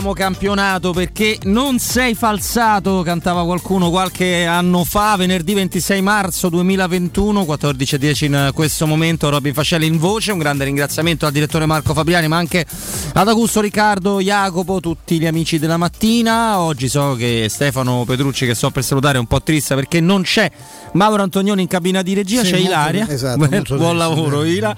Io ti amo campionato perché non sei falsato, cantava qualcuno qualche anno fa, venerdì 26 marzo 2021, 14.10 in questo momento, Robin Fascelli in voce, un grande ringraziamento al direttore Marco Fabriani ma anche ad Augusto Riccardo, Jacopo, tutti gli amici della mattina. Oggi so che Stefano Petrucci che so per salutare è un po' triste perché non c'è Mauro Antonioni in cabina di regia, sì, c'è Ilaria, esatto, buon lavoro Ila,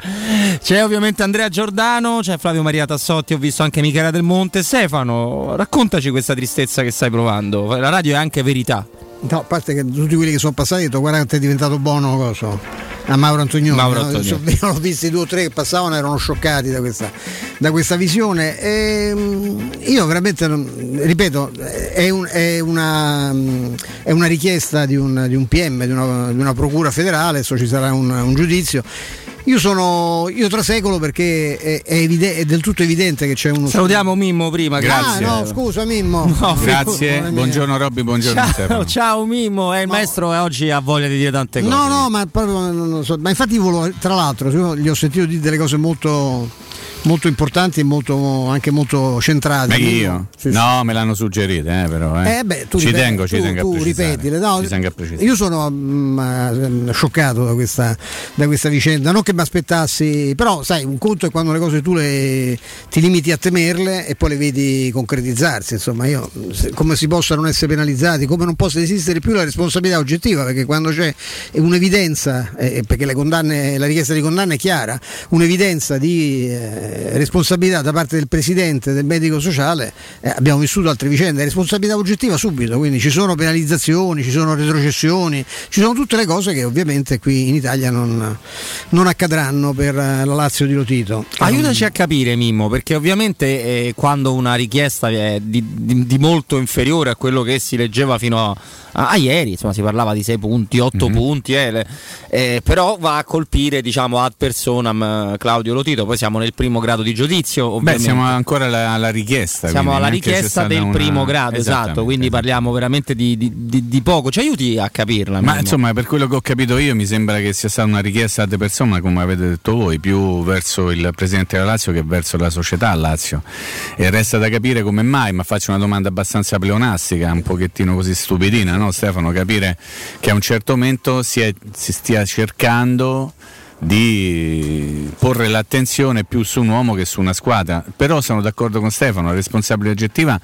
c'è ovviamente Andrea Giordano, c'è Flavio Maria Tassotti, ho visto anche Michela Del Monte. Stefano, raccontaci questa tristezza che stai provando, la radio è anche verità. No, a parte che tutti quelli che sono passati, detto guarda che è diventato buono cosa. A Mauro Antonioni, Mauro Antonioni. No? ho visti due o tre che passavano erano scioccati da questa, da questa visione. E, ehm, io veramente, ripeto, è, un, è, una, è una, richiesta di un, di un PM, di una, di una, procura federale, adesso ci sarà un, un giudizio io sono io trasecolo perché è, è, evide- è, del tutto evidente che c'è uno. Salutiamo Mimmo prima, grazie. Ah, no, scusa Mimmo. No, grazie. Buongiorno Robby, buongiorno ciao, ciao Mimmo, eh, il no. maestro oggi ha voglia di dire tante cose. No, no, ma proprio so. Ma infatti tra l'altro, gli ho sentito dire delle cose molto molto importanti e molto, anche molto centrati. Ma io? Sì, no, sì. me l'hanno suggerito, eh, però. Eh. Eh, beh, tu ci ripeti, tengo, ci tu, tengo tu a ripetile. No, io sono mh, mm, scioccato da questa, da questa, vicenda. Non che mi aspettassi, però sai, un conto è quando le cose tu le, ti limiti a temerle e poi le vedi concretizzarsi. Insomma, io come si possa non essere penalizzati, come non possa esistere più la responsabilità oggettiva, perché quando c'è un'evidenza, eh, perché condanne, la richiesta di condanna è chiara, un'evidenza di eh, responsabilità da parte del presidente del medico sociale, eh, abbiamo vissuto altre vicende, responsabilità oggettiva subito, quindi ci sono penalizzazioni, ci sono retrocessioni, ci sono tutte le cose che ovviamente qui in Italia non, non accadranno per la Lazio di Lotito. Aiutaci a capire Mimmo, perché ovviamente eh, quando una richiesta è di, di, di molto inferiore a quello che si leggeva fino a Ah, ah, ieri insomma, si parlava di 6 punti, 8 mm-hmm. punti, eh, eh, però va a colpire diciamo, ad personam eh, Claudio Lotito, poi siamo nel primo grado di giudizio. Ovviamente. Beh, siamo ancora alla, alla richiesta. Siamo alla richiesta del una... primo grado, esatto, quindi parliamo veramente di, di, di, di, poco. Ci aiuti a capirla? Ma insomma, per quello che ho capito io, mi sembra che sia stata una richiesta ad persona, come avete detto voi, più verso il presidente della Lazio che verso la società Lazio. E resta da capire come mai, ma faccio una domanda abbastanza pleonastica, un pochettino così stupidina. No? No Stefano, capire che a un certo momento si, è, si stia cercando di porre l'attenzione più su un uomo che su una squadra. Però sono d'accordo con Stefano, la responsabilità oggettiva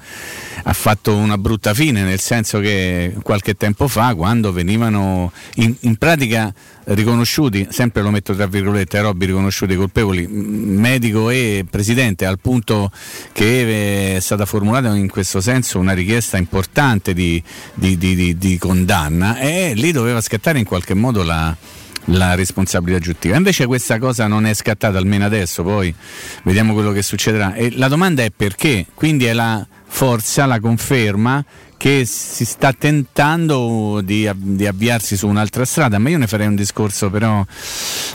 ha fatto una brutta fine, nel senso che qualche tempo fa, quando venivano in, in pratica riconosciuti, sempre lo metto tra virgolette, Robby riconosciuti colpevoli, medico e presidente, al punto che è stata formulata in questo senso una richiesta importante di, di, di, di condanna e lì doveva scattare in qualche modo la la responsabilità aggiuntiva. Invece questa cosa non è scattata almeno adesso, poi vediamo quello che succederà. E la domanda è perché? Quindi è la forza, la conferma che si sta tentando di, di, avviarsi su un'altra strada, ma io ne farei un discorso però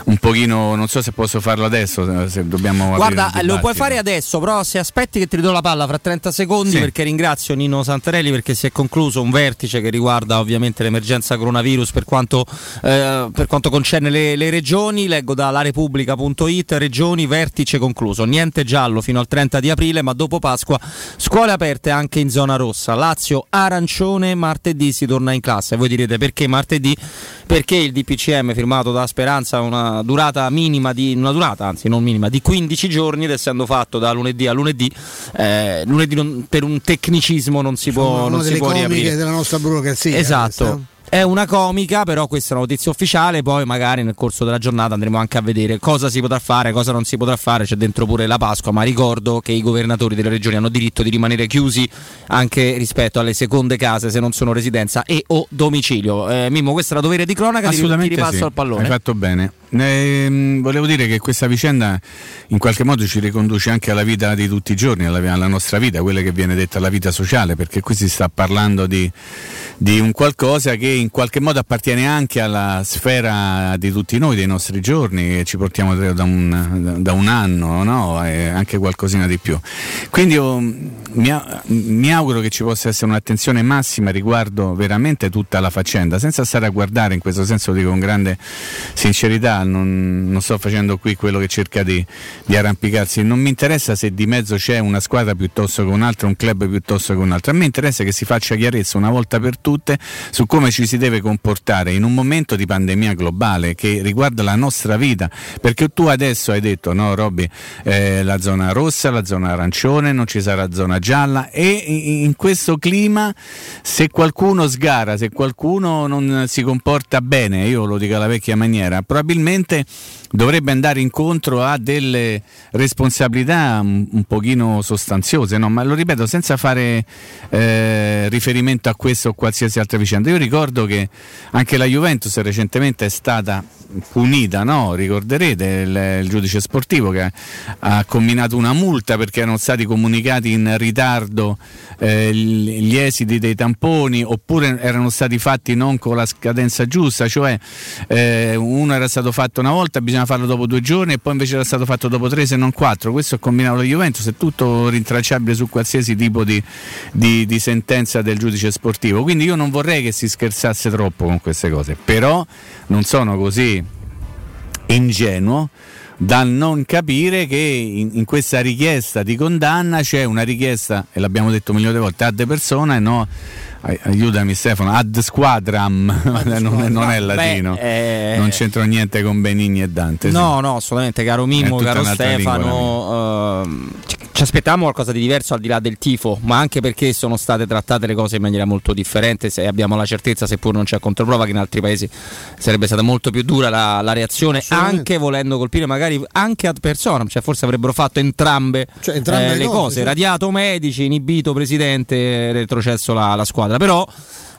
un pochino, non so se posso farlo adesso, se dobbiamo... Guarda, lo puoi fare adesso, però se aspetti che ti ridò la palla fra 30 secondi, sì. perché ringrazio Nino Santarelli perché si è concluso un vertice che riguarda ovviamente l'emergenza coronavirus per quanto, eh, per quanto concerne le, le, regioni, leggo da laRepubblica.it, regioni, vertice concluso, niente giallo fino al 30 di aprile, ma dopo Pasqua scuole aperte anche in zona rossa, Lazio arancione martedì si torna in classe. Voi direte perché martedì? Perché il DPCM firmato da Speranza ha una durata minima di una durata, anzi non minima, di 15 giorni ed essendo fatto da lunedì a lunedì, eh, lunedì non, per un tecnicismo non si può, non si può riaprire. della nostra burocrazia. Esatto. Questa. È una comica, però questa è una notizia ufficiale, poi magari nel corso della giornata andremo anche a vedere cosa si potrà fare, cosa non si potrà fare, c'è dentro pure la Pasqua, ma ricordo che i governatori delle regioni hanno diritto di rimanere chiusi anche rispetto alle seconde case se non sono residenza e o domicilio. Eh, Mimmo, questo è la dovere di cronaca, Assolutamente ti ripasso sì. al pallone. Hai fatto bene. Eh, volevo dire che questa vicenda in qualche modo ci riconduce anche alla vita di tutti i giorni, alla, alla nostra vita, quella che viene detta la vita sociale, perché qui si sta parlando di di un qualcosa che in qualche modo appartiene anche alla sfera di tutti noi, dei nostri giorni, che ci portiamo da un, da un anno, no? e anche qualcosina di più. Quindi io mi, mi, auguro che ci possa essere un'attenzione massima riguardo veramente tutta la faccenda, senza stare a guardare, in questo senso lo dico con grande sincerità, non, non sto facendo qui quello che cerca di, di, arrampicarsi, non mi interessa se di mezzo c'è una squadra piuttosto che un'altra, un club piuttosto che un altro, a me interessa che si faccia chiarezza una volta per tutte su come ci si deve comportare in un momento di pandemia globale che riguarda la nostra vita, perché tu adesso hai detto, no Robby, eh, la zona rossa, la zona arancione, non ci sarà zona gialla e in questo clima se qualcuno sgara, se qualcuno non si comporta bene, io lo dico alla vecchia maniera, probabilmente dovrebbe andare incontro a delle responsabilità un, un pochino sostanziose, no? ma lo ripeto senza fare eh, riferimento a questo o qualsiasi altra vicenda. Io ricordo che anche la Juventus recentemente è stata punita, no? ricorderete il, il, giudice sportivo che ha comminato una multa perché erano stati comunicati in ritardo eh, gli esiti dei tamponi oppure erano stati fatti non con la scadenza giusta, cioè eh, uno era stato fatto una volta, bisogna farlo dopo due giorni e poi invece era stato fatto dopo tre se non quattro, questo ha combinato la Juventus, è tutto rintracciabile su qualsiasi tipo di, di, di sentenza del giudice sportivo, quindi io non vorrei che si scherzasse troppo con queste cose, però non sono così ingenuo dal non capire che in, in, questa richiesta di condanna c'è una richiesta, e l'abbiamo detto milioni di volte, ad persona e no aiutami Stefano, ad squadram, ad non, è, non, è latino, Beh, eh... non c'entra niente con Benigni e Dante. No, sì. no, assolutamente, caro Mimo, caro Stefano, uh, ci aspettiamo qualcosa di diverso al di là del tifo, ma anche perché sono state trattate le cose in maniera molto differente, se abbiamo la certezza, seppur non c'è controprova, che in altri paesi sarebbe stata molto più dura la, la reazione, anche volendo colpire magari anche ad persona, cioè forse avrebbero fatto entrambe, cioè, entrambe eh, le cose, cose. sì. radiato medici, inibito presidente, retrocesso la, la squadra, però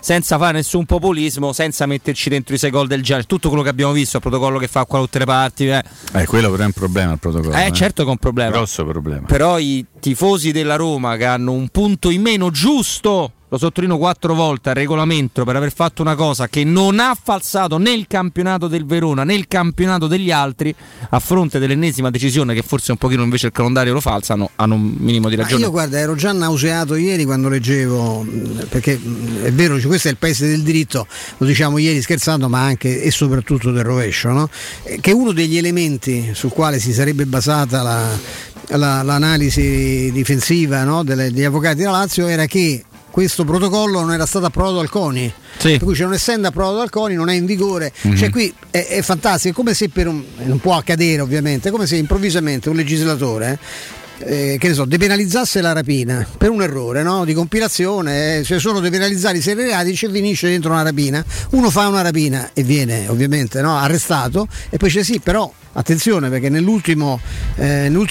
senza fare nessun populismo, senza metterci dentro i sei gol del genere. Tutto quello che abbiamo visto, il protocollo che fa qua tutte le parti. Eh. eh quello però è un problema il protocollo. Eh, eh. certo che è un problema. Grosso problema. Però i tifosi della Roma che hanno un punto in meno giusto lo sottolineo quattro volte al regolamento per aver fatto una cosa che non ha falsato né il campionato del Verona né il campionato degli altri a fronte dell'ennesima decisione che forse un pochino invece il calendario lo falsano hanno un minimo di ragione Ma io guarda ero già nauseato ieri quando leggevo perché è vero questo è il paese del diritto lo diciamo ieri scherzando ma anche e soprattutto del rovescio no? che uno degli elementi sul quale si sarebbe basata la, la, l'analisi difensiva no? Delle, degli avvocati della Lazio era che questo protocollo non era stato approvato dal CONI. Sì. Per cui cioè, non essendo approvato dal CONI non è in vigore. Mm-hmm. Cioè qui è, è, fantastico, è come se per un, non può accadere ovviamente, è come se improvvisamente un legislatore eh, che ne so, depenalizzasse la rapina per un errore no? di compilazione, eh, cioè solo depenalizzare i seri reati ci finisce dentro una rapina. Uno fa una rapina e viene ovviamente no, arrestato e poi c'è sì, però attenzione perché nell'ultima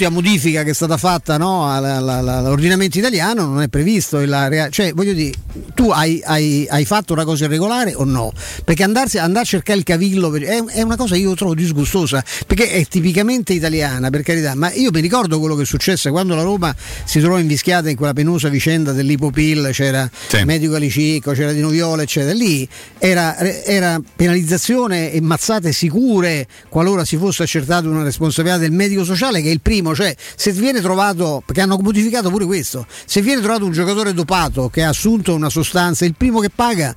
modifica che è stata fatta no, all'ordinamento italiano non è previsto il cioè voglio dire tu hai, hai, hai, fatto una cosa irregolare o no perché andarsi, andare a cercare il cavillo è, è, una cosa che io trovo disgustosa perché è tipicamente italiana per carità ma io mi ricordo quello che successe quando la Roma si trovò invischiata in quella penosa vicenda dell'ipopil c'era sì. medico Alicicco c'era Di Noviola eccetera lì era, era penalizzazione e mazzate sicure qualora si fosse accertato una responsabilità del medico sociale che è il primo, cioè se viene trovato, perché hanno modificato pure questo, se viene trovato un giocatore dopato che ha assunto una sostanza, il primo che paga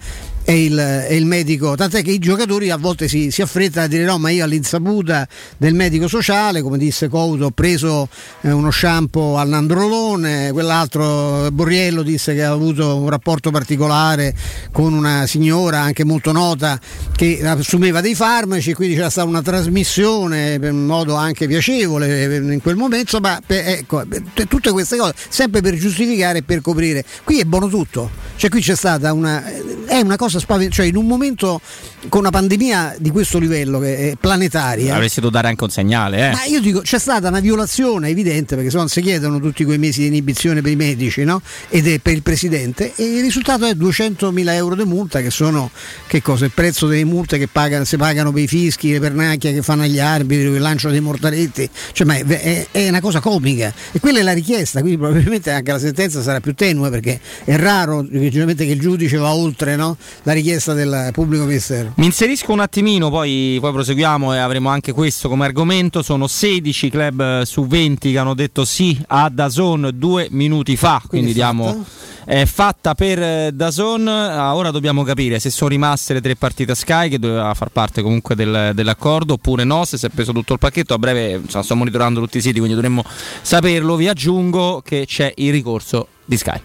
è il, è il, medico, tant'è che i giocatori a volte si, si, affrettano a dire no, ma io all'insaputa del medico sociale, come disse Couto, ho preso eh, uno shampoo al nandrolone, quell'altro Borriello disse che ha avuto un rapporto particolare con una signora anche molto nota che assumeva dei farmaci, quindi c'era stata una trasmissione in modo anche piacevole in quel momento, ma ecco, tutte queste cose, sempre per giustificare e per coprire. Qui è buono tutto, cioè qui c'è stata una, è una cosa spaventosa, cioè in un momento con una pandemia di questo livello che è planetaria. Avresti dovuto dare anche un segnale, eh. Ma io dico, c'è stata una violazione evidente, perché se no si chiedono tutti quei mesi di inibizione per i medici, no? Ed è per il presidente, e il risultato è 200.000 euro di multa, che sono che cosa? Il prezzo delle multe che pagano, si pagano per i fischi, le pernacchie che fanno agli arbitri, il lancio dei mortaretti, cioè, ma è, è, una cosa comica. E quella è la richiesta, quindi probabilmente anche la sentenza sarà più tenue perché è raro che il giudice va oltre no? La richiesta del pubblico ministero. Mi inserisco un attimino, poi, poi, proseguiamo e avremo anche questo come argomento. Sono 16 club su 20 che hanno detto sì a Dazon due minuti fa, quindi, quindi diamo è fatta per eh, Dazon. Ah, ora dobbiamo capire se sono rimaste le tre partite a Sky, che doveva far parte comunque del, dell'accordo, oppure no. Se si è preso tutto il pacchetto. A breve insomma, sto monitorando tutti i siti, quindi dovremmo saperlo. Vi aggiungo che c'è il ricorso di Sky.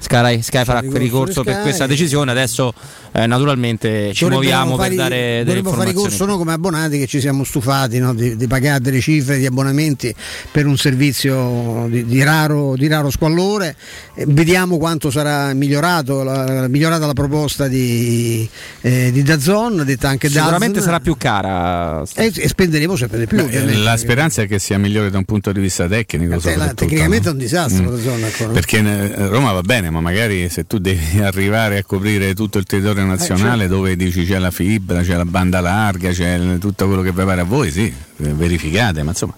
Sky, Sky farà ricorso, ricorso per questa decisione. Adesso eh, naturalmente ci muoviamo per dare delle Dovremmo fare ricorso noi come abbonati che ci siamo stufati no, di, di, pagare delle cifre di abbonamenti per un servizio di, di, raro, di raro, squallore. Eh, vediamo quanto sarà migliorato, la, migliorata la proposta di, eh, di Dazon, detta anche Sicuramente Dazn. sarà più cara. E, e spenderemo sempre di più. Beh, la speranza è che sia migliore da un punto di vista tecnico. Eh, la, tecnicamente no? è un disastro. Mm. Dazon, Perché eh, Roma va bene, ma magari se tu devi arrivare a coprire tutto il territorio territorio nazionale eh, certo. dove dici c'è la fibra, c'è la banda larga, c'è tutto quello che vi pare a voi, sì, verificate, ma insomma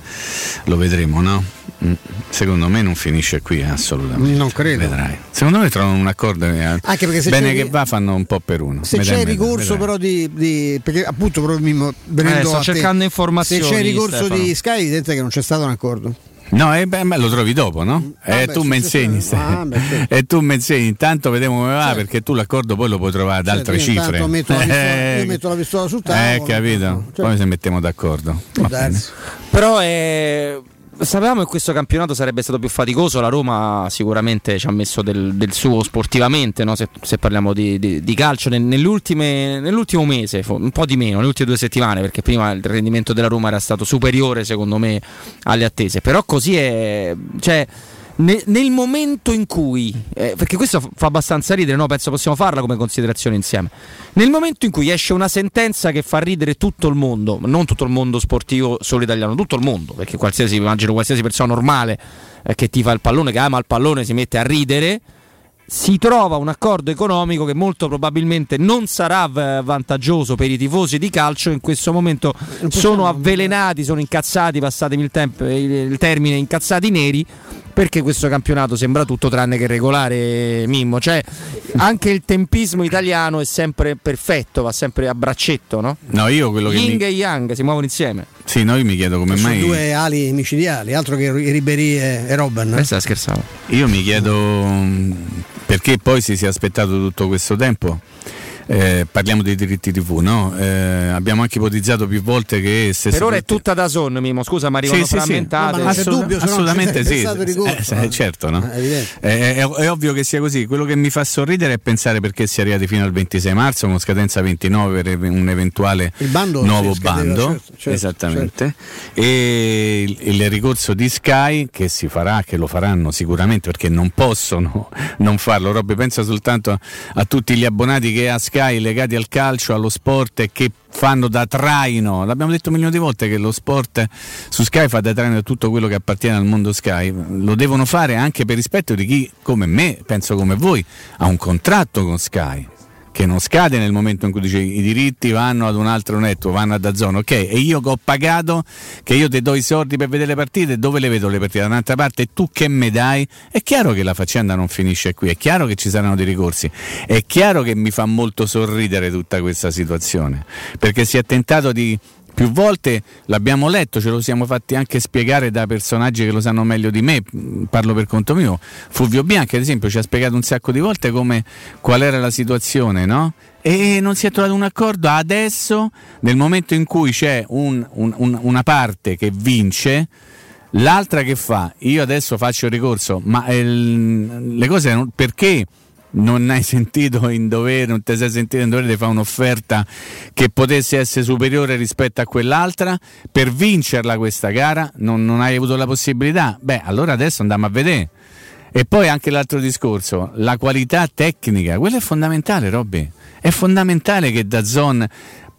lo vedremo, no? Mm, secondo me non finisce qui eh, assolutamente. Non credo. Vedrai. Secondo me trovano un accordo. Eh, Anche perché se bene che va fanno un po' per uno. Se c'è il ricorso però di, di, perché appunto proprio venendo eh, sto cercando te, informazioni. Se c'è il ricorso Stefano. di Sky, evidente che non c'è stato un accordo. No, eh, beh, lo trovi dopo, no? Ah, eh, beh, tu mi insegni. Ah, beh, sì. E tu mi insegni, intanto vediamo come va, certo. perché tu l'accordo poi lo puoi trovare ad altre certo, cifre. Metto pistola, io metto la pistola sul tavolo. Eh, capito? Certo. Poi ci mettiamo d'accordo. Però è sapevamo che questo campionato sarebbe stato più faticoso, la Roma sicuramente ci ha messo del, del suo sportivamente, no? se, se, parliamo di, di, di calcio, nell'ultimo mese, un po' di meno, nelle ultime due settimane, perché prima il rendimento della Roma era stato superiore secondo me alle attese, però così è... Cioè, ne, nel momento in cui, eh, perché questo fa abbastanza ridere, no? penso possiamo farla come considerazione insieme, nel momento in cui esce una sentenza che fa ridere tutto il mondo, non tutto il mondo sportivo solo italiano, tutto il mondo, perché qualsiasi, immagino qualsiasi persona normale eh, che ti fa il pallone, che ama il pallone, si mette a ridere, si trova un accordo economico che molto probabilmente non sarà vantaggioso per i tifosi di calcio. In questo momento sono avvelenati, sono incazzati, passatemi il, tempo, il termine, incazzati neri perché questo campionato sembra tutto tranne che regolare Mimmo, cioè anche il tempismo italiano è sempre perfetto, va sempre a braccetto, no? No, io quello che Ying mi... e Yang si muovono insieme. Sì, no, io mi chiedo come mai sono due ali micidiali, altro che Ribery e Robben. Eh, sta scherzando. Io mi chiedo perché poi si sia aspettato tutto questo tempo eh, parliamo dei diritti TV, no? eh, abbiamo anche ipotizzato più volte che se per ora è tutta da son, Mimo, scusa ma arrivano sì, frammentate. Sì, sì. No, Assolut- dubbio, assolutamente sì, ricorso, eh, certo, no? è, ovvio che sia così, quello che mi fa sorridere è pensare perché si è arrivati fino al 26 marzo con scadenza 29 per un eventuale bando nuovo bando, certo, certo, esattamente, certo. e il, il ricorso di Sky che si farà, che lo faranno sicuramente perché non possono non farlo, Robby pensa soltanto a tutti gli abbonati che ha Sky Sky legati al calcio, allo sport che fanno da traino. L'abbiamo detto milioni di volte che lo sport su Sky fa da traino a tutto quello che appartiene al mondo Sky. Lo devono fare anche per rispetto di chi, come me, penso come voi, ha un contratto con Sky che non scade nel momento in cui dice i diritti vanno ad un altro network, vanno a Dazzone, ok, e io che ho pagato, che io ti do i soldi per vedere le partite, dove le vedo le partite? Da un'altra parte, tu che me dai? È chiaro che la faccenda non finisce qui, è chiaro che ci saranno dei ricorsi, è chiaro che mi fa molto sorridere tutta questa situazione, perché si è tentato di più volte l'abbiamo letto, ce lo siamo fatti anche spiegare da personaggi che lo sanno meglio di me, parlo per conto mio. Fulvio Bianchi, ad esempio, ci ha spiegato un sacco di volte come, qual era la situazione, no? E non si è trovato un accordo adesso, nel momento in cui c'è un, un, un, una parte che vince, l'altra che fa, io adesso faccio ricorso, ma eh, le cose perché? Non hai sentito in dovere, non ti sei sentito in dovere di fare un'offerta che potesse essere superiore rispetto a quell'altra. Per vincerla questa gara, non, non hai avuto la possibilità, beh allora adesso andiamo a vedere. E poi anche l'altro discorso, la qualità tecnica, quello è fondamentale Robby, è fondamentale che da Zon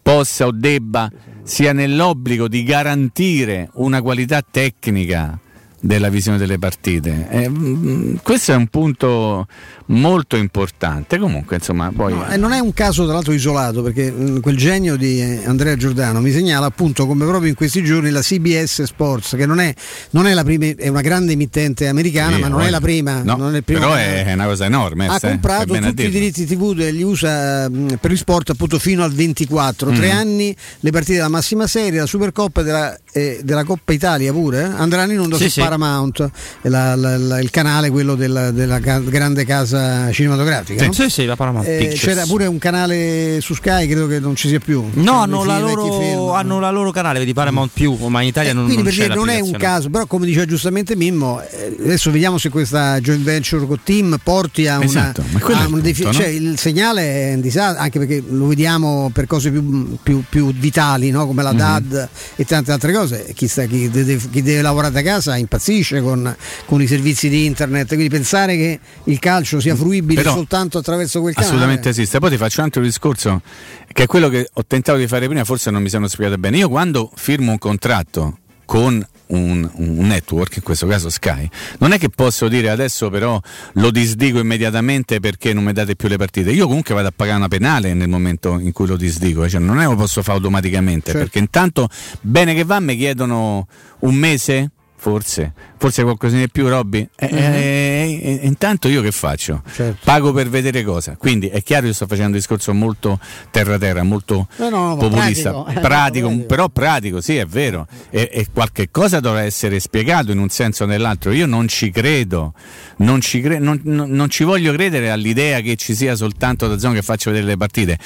possa o debba sia nell'obbligo di garantire una qualità tecnica della visione delle partite. Eh, mh, questo è un punto molto importante. Comunque, insomma, poi. No, e non è un caso, tra l'altro, isolato, perché mh, quel genio di Andrea Giordano mi segnala appunto come proprio in questi giorni la CBS Sports, che non è, non è la prima, è una grande emittente americana, sì, ma non è la prima. No, non è però è una cosa enorme. Ha eh, comprato tutti i diritti TV degli USA mh, per gli sport appunto fino al 24, mm. tre anni le partite della massima serie, la Supercoppa della, eh, della Coppa Italia pure, eh? andranno in onda sì, su sì. Paramount, la, la, la, il canale quello della, della grande casa cinematografica. Sì, no? sì, sì, la Paramount eh, C'era pure un canale su Sky, credo che non ci sia più. No, hanno la, loro, hanno la, loro, canale, vedi Paramount mm. più, ma in Italia eh, non, quindi non per dire, non è un caso, però come diceva giustamente Mimmo, eh, adesso vediamo se questa joint venture con Team porti a una, esatto, a un defi- punto, cioè, no? il segnale è un disastro, anche perché lo vediamo per cose più, più, più vitali, no? come la mm-hmm. DAD e tante altre cose. Chi, sta, chi, deve, chi, deve, lavorare da casa impazzisce con, con, i servizi di internet, quindi pensare che il calcio sia fruibile Però, soltanto attraverso quel canale. Assolutamente esiste. Poi ti faccio anche un discorso che è quello che ho tentato di fare prima, forse non mi sono spiegato bene. Io quando firmo un contratto con un, un, network, in questo caso Sky, non è che posso dire adesso però lo disdico immediatamente perché non mi date più le partite. Io comunque vado a pagare una penale nel momento in cui lo disdico, cioè non è che lo posso fare automaticamente, certo. perché intanto bene che va mi chiedono un mese forse, forse qualcosina di più, Robby. E, mm-hmm. e, e, intanto io che faccio? Certo. Pago per vedere cosa. Quindi è chiaro che sto facendo un discorso molto terra-terra, molto no, no, populista, pratico, pratico eh, però pratico, sì, è vero. E, qualche cosa dovrà essere spiegato in un senso o nell'altro. Io non ci credo, non ci, cre- non, non ci voglio credere all'idea che ci sia soltanto da zona che faccia vedere le partite.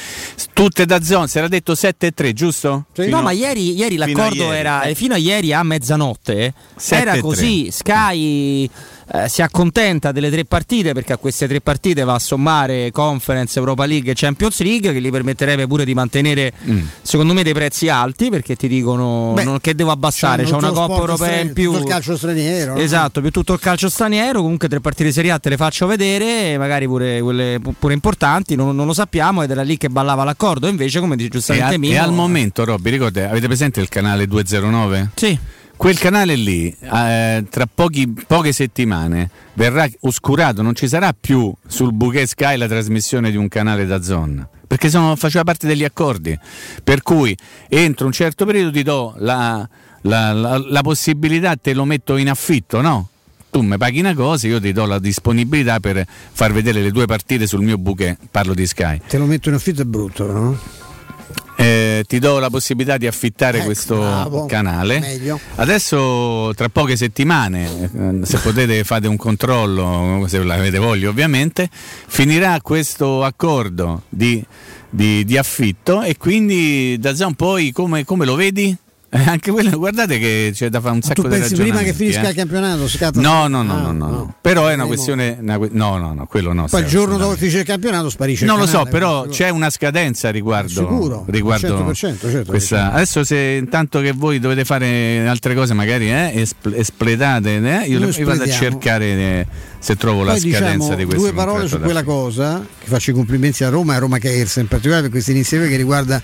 Tutte da zona, si era detto 7-3, giusto? Sì. Fino, no, ma ieri, ieri l'accordo ieri. era eh, fino a ieri a mezzanotte era così, Sky eh, si accontenta delle tre partite perché a queste tre partite va a sommare Conference, Europa League e Champions League che gli permetterebbe pure di mantenere mm. secondo me dei prezzi alti perché ti dicono Beh, non, che devo abbassare, c'è una Coppa Europea in più. Tutto il calcio straniero. Esatto, più tutto il calcio straniero, comunque tre partite Serie A te le faccio vedere, magari pure quelle pure importanti, non, non lo sappiamo ed era lì che ballava l'accordo, invece come dice giustamente e, Mino, e al momento Robby, ricordi, avete presente il canale 209? Sì Quel canale lì, eh, tra pochi, poche settimane, verrà oscurato, non ci sarà più sul bouquet Sky la trasmissione di un canale da zona. Perché sono, faceva parte degli accordi. Per cui entro un certo periodo ti do la, la, la, la possibilità, te lo metto in affitto, no? tu mi paghi una cosa, io ti do la disponibilità per far vedere le due partite sul mio bouquet, parlo di Sky. Te lo metto in affitto è brutto, no? Eh, ti do la possibilità di affittare ecco, questo bravo, canale. Meglio. Adesso, tra poche settimane, eh, se potete fate un controllo, se l'avete voglia ovviamente, finirà questo accordo di, di, di affitto e quindi da Zan poi come, come lo vedi? Eh, anche quello, guardate che c'è da fare un sacco tu di pensi prima che finisca eh? il campionato? Scatta no, no, no, no, no, no, Però è una questione. Una, no, no, no, quello no. Poi il giorno dopo che finisce il campionato sparisce. Non lo so, però c'è una scadenza riguardo. Sicuro. Riguardo 100%, certo, questa. Adesso, se intanto che voi dovete fare altre cose, magari eh, espletate, eh, io, io vado a cercare. Eh, se trovo Poi la scadenza diciamo, di questo due parole su quella cosa che faccio i complimenti a Roma e a Roma Caers in particolare per questa iniziativa che riguarda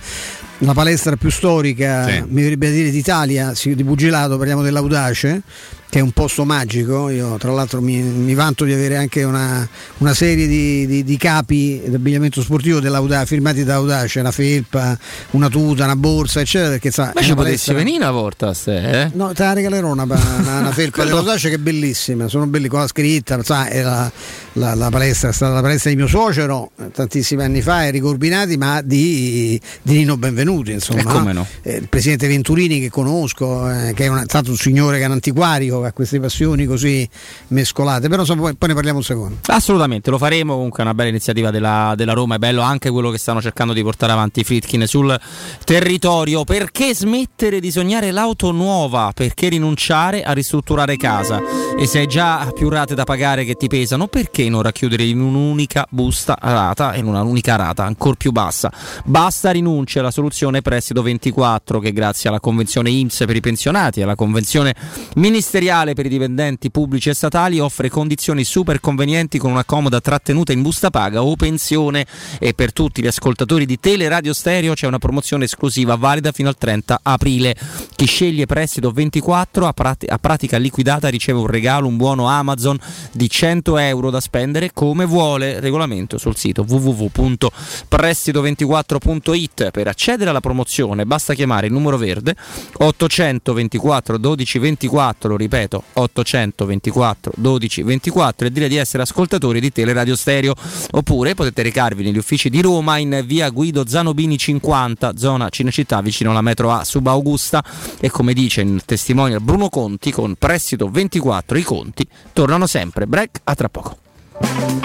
la palestra più storica sì. mi verrebbe a dire d'Italia di pugilato parliamo dell'Audace che è un posto magico. Io, tra l'altro, mi, mi vanto di avere anche una, una serie di, di, di capi d'abbigliamento sportivo firmati da Audace, una felpa, una tuta, una borsa, eccetera. Perché sa, Ma ci potessi venire una volta, se, eh? No, te la regalerò una, una, una felpa dell'Audace che è bellissima, sono belli con la scritta, sa, è la, la, la, palestra, è stata la palestra di mio suocero tantissimi anni fa, ai Ricorbinati, ma di, di Nino Benvenuti, insomma. Come no? Eh, il presidente Venturini che conosco, eh, che è una, stato un signore che è un antiquario a queste passioni così mescolate, però so, poi, poi, ne parliamo un secondo. Assolutamente, lo faremo, comunque è una bella iniziativa della, della, Roma, è bello anche quello che stanno cercando di portare avanti i Fritkin sul territorio. Perché smettere di sognare l'auto nuova? Perché rinunciare a ristrutturare casa? E se hai già più rate da pagare che ti pesano, perché non racchiudere in un'unica busta rata, in un'unica rata ancora più bassa? Basta rinunce alla soluzione prestito 24 che grazie alla convenzione IMSS per i pensionati e alla convenzione ministeriale Ministeriale per i dipendenti pubblici e statali offre condizioni super convenienti con una comoda trattenuta in busta paga o pensione e per tutti gli ascoltatori di Teleradio Stereo c'è una promozione esclusiva valida fino al 30 aprile. Chi sceglie prestito 24 a, prat- a pratica liquidata riceve un regalo, un buono Amazon di 100 euro da spendere come vuole. Regolamento sul sito www.prestito24.it. Per accedere alla promozione basta chiamare il numero verde 824 12 24, lo ripeto 824 12 24 e dire di essere ascoltatori di Teleradio Stereo. Oppure potete recarvi negli uffici di Roma in via Guido Zanobini 50 zona Cinecittà vicino alla metro A Sub Augusta. E come dice il testimonial Bruno Conti con prestito 24 i conti tornano sempre. Break a tra poco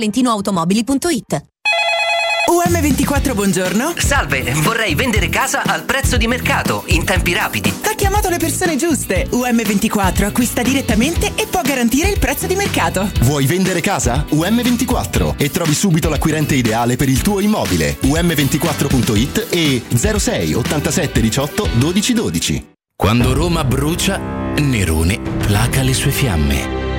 valentinoautomobili.it. UM24, buongiorno. Salve, vorrei vendere casa al prezzo di mercato, in tempi rapidi. Ha chiamato le persone giuste. UM24 acquista direttamente e può garantire il prezzo di mercato. Vuoi vendere casa? UM24 e trovi subito l'acquirente ideale per il tuo immobile. UM24.it e 06 87 18 12 12. Quando Roma brucia, Nerone placa le sue fiamme.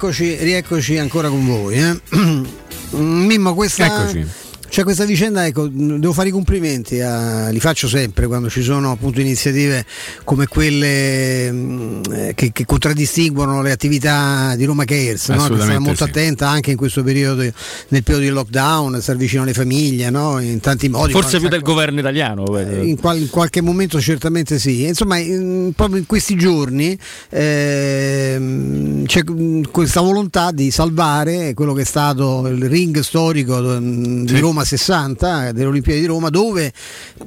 rieccoci, rieccoci ancora con voi. eh. Mimmo, questa, Eccoci. C'è questa vicenda, ecco, devo fare i complimenti, a- li faccio sempre quando ci sono appunto iniziative come quelle mh, eh, che, che contraddistinguono le attività di Roma Cares, no? che Assolutamente molto sì. attenta anche in questo periodo, nel periodo di lockdown, star vicino alle famiglie, no? in tanti modi. Forse più del governo italiano. eh. in, qual- in qualche momento certamente sì. Insomma, in- proprio in questi giorni ehm, c'è mm, questa volontà di salvare quello che è stato il ring storico mm, di Roma 60, delle Olimpiadi di Roma, dove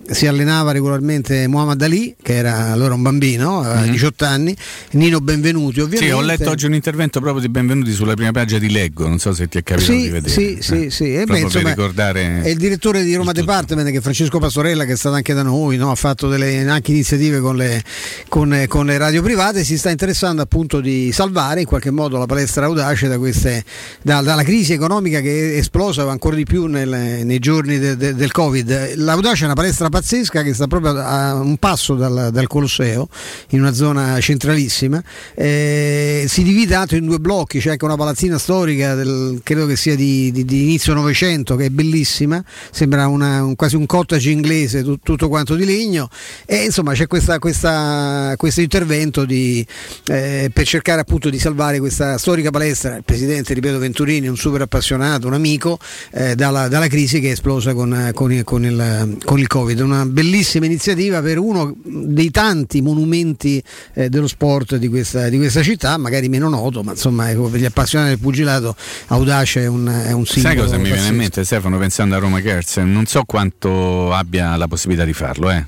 si allenava regolarmente Muhammad Ali, che era allora un bambino, aveva 18 anni, Nino Benvenuti ovviamente. Sì, ho letto oggi un intervento proprio di benvenuti sulla prima pagina di Leggo, non so se ti è capitato di Sì, vedere. sì, sì, sì. E beh, insomma, ricordare È il direttore di Roma Department che è Francesco Pastorella, che è stato anche da noi, no? ha fatto delle anche iniziative con le, con- con le radio private, si sta interessando appunto di salvare in qualche modo la palestra audace da queste, da- dalla crisi economica che è esplosa ancora di più nel- nei giorni de- de- del Covid. L'audace è una palestra pazzesca che sta proprio a un passo dal, dal Colosseo, in una zona centralissima, eh, si divide tanto in due blocchi, c'è anche una palazzina storica, del- credo che sia di, di- di inizio Novecento, che è bellissima, sembra una- un- quasi un cottage inglese, tu- tutto quanto di legno, e insomma c'è questa- questa- questo intervento di, eh, per cercare appunto di salvare questa storica palestra. Il presidente, ripeto, Venturini, un super appassionato, un amico, eh, dalla, dalla crisi che è esplosa con, con con il- con il Covid. Una bellissima iniziativa per uno dei tanti monumenti eh, dello sport di questa, di questa città, magari meno noto, ma insomma ecco, per gli appassionati del pugilato Audace è un, è un Sai simbolo. cosa mi viene in mente Stefano pensando a Roma Cares? Non so quanto abbia la possibilità di farlo, eh.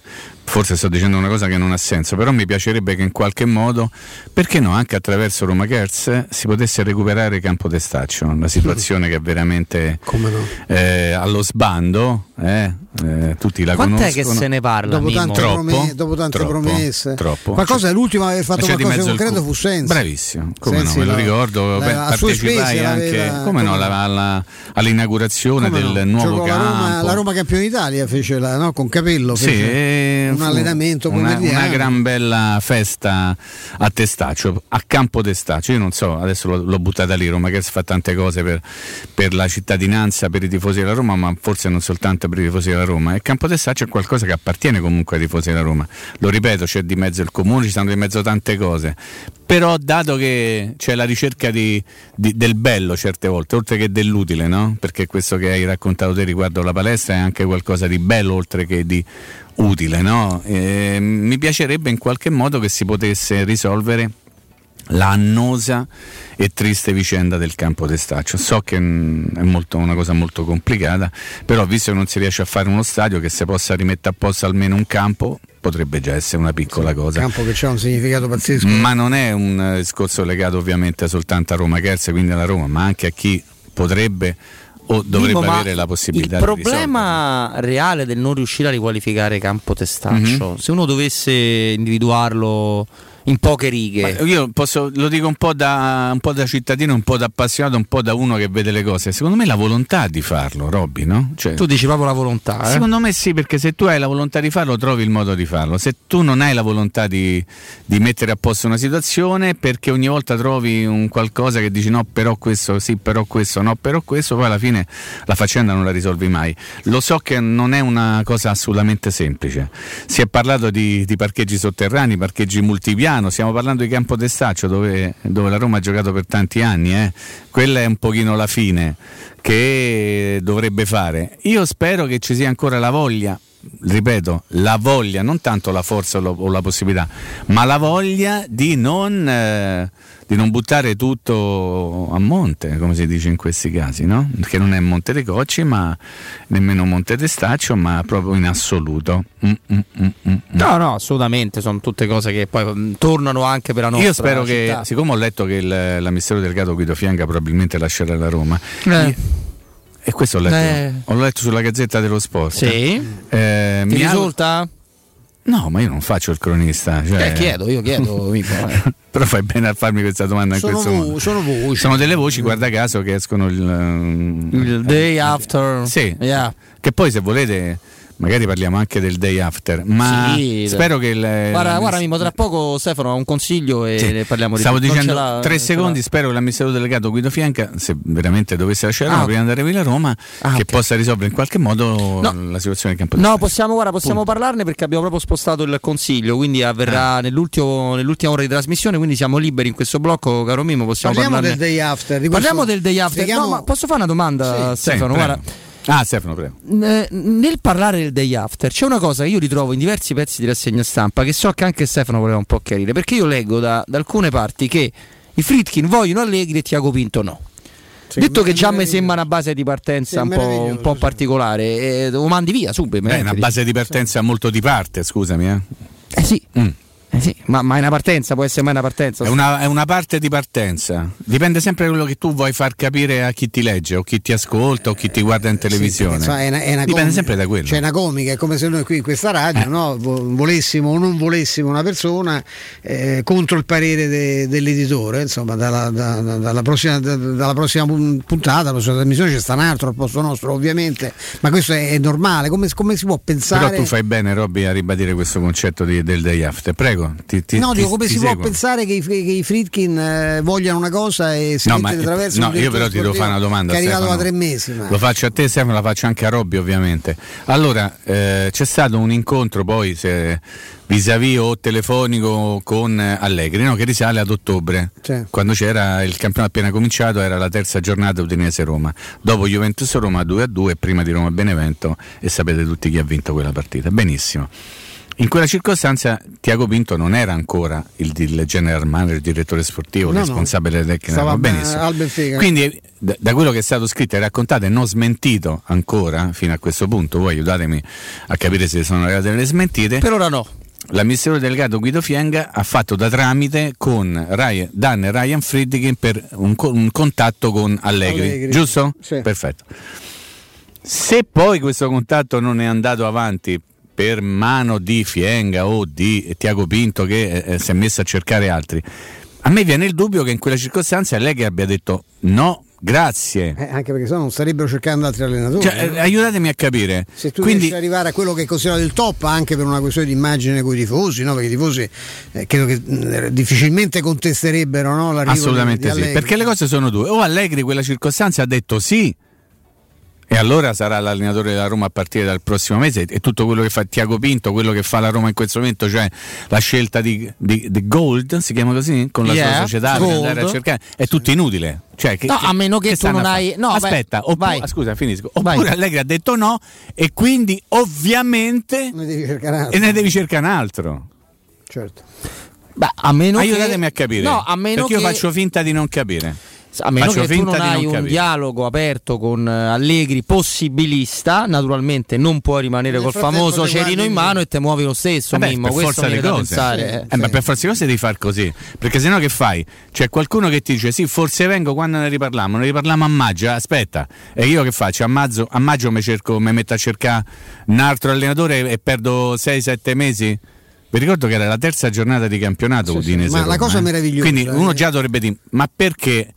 Forse sto dicendo una cosa che non ha senso, però mi piacerebbe che in qualche modo, perché no, anche attraverso Roma Cares si potesse recuperare Campo Testaccio, una situazione che è veramente eh, allo sbando, eh, eh, tutti la Quant'è conoscono. che se ne parla, Dopo Mimmo? tante, Troppo, prome- dopo tante troppo, promesse, troppo. qualcosa l'ultimo a aver fatto C'è di qualcosa concreto fu Sensi. Bravissimo, come Sensi no, me lo ricordo. la- beh, a sue partecipai spese anche come no, alla- alla- all'inaugurazione Come no? del nuovo Giocò la campo. Roma, la Roma campione d'Italia fece la, no, con Capello Sì, fece eh, un allenamento una, una gran bella festa a Testaccio, a Campo Testaccio. Io non so, adesso l'ho, l'ho buttata lì. Roma che fa tante cose per, per la cittadinanza, per i tifosi della Roma, ma forse non soltanto per i tifosi della Roma. E Campo Testaccio è qualcosa che appartiene comunque ai tifosi della Roma. Lo ripeto, c'è di mezzo il comune, ci sono di mezzo tante cose. Però, dato che c'è la ricerca di- di- del bello certe volte, oltre che dell'utile, no? Perché questo che hai raccontato te riguardo la palestra è anche qualcosa di bello, oltre che di utile, no? E mi piacerebbe in qualche modo che si potesse risolvere la annosa e triste vicenda del campo testaccio. So che mm, è molto- una cosa molto complicata, però visto che non si riesce a fare uno stadio che si possa rimettere a posto almeno un campo, potrebbe già essere una piccola cosa. campo che ha un significato pazzesco. Ma non è un eh, discorso legato ovviamente soltanto a Roma Kerz, quindi alla Roma, ma anche a chi potrebbe o dovrebbe ma avere la possibilità Il di problema reale del non riuscire a riqualificare Campo Testaccio, Mhm. se uno dovesse individuarlo in poche righe. Ma io posso, lo dico un po, da, un po' da cittadino, un po' da appassionato, un po' da uno che vede le cose. Secondo me la volontà di farlo, Robby, no? Cioè, tu dici proprio la volontà. Eh? Secondo me sì, perché se tu hai la volontà di farlo, trovi il modo di farlo. Se tu non hai la volontà di, di mettere a posto una situazione, perché ogni volta trovi un qualcosa che dici no, però questo, sì, però questo, no, però questo, poi alla fine la faccenda non la risolvi mai. Lo so che non è una cosa assolutamente semplice. Si è parlato di, di parcheggi sotterranei, parcheggi multipiano, stiamo parlando di Campo d'Estaccio dove, dove la Roma ha giocato per tanti anni. Eh. Quella è un pochino la fine che dovrebbe fare. Io spero che ci sia ancora la voglia ripeto, la voglia, non tanto la forza o la possibilità, ma la voglia di non, eh, di non, buttare tutto a monte, come si dice in questi casi, no? Perché non è Monte dei Cocci, ma nemmeno Monte Testaccio, ma proprio in assoluto. Mm, mm, mm, mm, mm. no, no, assolutamente, sono tutte cose che poi mm, tornano anche per la nostra Io spero città. che, siccome ho letto che il, l'amministratore delegato Guido Fianca probabilmente lascerà la Roma, Eh. e questo ho letto, Eh. ho letto sulla Gazzetta dello Sport. Sì. Eh, mi auguro- risulta? No, ma io non faccio il cronista. Cioè... Eh, chiedo, io chiedo. Eh. Però fai bene a farmi questa domanda in Sono questo vo- modo. sono voci. Sono delle voci, guarda caso, che escono il, ehm, Il day after. Sì. Yeah. Che poi se volete magari parliamo anche del day after, ma Sì, spero che il, Guarda, la- guarda Mimmo, tra poco Stefano ha un consiglio e Sì. ne parliamo di Stavo dicendo tre secondi, spero che l'amministratore delegato Guido Fianca, se veramente dovesse lasciare Roma Ah, prima di andare via a Roma, che possa risolvere in qualche modo No. la situazione del campo No, possiamo, guarda, possiamo parlarne perché abbiamo proprio spostato il consiglio, quindi Ah. avverrà nell'ultimo- nell'ultima ora di trasmissione, quindi siamo liberi in questo blocco, caro Mimo, possiamo Parliamo parlarne. del day after. di Parliamo del day after. spieghiamo- No, ma posso fare una domanda, Sì. Stefano? Sì, guarda, prego. Ah, Stefano, prego. eh, nel parlare del day after c'è una cosa che io ritrovo in diversi pezzi di rassegna stampa che so che anche Stefano voleva un po' chiarire perché io leggo da, da alcune parti che i Fritkin vogliono Allegri e Tiago Pinto no detto che già mi sembra una base di partenza Sì, un, po', un po' particolare eh, lo mandi via subito Beh, una base di partenza molto di parte, scusami. Eh. Eh sì. Mm. Eh sì, ma, ma è una partenza, può essere mai una partenza? È una, è una parte di partenza. Dipende sempre da quello che tu vuoi far capire a chi ti legge, o chi ti ascolta, o chi ti guarda in televisione. Insomma, è una- è una Dipende comica. sempre da quello. C'è una comica, è come se noi qui in questa radio Eh. no, vo- volessimo o non volessimo una persona eh, contro il parere de- dell'editore. Insomma, dalla, da- da- dalla prossima, da- dalla prossima pun- puntata, la prossima trasmissione c'è sta un altro al posto nostro, ovviamente. Ma questo è, è normale. Come, come si può pensare? Però tu fai bene, Robby, a ribadire questo concetto di- del day after. Prego, ti, ti, No, ti- dico come si può seguo. pensare che i, che i Fritkin eh, vogliano una cosa e si No, mette ma- di traverso no, io però ti devo fare una domanda. Arrivato Stefano. da tre mesi. Ma... Lo faccio a te, Stefano, la faccio anche a Robby, ovviamente. Allora, eh, c'è stato un incontro poi se, vis-à-vis o telefonico con eh, Allegri, no? che risale ad ottobre, Sì. quando c'era il campionato appena cominciato, era la terza giornata Udinese-Roma. Dopo Juventus-Roma 2-2, prima di Roma-Benevento, e sapete tutti chi ha vinto quella partita. Benissimo. In quella circostanza Tiago Pinto non era ancora il, il general manager, il direttore sportivo, il No, no. responsabile tecnico, Stava va be- benissimo. Benfica. Quindi da, da quello che è stato scritto e raccontato e non smentito ancora fino a questo punto, voi aiutatemi a capire se sono arrivate delle smentite. Per ora no. L'amministratore delegato Guido Fienga ha fatto da tramite con Ryan, Dan e Ryan Friedkin per un, un contatto con Allegri, Allegri. giusto? Sì. Perfetto. Se poi questo contatto non è andato avanti per mano di Fienga o di Tiago Pinto che eh, eh, si è messo a cercare altri, a me viene il dubbio che in quella circostanza Allegri abbia detto no, grazie. Eh, anche perché sennò non starebbero cercando altri allenatori. Cioè, eh, aiutatemi a capire. Se tu Quindi, riesci ad arrivare a quello che è considerato il top anche per una questione di immagine con i tifosi, no? perché i tifosi eh, credo che mh, difficilmente contesterebbero no? l'arrivo Assolutamente di, di sì, perché le cose sono due. O Allegri quella circostanza ha detto sì, e allora sarà l'allenatore della Roma a partire dal prossimo mese e tutto quello che fa Tiago Pinto, quello che fa la Roma in questo momento, cioè la scelta di, di- di Gold, si chiama così, con la Yeah, sua società per Gold. andare a cercare, è tutto inutile. Cioè, che- No, a meno che tu stanno non hai- no, vai, Aspetta, oppu- vai. ah, scusa, finisco. Vai. Oppure Allegri ha detto no e quindi ovviamente Ne devi cercare un altro. e ne devi cercare un altro. Certo. Beh, a meno Aiutatemi che... a capire. No, a meno perché io che... faccio finta di non capire. A meno Faccio che tu non hai non un capire. dialogo aperto con eh, Allegri possibilista, naturalmente non puoi rimanere col famoso cerino in mano e te muovi lo stesso, Vabbè, Mimmo. per forza da cose. pensare. Eh, ma per forza di cose devi far così. Perché sennò che fai? C'è qualcuno che ti dice sì, forse vengo quando ne riparliamo, ne riparliamo a maggio, aspetta. E io che faccio? A maggio, a maggio mi, cerco, mi metto a cercare un altro allenatore e perdo 6-7 mesi? Vi ricordo che era la terza giornata di campionato Sì, sì, Udinese. ma la Roma, cosa eh. meravigliosa Quindi uno già dovrebbe dire: ma perché?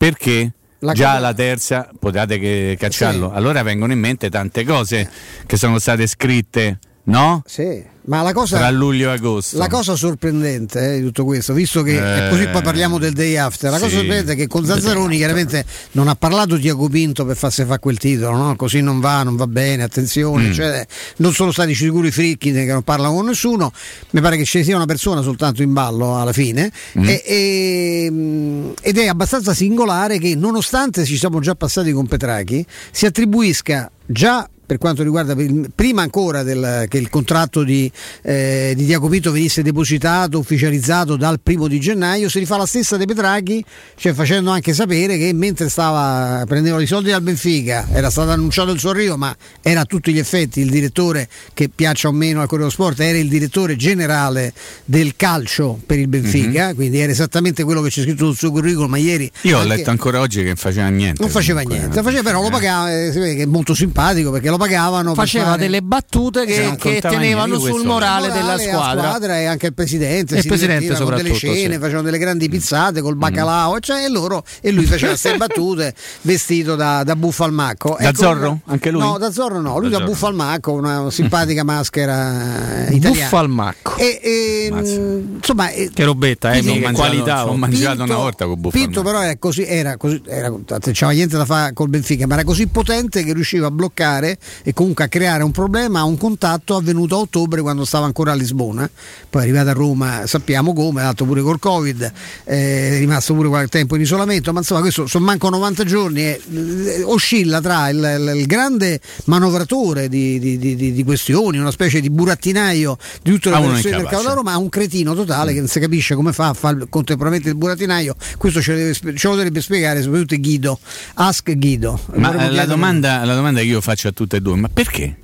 Perché? La già la terza potete che cacciarlo. Sì. Allora vengono in mente tante cose che sono state scritte, no? Sì, ma la cosa, Tra luglio e agosto. la cosa sorprendente eh, di tutto questo, visto che Eh, così poi parliamo del day after, la cosa sì. sorprendente è che con Zazzaroni chiaramente non ha parlato Diago Pinto per farsi fare quel titolo, no? così non va, non va bene, attenzione, Mm. cioè, non sono stati sicuri i fricchi che non parlano con nessuno, mi pare che ci sia una persona soltanto in ballo alla fine Mm. e- e, mh, ed è abbastanza singolare che nonostante ci siamo già passati con Petrachi, si attribuisca già per quanto riguarda prima ancora del- che il contratto di, eh, di Diaco Pinto venisse depositato, ufficializzato dal primo di gennaio, si rifà la stessa dei Petraghi, cioè facendo anche sapere che mentre stava prendevano i soldi dal Benfica, era stato annunciato il suo arrivo, ma era a tutti gli effetti il direttore che piaccia o meno al Corriere dello Sport, era il direttore generale del calcio per il Benfica, quindi era esattamente quello che c'è scritto sul suo curriculum, ma ieri. Io ho letto ancora oggi che faceva niente. non faceva comunque. niente, faceva, però lo pagava, eh, si vede che è molto simpatico perché lo pagavano. Faceva fare- delle battute che, non che contava tenevano sul morale, morale della squadra. squadra e anche il presidente E il si presidente con delle soprattutto, cene, sì. facevano delle grandi Mm. pizzate col baccalao cioè, e, loro, e lui faceva queste battute vestito da, da buffalmacco Da Ecco, Zorro? Anche lui? no da Zorro no lui Da da, Zorro. buffalmacco una simpatica maschera italiana Buffalmacco. e, e, mh, insomma eh, Che robetta, eh, che qualità. ho oh. mangiato una volta con Buffon. Pinto però era così, era così era, non c'aveva niente da fare col Benfica, ma era così potente che riusciva a bloccare e comunque a creare un problema a un contatto avvenuto a ottobre quando stava ancora a Lisbona. Poi è arrivato a Roma, sappiamo come, è andato pure col Covid, eh, è rimasto pure qualche tempo in isolamento, ma insomma questo sono manco 90 giorni e eh, oscilla tra il, il, il grande manovratore di, di, di, di, questioni, una specie di burattinaio di tutto il mercato da Roma, a un cretino totale che non si capisce come fa a fare contemporaneamente il burattinaio. Questo ce lo, deve, ce lo dovrebbe spiegare soprattutto Guido, Ask Guido. Ma eh, la domanda, la domanda che io faccio a tutti 82, ma perché?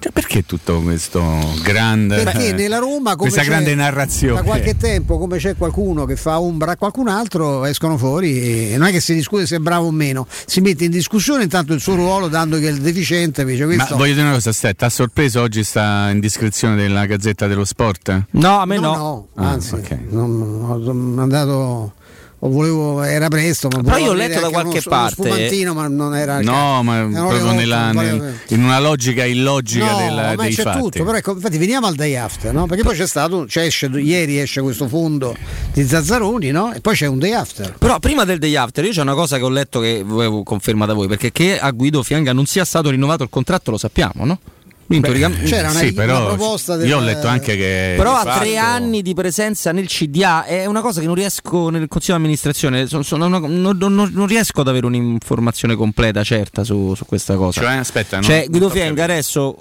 Cioè, perché tutto questo grande. Perché eh, nella Roma come questa grande narrazione. Da qualche tempo, come c'è qualcuno che fa ombra a qualcun altro, escono fuori e non è che si discute se è bravo o meno, si mette in discussione intanto il suo ruolo, dando che è il deficiente. Invece questo... Ma voglio dire una cosa, aspetta, ha sorpreso oggi sta indiscrezione della Gazzetta dello Sport? No, a me no. no. no. Ah, anzi, okay. non, non, non, non, andato o volevo, era presto, ma Però io ho letto da qualche uno, uno parte- spumantino, ma non era No, ma proprio nella- nel- in una logica illogica No, del- ma dei c'è fatti. tutto, però ecco, infatti veniamo al day after, no? Perché poi c'è stato, c'è esce, ieri esce questo fondo di Zazzaroni, no? E poi c'è un day after. Però prima del day after io c'è una cosa che ho letto che volevo conferma da voi, perché che a Guido Fianga non sia stato rinnovato il contratto lo sappiamo, no? Quindi teoricamente- c'era una- sì, però una proposta del- io ho letto anche che Però di a tre anni di presenza nel CDA è una cosa che non riesco nel consiglio di amministrazione, sono- sono una- non, non- non riesco ad avere un'informazione completa, certa su, su questa cosa. Cioè, aspetta, no, Cioè, Guido Fienga adesso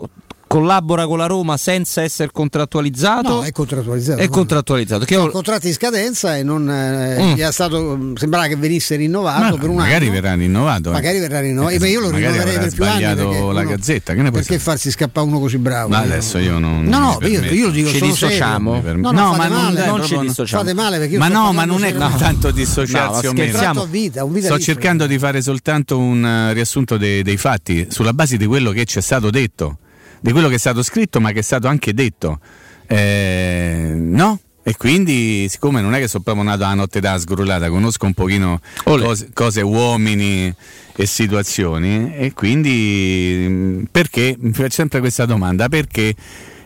collabora con la Roma senza essere contrattualizzato. No, è contrattualizzato. È contrattualizzato. Che io- Sono contratti in scadenza e non eh, Mm. gli è stato, sembrava che venisse rinnovato Ma per un magari anno. verrà rinnovato. eh. Magari verrà rinnovato, Eh, ma io lo magari rinnoverei per più anni. perché la uno- Gazzetta, che ne Perché farsi scappare uno così bravo? Ma adesso io non. No, no, io, io lo dico, Ci dissociamo? Per- No, no, no, ma non- non ci dissociamo. Fate male perché io Ma no, ma non è tanto dissociarsi No, o meno. Ho Sto cercando di fare soltanto un eh, riassunto dei fatti sulla base di quello che ci è stato detto, di quello che è stato scritto, ma che è stato anche detto. Eh, no? E quindi, siccome non è che sono proprio nato la notte da sgrullata, conosco un pochino cose, cose, uomini e situazioni, e quindi mh, perché mi faccio sempre questa domanda: perché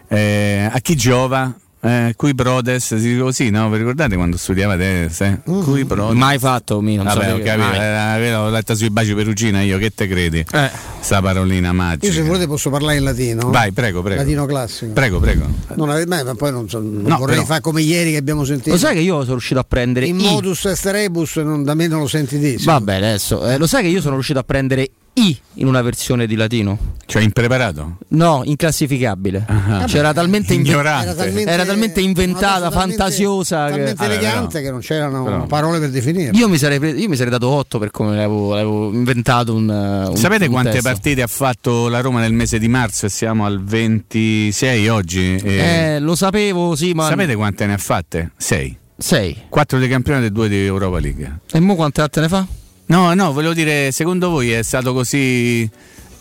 eh, a chi giova? Eh, cui prodes, si dice così, no? Vi ricordate quando studiavate? Se? Cui prodes? mai fatto, mi non Vabbè, perché, capito, mai. eh, l'ho letta sui baci perugina io, che te credi? Eh. Sta parolina magica. Io se volete posso parlare in latino. Vai, prego, prego. Latino classico. Prego, prego. Non ave- ma ma poi non, so, non No, vorrei però- fare come ieri che abbiamo sentito. Lo sai che io sono riuscito a prendere In i- modus est rebus non, da me non lo senti dire. Vabbè, adesso eh, lo sai che io sono riuscito a prendere I in una versione di latino? Cioè impreparato? No, inclassificabile. Ah. C'era talmente, inve- Ignorante. Era talmente, era talmente inventata, talmente- fantasiosa. che- talmente Vabbè, elegante però- che non c'erano però- parole per definirla. Io mi, sarei pre- io mi sarei dato 8 per come l'avevo, l'avevo inventato un, uh, un Sapete un quante testo. partite ha fatto la Roma nel mese di marzo e siamo al 26 oggi? E- Eh, lo sapevo, sì, ma Sapete quante ne ha fatte? 6. 6. 4 di campionato e 2 di Europa League. E mo quante altre ne fa? No, no, volevo dire, secondo voi è stato così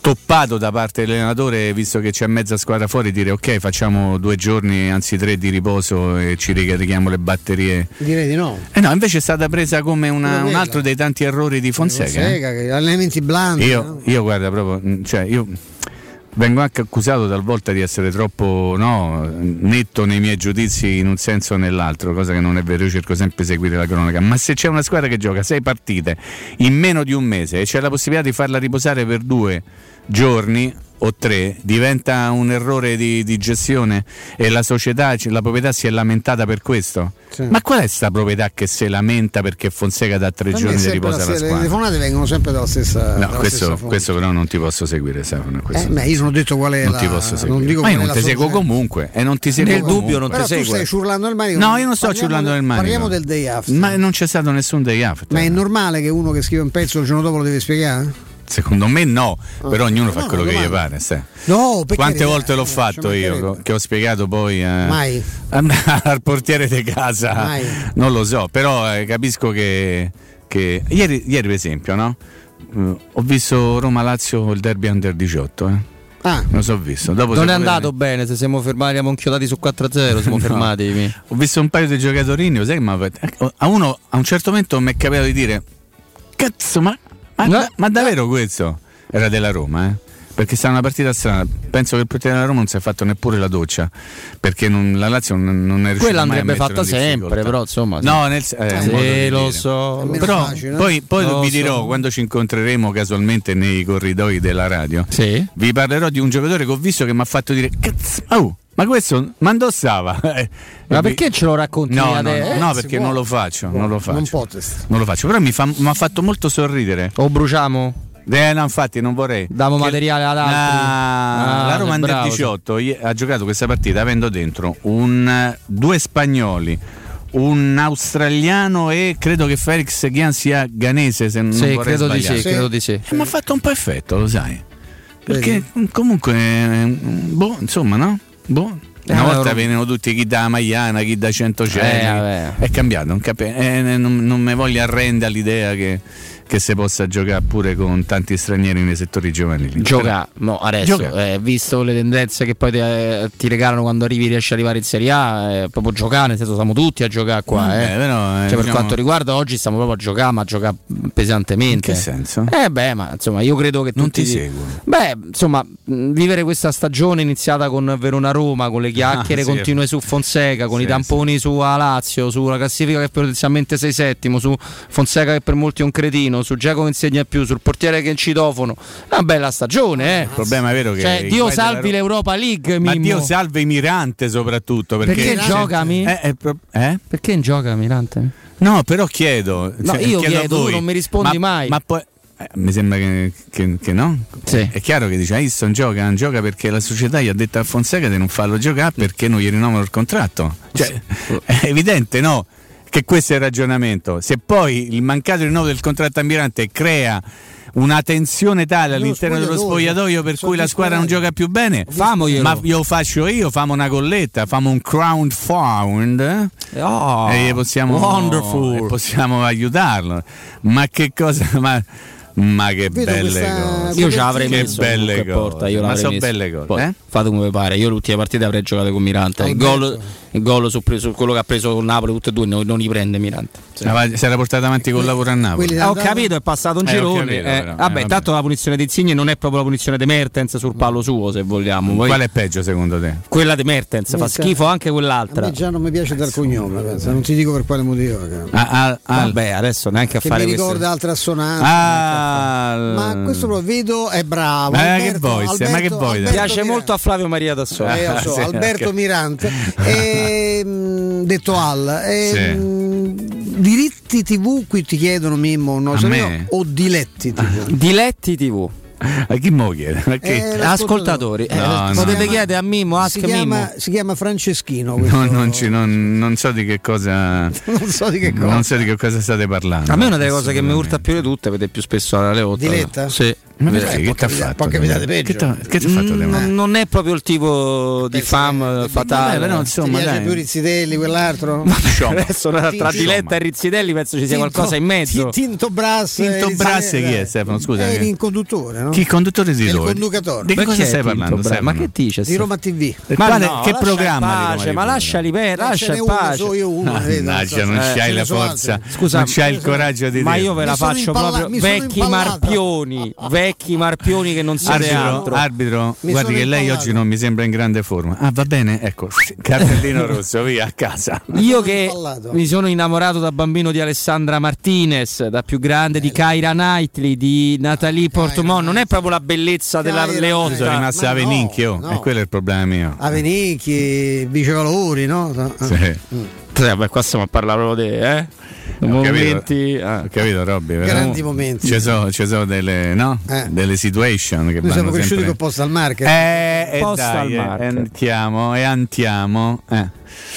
toppato da parte dell'allenatore, visto che c'è mezza squadra fuori, dire ok facciamo due giorni, anzi tre di riposo e ci ricarichiamo le batterie. Direi di no. Eh no, invece è stata presa come una- un altro dei tanti errori di Fonseca. eh. Fonseca, che allenamenti blandi. Io, no? io guarda proprio, cioè io vengo anche accusato talvolta di essere troppo no, netto nei miei giudizi in un senso o nell'altro, cosa che non è vero, io cerco sempre di seguire la cronaca, ma se c'è una squadra che gioca sei partite in meno di un mese e c'è la possibilità di farla riposare per due giorni o tre, diventa un errore di, di gestione e la società, la proprietà si è lamentata per questo. Ma qual è sta proprietà che si lamenta perché Fonseca da tre giorni di riposo la alla stessa- Le squadra? telefonate vengono sempre dalla stessa. No, dalla questo, stessa questo però non ti posso seguire, Stefano. Eh, beh, io non ho detto qual è non la- ti posso seguire. non dico ma io non ti seguo comunque e non ti seguo Nel comunque. dubbio non Però ti tu segue. stai ciurlando il manico. No, io non sto ciurlando del manico. Parliamo del day after. Ma non c'è stato nessun day after. Ma è normale che uno che scrive un pezzo il giorno dopo lo deve spiegare? Secondo me no, però ognuno fa Ah. no, quello no, che gli pare. sai. No, Quante volte l'ho eh, fatto io, che ho spiegato poi eh, Mai. al portiere di casa? Mai. Non lo so, però eh, capisco che, che- Ieri, ieri, per esempio, no? Eh, ho visto Roma-Lazio il derby under 18. Eh. Ah. Lo so visto. Dopo Non se è andato bene, se siamo fermati, eravamo inchiodati su 4-0, siamo No. fermati. mi- Ho visto un paio di giocatori, sai fatto- a uno a un certo momento mi è capitato di dire cazzo ma, ma, ma davvero questo era della Roma eh? Perché stava una partita strana penso che il portiere della Roma non si è fatto neppure la doccia perché non- la Lazio non, non è riuscita Quella mai a andrebbe fatta sempre, però insomma. sì. No, nel, eh, Sì, modo di lo dire. so. Però so. poi, poi Lo vi so. dirò quando ci incontreremo casualmente nei corridoi della radio, vi parlerò di un giocatore che ho visto che mi ha fatto dire cazzo, oh, ma questo ma dove stava? Eh, Ma perché ce lo racconti No, no, adesso? no, Eh, perché non lo faccio, non lo faccio. Non. Non lo faccio, però mi, fa- mi ha fatto molto sorridere. O bruciamo? Eh, no, infatti non vorrei. Diamo Che- materiale ad altri. Ah, Ah, la Roma Under bravo. 18 i- ha giocato questa partita avendo dentro un, eh, due spagnoli, un australiano e credo che Felix Ghian sia ganese se non Sì, credo di sbagliare. sì, credo di sì. Eh, mi ha fatto un po' effetto, lo sai. Perché comunque, eh, boh, insomma, no? Boh. Eh, Una ma volta Roma- venivano tutti chi da Maiana, chi da. Eh, vabbè. è cambiato, non, eh, non, non mi voglio arrendere all'idea che, che si possa giocare pure con tanti stranieri nei settori giovanili. Gioca, no, adesso, Gioca. eh, visto le tendenze che poi ti, eh, ti regalano quando arrivi, riesci ad arrivare in Serie A, eh, proprio giocare, nel senso siamo tutti a giocare qua. Eh. però, eh, Cioè, per diciamo- quanto riguarda oggi stiamo proprio a giocare, ma a giocare pesantemente. In che senso? Eh beh, ma insomma, io credo che Non ti seguo. Beh, insomma, vivere questa stagione iniziata con Verona Roma, con le chiacchiere Ah, sì. continue su Fonseca, con Sì, i tamponi su Lazio, sulla classifica che potenzialmente sei settimo, su Fonseca che per molti è un cretino, su Giacomo insegna più, sul portiere che un citofono. Una bella stagione, eh. Il problema è vero che. Cioè, Dio salvi Ro- l'Europa League, Ma Mimmo. Dio salve Mirante soprattutto. Perché, Perché gioca, Mi? Eh, eh, pro- eh? Perché in gioca Mirante? No, però chiedo. No, cioè, io chiedo chiedo, tu voi, non mi rispondi ma- mai. Ma poi. eh, mi sembra che, che- che no? Sì. È chiaro che dice Aiston gioca, non gioca perché la società gli ha detto a Fonseca di non farlo giocare perché non gli rinnovano il contratto. Cioè, è evidente, no? Che questo è il ragionamento. Se poi il mancato rinnovo del contratto a Mirante crea una tensione tale all'interno dello spogliatoio. per cui la squadra non gioca più bene, Famoglielo. ma io lo faccio io, famo una colletta, famo un crowdfund eh? Oh, e possiamo, wonderful. e possiamo aiutarlo. Ma che cosa? Ma, ma che Vedo belle questa cose. Io ce l'avrei che messo belle porta, io ma sono messo. belle cose. Poi, eh? Fate come pare, io l'ultima partita avrei giocato con Mirante. Il gol? Il gol su, su quello che ha preso con Napoli, tutte e due, non, non li prende Mirante. Sì. Si era portato avanti col lavoro a Napoli. Eh, ho capito, è passato un Eh, girone. capito, eh. eh, vabbè, vabbè. tanto la punizione di Insigne non è proprio la punizione di Mertens sul palo suo, se vogliamo. Poi- Qual è peggio secondo te? Quella di Mertens fa Mertens. schifo anche A quell'altra. me già non mi piace dal cognome, pensa, non ti dico per quale motivo. Ah, ah, ah, Vabbè, adesso neanche a Che fare mi ricorda altre assonanze. ah, Ma questo lo vedo, è bravo. Ma che Alberto- voice, ma che Alberto- voice? Piace Mirante. molto a Flavio Maria da Sole. Eh, lo so, Sì, Alberto ok. Mirante. E, mh, detto Al, e, Sì. mh, diritti TV qui ti chiedono Mimmo, no, no, o diletti TV. Diletti TV. A chi mo chiede? Eh, Ascoltatori, eh, No, no. potete chiedere a Mimmo, ask Si chiama, Mimmo. si chiama Franceschino. No, non, ci- non- non so di che cosa. Non so di che cosa. Non so di che cosa state parlando. A me è una delle cose che mi urta più di tutte, vedete più spesso alla Leotta. Diletta? Sì. Ma Eh, perché? Che può ti ha fatto? Che t'ha- Che ti ha fatto Mm, non è proprio il tipo di fam fatale. vabbè, però, insomma, Ti piace dai. più Rizzitelli, quell'altro? Adesso tra Tinto- Diletta e Rizzitelli penso ci sia Tinto- qualcosa in mezzo. Ti- Tinto Brass. Tinto eh, Brass chi è, eh. Stefano? Scusa, È che- il conduttore, no? Chi il conduttore di È il conducatore. Di che cosa stai parlando? Ma che dice? Di Roma TV. Ma no, che lascia programma Roma ma lasciali per, Ma lascia in pace. so io uno. vedi, non Mannaggia, non eh, c'hai ce la forza. Scusa, non c'hai il coraggio di Ma dirlo. io ve la faccio proprio vecchi marpioni, vecchi marpioni che non siete Arbitro, altro. arbitro Mi guardi che lei oggi non mi sembra in grande forma. Ah, va bene, ecco, cartellino rosso, via a casa. Io che impallato. mi sono innamorato da bambino di Alessandra Martinez, da più grande di Kyra Knightley, di Natalie Portman, non è proprio la bellezza della Kyra Leotta. Sono rimasta Ma a no, Venicchio, no. e quello è il problema mio. Avenicchi, Vicevalori, no? Sì. Sì, vabbè, qua stiamo a parlare proprio di eh? Momenti. ah. Ho capito, Robby. però Grandi momenti. Ci sono, ci sono delle, no? Eh. delle situation che Noi vanno siamo cresciuti sempre... con posta al market. Eh, e Posta dai, eh, market. antiamo, e antiamo. Eh.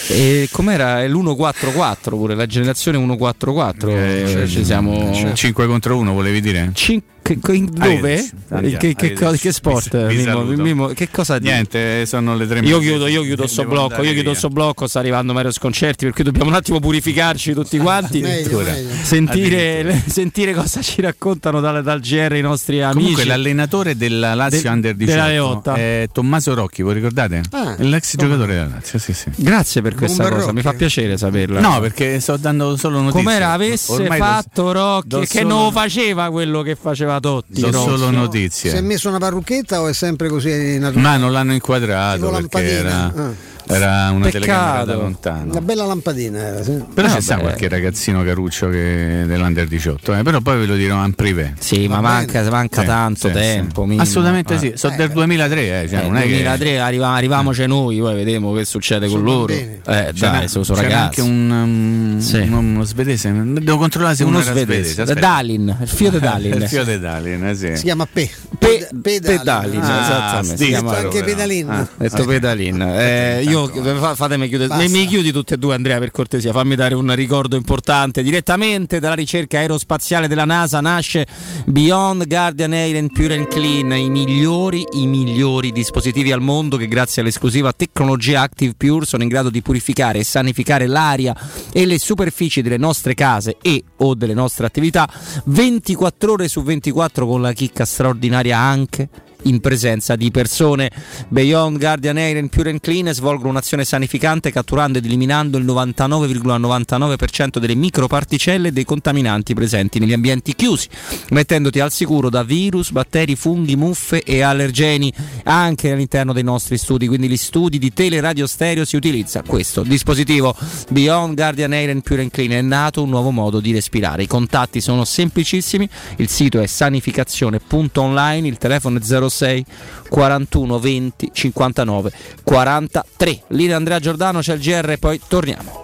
E com'era? È l'144 pure, la generazione 144. Eh, ci siamo. 5 contro 1 volevi dire? Cin- che- co- in- dove? Andiamo, che, che, co- che sport? Mimmo? saluto. Mimmo, che cosa dici? Niente, sono le tre Io chiudo, io chiudo sto blocco, io chiudo via. sto blocco, sta arrivando Mario Sconcerti, per cui dobbiamo un attimo purificarci tutti quanti. Meglio, meglio. Sentire, sentire cosa ci raccontano dal, dal GR i nostri amici. Comunque l'allenatore della Lazio Del- Under della 18 Leotta. è Tommaso Rocchi, voi ricordate? Ah, L'ex giocatore della Lazio, sì, sì. Grazie per questa Bomba cosa, mi Rocchi. fa piacere saperla. No, perché sto dando solo notizie. Com'era avesse Ormai do- fatto Rocchi, do che solo- non faceva quello che faceva Totti. Do Rocchi. solo notizie. Si è messo una parrucchetta o è sempre così naturale? Ma non l'hanno inquadrato perché lampadina. era, Ah. Era una Peccato. telecamera da lontano. Una bella lampadina era, sì. Però Vabbè. ci sta qualche ragazzino caruccio che dell'Under 18, eh, però poi ve lo dirò in privé. Sì, ma Va manca, manca Sì, tanto sì, tempo. Assolutamente Eh. sì, sono del 2003, eh, cioè, Eh, non è che 2003 arriva, arriviamoci noi, poi vediamo che succede con loro. bambini. Eh, dai, sono, c'era ragazzi. anche un, um, Sì. un- uno svedese, devo controllare se Uno uno era svedese, svedese. Dalin, il figlio di Dalin. il figlio di Dalin, eh, sì. Si chiama Pe. Pe- Pedalin. Ah, esattamente. sti si chiama- Anche. Pedalin. Ah. Detto Pedalin. Eh, io fa- fatemi chiudere. Basta. Mi chiudi tutti e due, Andrea, per cortesia. Fammi dare un ricordo importante. Direttamente dalla ricerca aerospaziale della NASA nasce Beyond Guardian Air and Pure and Clean, i migliori, i migliori dispositivi al mondo che grazie all'esclusiva tecnologia Active Pure sono in grado di purificare e sanificare l'aria e le superfici delle nostre case e o delle nostre attività 24 ore su 24 con la chicca straordinaria anche in presenza di persone. Beyond Guardian Air and Pure and Clean svolgono un'azione sanificante catturando ed eliminando il 99,99% delle microparticelle e dei contaminanti presenti negli ambienti chiusi, mettendoti al sicuro da virus, batteri, funghi, muffe e allergeni anche all'interno dei nostri studi. Quindi gli studi di teleradio stereo si utilizza questo dispositivo Beyond Guardian Air and Pure and Clean è nato un nuovo modo di respirare. I contatti sono semplicissimi, il sito è sanificazione.online, il telefono è 06 41 20 59 43. Linea Andrea Giordano, c'è il GR e poi torniamo.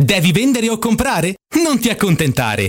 Devi vendere o comprare? Non ti accontentare.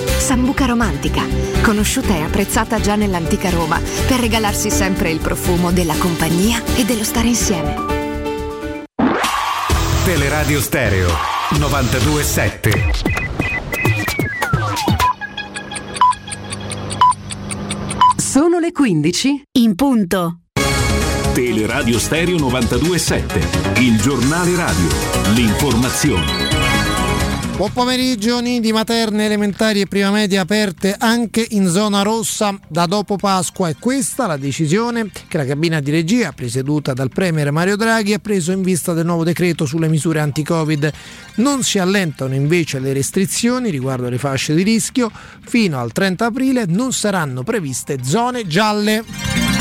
Sambuca romantica, conosciuta e apprezzata già nell'antica Roma per regalarsi sempre il profumo della compagnia e dello stare insieme. Teleradio Stereo 927. Sono le 15 in punto. Teleradio Stereo 927, il giornale radio, l'informazione. Buon pomeriggio, nidi materne, elementari e prima media aperte anche in zona rossa da dopo Pasqua. È questa la decisione che la cabina di regia, presieduta dal Premier Mario Draghi, ha preso in vista del nuovo decreto sulle misure anti-Covid. Non si allentano invece le restrizioni riguardo alle fasce di rischio. Fino al 30 aprile non saranno previste zone gialle.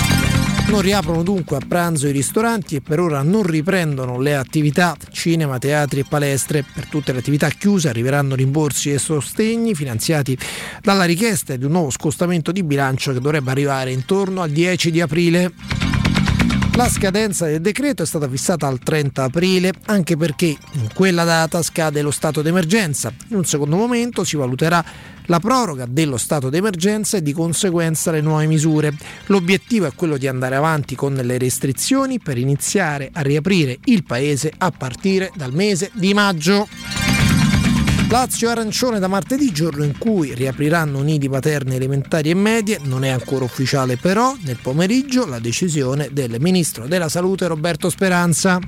Non riaprono dunque a pranzo i ristoranti e per ora non riprendono le attività cinema, teatri e palestre. Per tutte le attività chiuse arriveranno rimborsi e sostegni finanziati dalla richiesta di un nuovo scostamento di bilancio che dovrebbe arrivare intorno al 10 di aprile. La scadenza del decreto è stata fissata al 30 aprile anche perché in quella data scade lo stato d'emergenza. In un secondo momento si valuterà la proroga dello stato d'emergenza e di conseguenza le nuove misure. L'obiettivo è quello di andare avanti con le restrizioni per iniziare a riaprire il paese a partire dal mese di maggio. Lazio arancione da martedì, giorno in cui riapriranno nidi paterni elementari e medie, non è ancora ufficiale però nel pomeriggio la decisione del ministro della salute Roberto Speranza.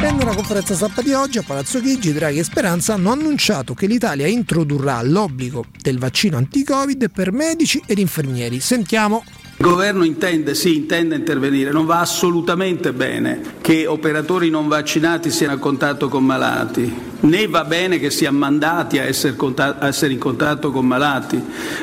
Nella conferenza stampa di oggi a Palazzo Chigi, Draghi e Speranza hanno annunciato che l'Italia introdurrà l'obbligo del vaccino anti-Covid per medici ed infermieri. Sentiamo. Il governo intende, sì, intende intervenire, non va assolutamente bene che operatori non vaccinati siano a contatto con malati, né va bene che siano mandati a essere, a essere in contatto con malati.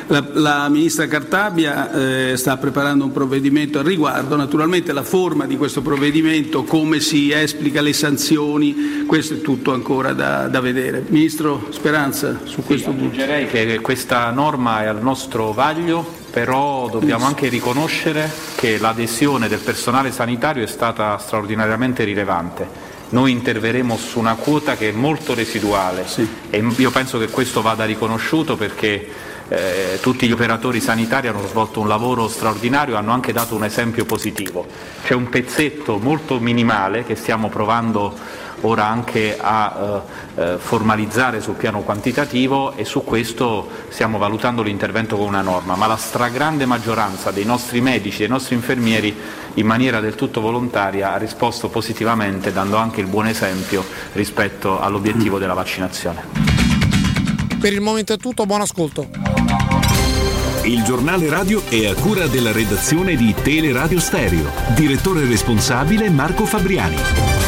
La, la ministra Cartabia eh, sta preparando un provvedimento al riguardo, naturalmente la forma di questo provvedimento, come si esplica le sanzioni, questo è tutto ancora da, da vedere. Ministro Speranza, su questo punto. Aggiungerei che questa norma è al nostro vaglio però dobbiamo anche riconoscere che l'adesione del personale sanitario è stata straordinariamente rilevante. Noi interveremo su una quota che è molto residuale sì. e io penso che questo vada riconosciuto perché eh, tutti gli operatori sanitari hanno svolto un lavoro straordinario e hanno anche dato un esempio positivo. C'è un pezzetto molto minimale che stiamo provando ora anche a eh, eh, formalizzare sul piano quantitativo e su questo stiamo valutando l'intervento con una norma, ma la stragrande maggioranza dei nostri medici, dei nostri infermieri in maniera del tutto volontaria ha risposto positivamente dando anche il buon esempio rispetto all'obiettivo della vaccinazione. Per il momento è tutto, buon ascolto. Il giornale radio è a cura della redazione di Teleradio Stereo. Direttore responsabile Marco Fabriani.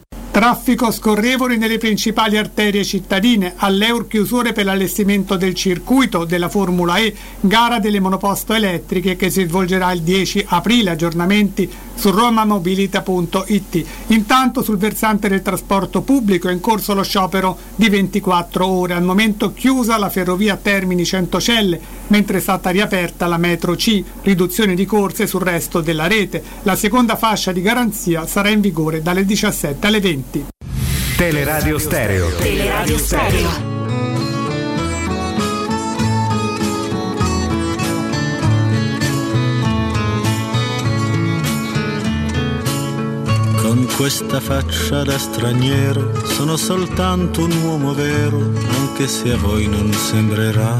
Traffico scorrevoli nelle principali arterie cittadine, all'Eur chiusure per l'allestimento del circuito della Formula E, gara delle monoposto elettriche che si svolgerà il 10 aprile, aggiornamenti su romamobilita.it. Intanto sul versante del trasporto pubblico è in corso lo sciopero di 24 ore, al momento chiusa la ferrovia Termini Centocelle, mentre è stata riaperta la metro C, riduzione di corse sul resto della rete. La seconda fascia di garanzia sarà in vigore dalle 17 alle 20. Teleradio Stereo. Teleradio Stereo. Con questa faccia da straniero sono soltanto un uomo vero, anche se a voi non sembrerà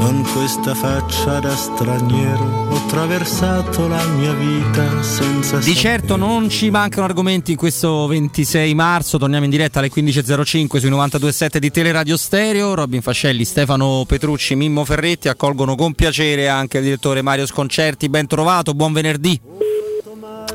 con questa faccia da straniero ho attraversato la mia vita senza Di certo non ci mancano argomenti in questo 26 marzo, torniamo in diretta alle 15.05 sui 92.7 di Teleradio Stereo, Robin Fascelli, Stefano Petrucci, Mimmo Ferretti accolgono con piacere anche il direttore Mario Sconcerti, ben trovato, buon venerdì.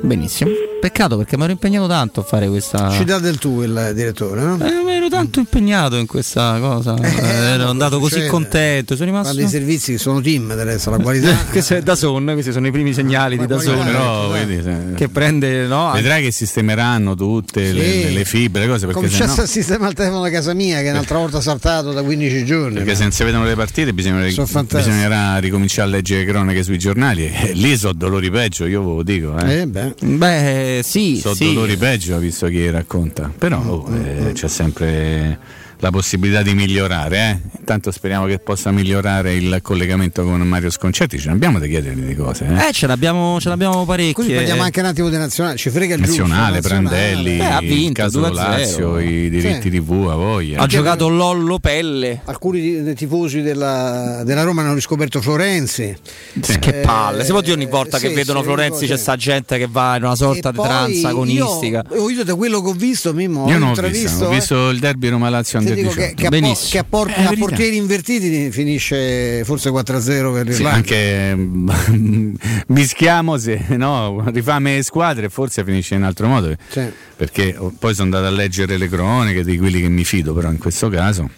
Benissimo. Peccato perché mi ero impegnato tanto a fare questa. Ci dà del tu il direttore, no? Eh, mi ero tanto impegnato in questa cosa. Eh, ero andato così succede. contento. Sono rimasto. Ma dei servizi che sono team adesso, la qualità. questo è da Son, questi sono i primi segnali di da Son. Però, vedi, che prende. No, vedrai che sistemeranno tutte sì. le, le, fibre, le cose. Perché Cominciasse no... a sistemare il telefono da casa mia, che un'altra volta saltato da 15 giorni. Perché ma... se non si vedono le partite bisognerà, bisognerà ricominciare a leggere cronache sui giornali. E lì sono dolori peggio, io ve lo dico. Eh. Eh beh. Beh sì. Sono sì. dolori peggio, visto chi racconta. Però oh, eh, c'è sempre la possibilità di migliorare. Eh? Intanto speriamo che possa migliorare il collegamento con Mario Sconcerti. Ce ne abbiamo da chiedergli di cose. Eh, eh ce l'abbiamo, ce l'abbiamo parecchie. Quindi parliamo anche un attimo di nazionale. Ci frega il nazionale, giusto, Prandelli, eh, ha vinto, il caso Lazio, i diritti sì. TV a voglia. Ha giocato Lollo Pelle. Alcuni dei tifosi della, della Roma hanno riscoperto Florenzi. Sì. Che palle. Si può dire ogni volta che vedono Florenzi c'è sta gente che va in una sorta di trans agonistica. Io, io, da quello che ho visto, Mimmo, io ho non ho visto, ho visto il derby Roma Under dico che, che, a, che a, por- eh, a portieri invertiti finisce forse 4-0 per l'Irlanda. Sì, anche mischiamo se no, rifame squadre forse finisce in altro modo. Sì. Perché poi sono andato a leggere le cronache di quelli che mi fido, però in questo caso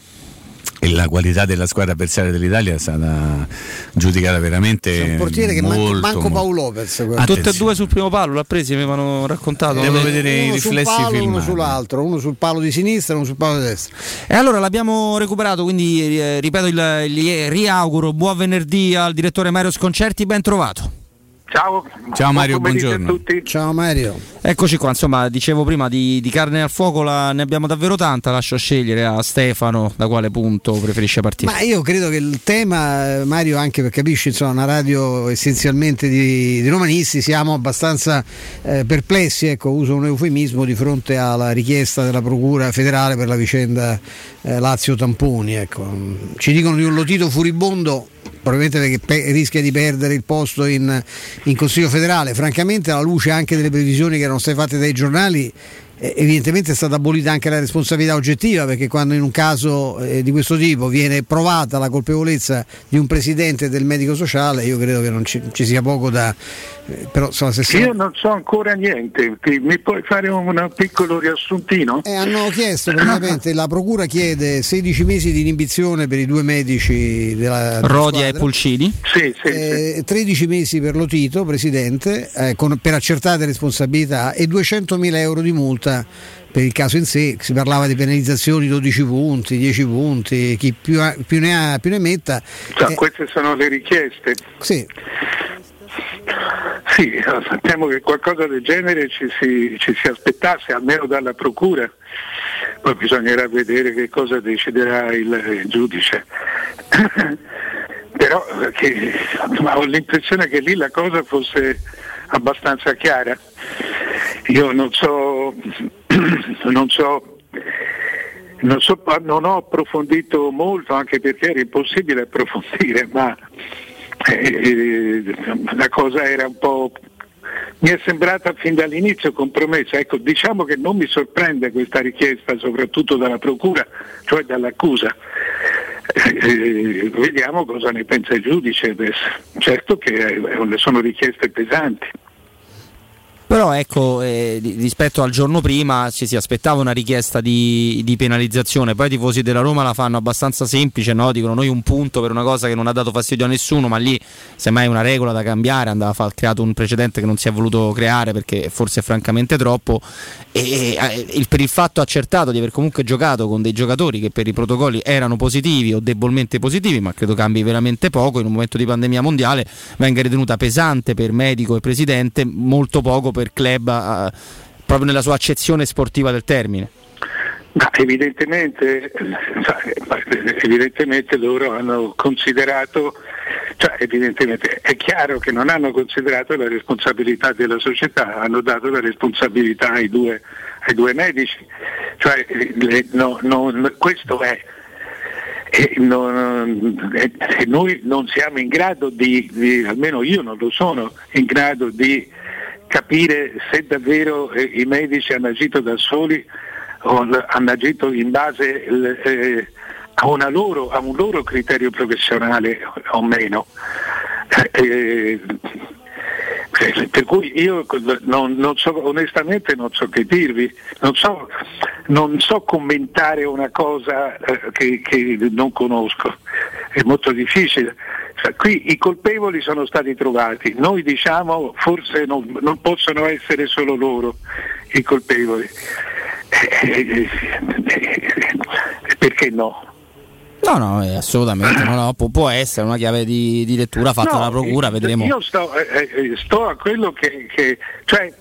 e la qualità della squadra avversaria dell'Italia è stata giudicata veramente un portiere che manco, molto, manco molto- Paolo Lopez. Tutte e due sul primo palo, l'ha presi, mi avevano raccontato. Devo Eh, vedere i uno sul riflessi palo e uno filmati. sull'altro, uno sul palo di sinistra e uno sul palo di destra. E allora l'abbiamo recuperato, quindi eh, ripeto il, il riauguro, buon venerdì al direttore Mario Sconcerti, ben trovato. Ciao. Ciao Mario, buongiorno. a tutti. Ciao Mario. Eccoci qua, insomma, dicevo prima di, di carne al fuoco la- ne abbiamo davvero tanta, lascio scegliere a Stefano da quale punto preferisce partire. Ma io credo che il tema, eh, Mario, anche per capisci, insomma, una radio essenzialmente di, di romanisti, siamo abbastanza eh, perplessi, ecco, uso un eufemismo, di fronte alla richiesta della Procura federale per la vicenda eh, Lazio Tamponi. Ecco. Ci dicono di un lotito furibondo. Probabilmente perché pe- rischia di perdere il posto in, in Consiglio federale. Francamente, alla luce anche delle previsioni che erano state fatte dai giornali, evidentemente è stata abolita anche la responsabilità oggettiva perché quando in un caso eh, di questo tipo viene provata la colpevolezza di un presidente del medico sociale io credo che non ci, ci sia poco da eh, però insomma se Io non so ancora niente, Ti- mi puoi fare un, piccolo riassuntino? Eh, hanno chiesto praticamente la procura chiede 16 mesi di inibizione per i due medici della della Rodia e squadra. Pulcini. Sì, sì, Eh, 13 mesi per lo Tito, presidente, eh, con- per accertate responsabilità e 200.000 euro di multa per il caso in sé. Si parlava di penalizzazioni 12 punti, 10 punti, chi più, ha- più ne ha più ne metta. Cioè, Eh, queste sono le richieste. sì. Sì, sappiamo che qualcosa del genere ci si, ci si aspettasse, almeno dalla Procura. Poi bisognerà vedere che cosa deciderà il, il giudice. Però che- ma ho l'impressione che lì la cosa fosse abbastanza chiara. Io non so, non so, non, so- non ho approfondito molto anche perché era impossibile approfondire, ma eh, la cosa era un po' mi è sembrata fin dall'inizio compromessa. Ecco, diciamo che non mi sorprende questa richiesta, soprattutto dalla Procura, cioè dall'accusa. Eh, vediamo cosa ne pensa il giudice adesso. Certo che eh, sono richieste pesanti. Però ecco, eh, rispetto al giorno prima ci si aspettava una richiesta di, di penalizzazione, poi i tifosi della Roma la fanno abbastanza semplice, no? dicono noi un punto per una cosa che non ha dato fastidio a nessuno, ma lì semmai è una regola da cambiare, andava fa- creato un precedente che non si è voluto creare perché forse è francamente troppo, e il- per il fatto accertato di aver comunque giocato con dei giocatori che per i protocolli erano positivi o debolmente positivi, ma credo cambi veramente poco, in un momento di pandemia mondiale venga ritenuta pesante per medico e presidente, molto poco per club eh, proprio nella sua accezione sportiva del termine. Ma evidentemente, evidentemente loro hanno considerato, cioè evidentemente è chiaro che non hanno considerato la responsabilità della società, hanno dato la responsabilità ai due, ai due medici, cioè, le- no- no- questo è. E non- e noi non siamo in grado di, di- almeno io non lo sono, in grado di capire se davvero eh, i medici hanno agito da soli o hanno agito in base eh, a, loro- a un loro criterio professionale o meno. Eh, eh, per cui io non, non so, onestamente non so che dirvi, non so, non so commentare una cosa eh, che, che non conosco, è molto difficile. Cioè, qui i colpevoli sono stati trovati, noi diciamo forse non, non possono essere solo loro i colpevoli. Eh, eh, eh, perché no? No, no, assolutamente, no, no, può, può essere una chiave di, di lettura fatta No, dalla procura, vedremo. Io sto, eh, sto a quello che, che- cioè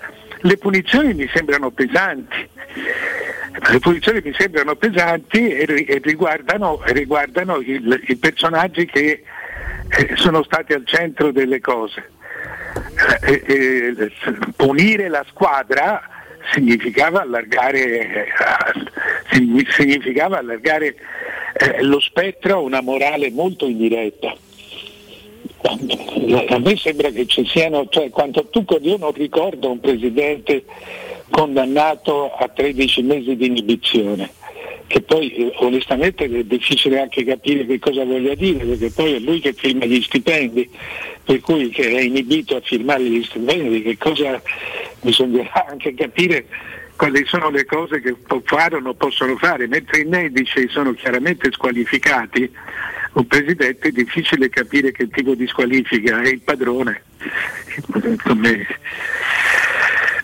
le punizioni mi sembrano pesanti. Le punizioni mi sembrano pesanti e, e riguardano, riguardano il- i personaggi che sono stati al centro delle cose. Eh, eh, eh, punire la squadra significava allargare, eh, signi- significava allargare eh, lo spettro a una morale molto indiretta. A me sembra che ci siano, cioè quanto tu io non ricordo un presidente condannato a 13 mesi di inibizione, che poi eh, onestamente è difficile anche capire che cosa voglia dire, perché poi è lui che firma gli stipendi, per cui che è inibito a firmare gli stipendi, che cosa bisognerà anche capire quali sono le cose che può fare o non possono fare, mentre i medici sono chiaramente squalificati, un presidente è difficile capire che tipo di squalifica è il padrone. Come-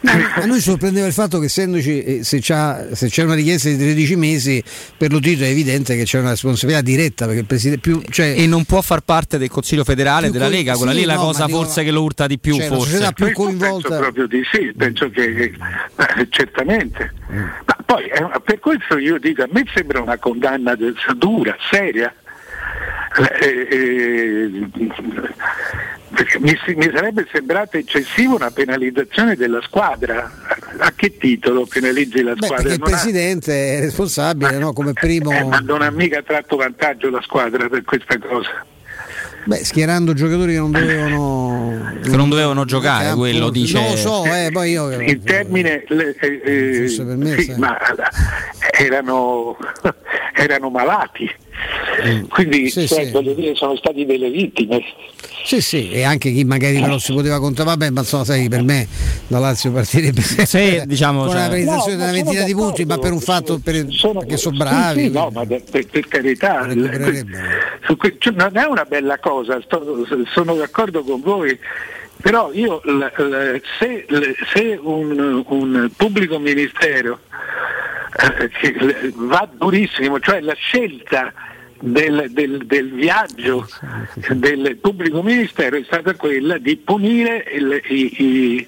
A noi sorprendeva il fatto che essendoci, eh, se, c'ha- se c'è una richiesta di 13 mesi, per lo Tito è evidente che c'è una responsabilità diretta perché il presidente più, cioè, E non può far parte del Consiglio federale della Lega, quella sì, lì è la no, cosa ma dico- forse che lo urta di più. cioè, la forse. società più Questo coinvolta. Penso proprio di sì, penso che eh, certamente. Ma poi eh, per questo io dico, a me sembra una condanna dura, seria. Eh, eh, mi, mi sarebbe sembrata eccessiva una penalizzazione della squadra. A che titolo penalizzi la Beh, squadra? perché il Non ha- presidente è responsabile no? come primo. eh, ma non ha mica tratto vantaggio la squadra per questa cosa. Beh, schierando giocatori che non dovevano. Che non dovevano giocare, campo, quello dice. Non lo so, eh, poi io. Il termine le- eh, eh, me, sì, ma erano, erano malati. Quindi Mm. Sì, cioè, sì. voglio dire, sono stati delle vittime. Sì, sì, e anche chi magari però si poteva contare, vabbè, ma insomma, sai, per me la Lazio partirebbe sempre diciamo, con cioè- una penalizzazione No, di una sono ventina di punti, ma per un fatto per- perché sono bravi. Sì, sì, no, ma per, per- carità, su que- cioè, non è una bella cosa, sto- sono d'accordo con voi. Però io l- l- se, l- se un, un pubblico ministero eh, che l- va durissimo, cioè la scelta del, del- del viaggio del pubblico ministero è stata quella di punire il- i, i-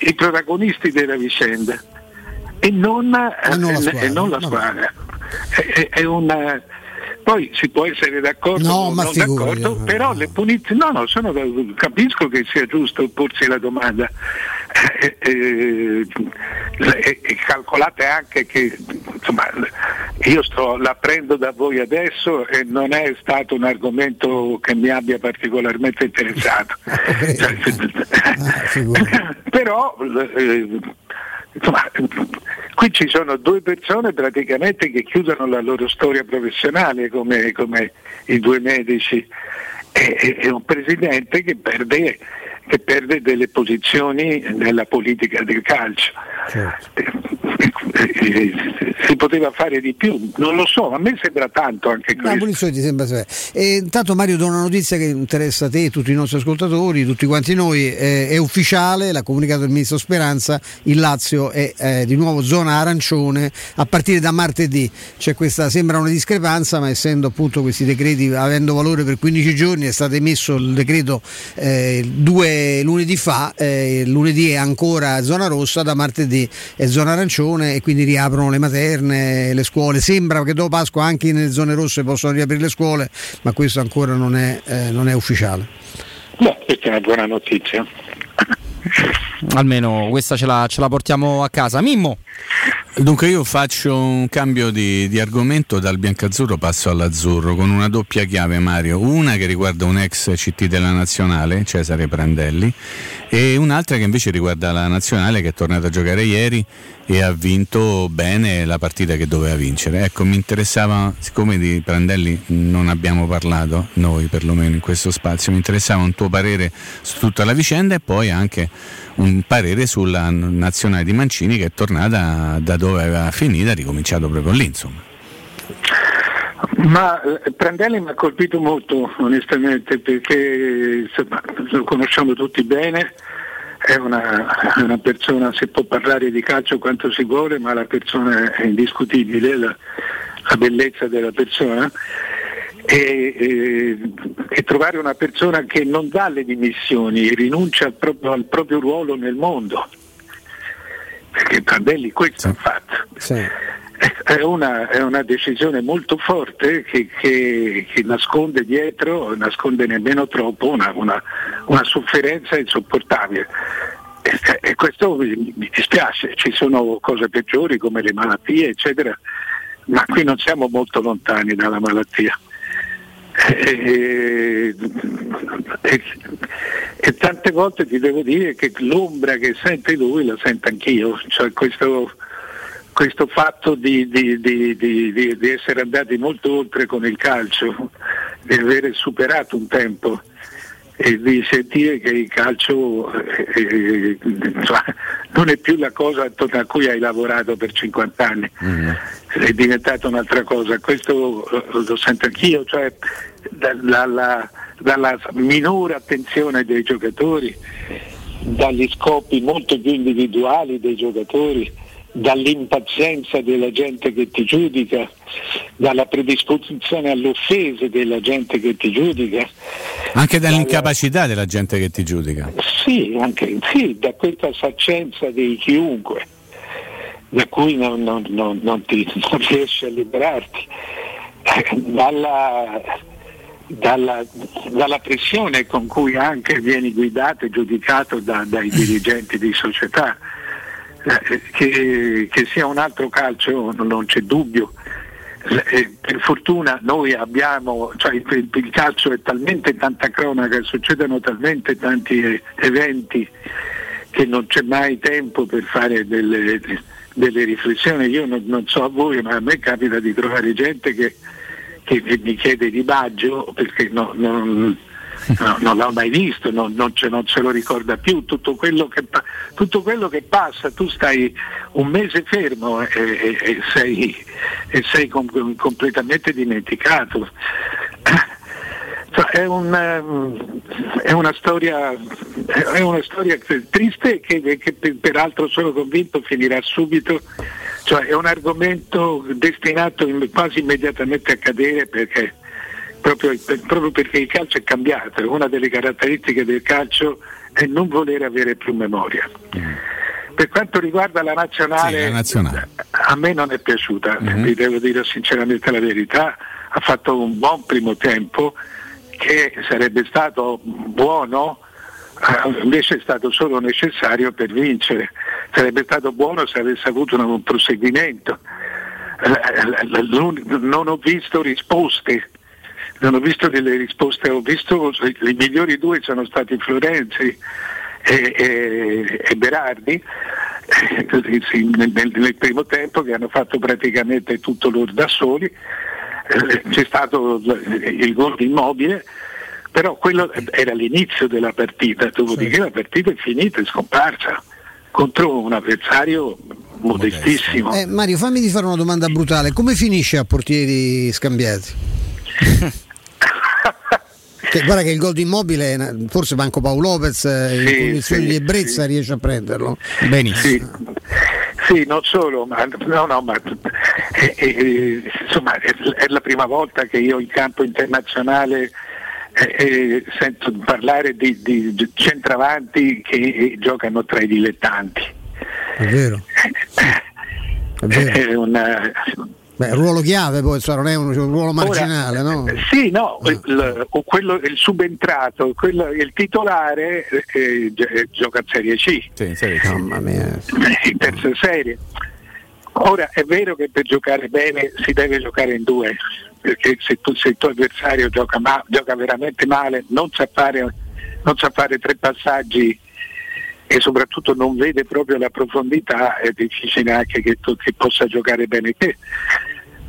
i protagonisti della vicenda e non, E non la squadra. È- è- è una- poi si può essere d'accordo No, o non figurati, d'accordo, no. però le punizioni, no, no, sono, capisco che sia giusto porsi la domanda. Eh, eh, e, e calcolate anche che insomma, io sto, la prendo da voi adesso e non è stato un argomento che mi abbia particolarmente interessato. Cioè, però eh, insomma, qui ci sono due persone praticamente che chiudono la loro storia professionale come, come i due medici e, e- un presidente che perde, che perde delle posizioni nella politica del calcio. Eh, Si poteva fare di più, non lo so, a me sembra tanto anche questo. punizione ti sembra. E intanto Mario do una notizia che interessa a te, tutti i nostri ascoltatori, tutti quanti noi, eh, è ufficiale, l'ha comunicato il ministro Speranza, il Lazio è eh, di nuovo zona arancione a partire da martedì. C'è questa, sembra una discrepanza, ma essendo appunto questi decreti avendo valore per 15 giorni è stato emesso il decreto eh, due lunedì fa, eh, lunedì è ancora zona rossa, da martedì è zona arancione e quindi riaprono le materne, le scuole. Sembra che dopo Pasqua anche nelle zone rosse possono riaprire le scuole, ma questo ancora non è, eh, non è ufficiale. Beh, questa è una buona notizia. Almeno questa ce la, ce la portiamo a casa. Mimmo. Dunque io faccio un cambio di, di argomento dal biancazzurro passo all'azzurro con una doppia chiave Mario, una che riguarda un ex CT della nazionale, Cesare Prandelli, e un'altra che invece riguarda la nazionale che è tornata a giocare ieri e ha vinto bene la partita che doveva vincere. Ecco, mi interessava, siccome di Prandelli non abbiamo parlato, noi perlomeno in questo spazio, mi interessava un tuo parere su tutta la vicenda e poi anche un parere sulla nazionale di Mancini che è tornata da dove aveva finito, ha ricominciato proprio lì, insomma. Ma eh, Prandelli mi ha colpito molto onestamente perché insomma, lo conosciamo tutti bene, è una, una persona, si può parlare di calcio quanto si vuole, ma la persona è indiscutibile, la, la bellezza della persona. E, e- e trovare una persona che non dà le dimissioni, rinuncia al proprio, al proprio ruolo nel mondo, perché Prandelli questo ha fatto. È una, è una decisione molto forte che, che- che nasconde dietro, nasconde nemmeno troppo, una, una- una sofferenza insopportabile. E, e questo mi, mi dispiace, ci sono cose peggiori come le malattie, eccetera, ma qui non siamo molto lontani dalla malattia. E, e- e tante volte ti devo dire che l'ombra che sente lui la sento anch'io, cioè questo, questo fatto di, di- di- di- essere andati molto oltre con il calcio, di aver superato un tempo e di sentire che il calcio eh, eh, insomma, non è più la cosa attorno a cui hai lavorato per 50 anni, è diventata un'altra cosa. Questo eh, lo sento anch'io, cioè dalla, dalla minore attenzione dei giocatori, dagli scopi molto più individuali dei giocatori, dall'impazienza della gente che ti giudica, dalla predisposizione alle offese della gente che ti giudica. Anche dall'incapacità della gente che ti giudica. Sì, anche, sì, da questa saccenza di chiunque, da cui non, non- non- non ti, riesci a liberarti, dalla, dalla- dalla pressione con cui anche vieni guidato e giudicato da- dai dirigenti di società. Eh, Che, che sia un altro calcio non- c'è dubbio. Eh, Per fortuna noi abbiamo, cioè il, il calcio è talmente tanta cronaca, succedono talmente tanti eh, eventi che non c'è mai tempo per fare delle, delle riflessioni. Io non, non so a voi, ma a me capita di trovare gente che, che mi chiede di Baggio perché no- non, no- non l'ho mai visto, non, non ce, non se lo ricorda più. Tutto quello che, tutto quello che passa, tu stai un mese fermo e, e- e sei, e sei com- completamente dimenticato. Cioè, È, un, ehm, è una storia, è una storia triste che, che per- peraltro sono convinto finirà subito, cioè è un argomento destinato in- quasi immediatamente a cadere perché, proprio, proprio perché il calcio è cambiato, una delle caratteristiche del calcio è non voler avere più memoria. Per quanto riguarda la nazionale, Sì, la nazionale. a me non è piaciuta, vi devo dire sinceramente la verità, ha fatto un buon primo tempo che sarebbe stato buono, eh, invece è stato solo necessario per vincere, sarebbe stato buono se avesse avuto un, proseguimento. Eh, Non ho visto risposte, non ho visto delle risposte, ho visto i migliori due sono stati Florenzi e, e- e Berardi eh, sì, nel, nel- nel primo tempo che hanno fatto praticamente tutto loro da soli. Eh, C'è stato il gol di immobile, però quello era l'inizio della partita, dopodiché la partita è finita, è scomparsa contro un avversario modestissimo. Eh, Mario, fammi di fare una domanda brutale. Come finisce a portieri scambiati? Che, guarda che il gol di immobile, forse Banco Paolo Lopez eh, in Sì, condizioni sì, di ebbrezza riesce a prenderlo. Sì, sì, non solo, ma, no, no, ma eh, eh, insomma, è, è la prima volta che io in campo internazionale eh, eh, sento parlare di, di centravanti che eh, giocano tra i dilettanti. È vero. È vero. Una- Beh, il ruolo chiave poi insomma, non è un, un ruolo marginale, no? Eh, Sì, no, il, o quello, il subentrato, quello- il titolare eh, eh, gioca a Serie C. Mamma mia. in terza serie. Ora è vero che per giocare bene si deve giocare in due, perché se, tu, se il tuo avversario gioca, ma- gioca veramente male, non sa, fare, non sa fare tre passaggi e soprattutto non vede proprio la profondità, è difficile anche che, tu, che possa giocare bene te.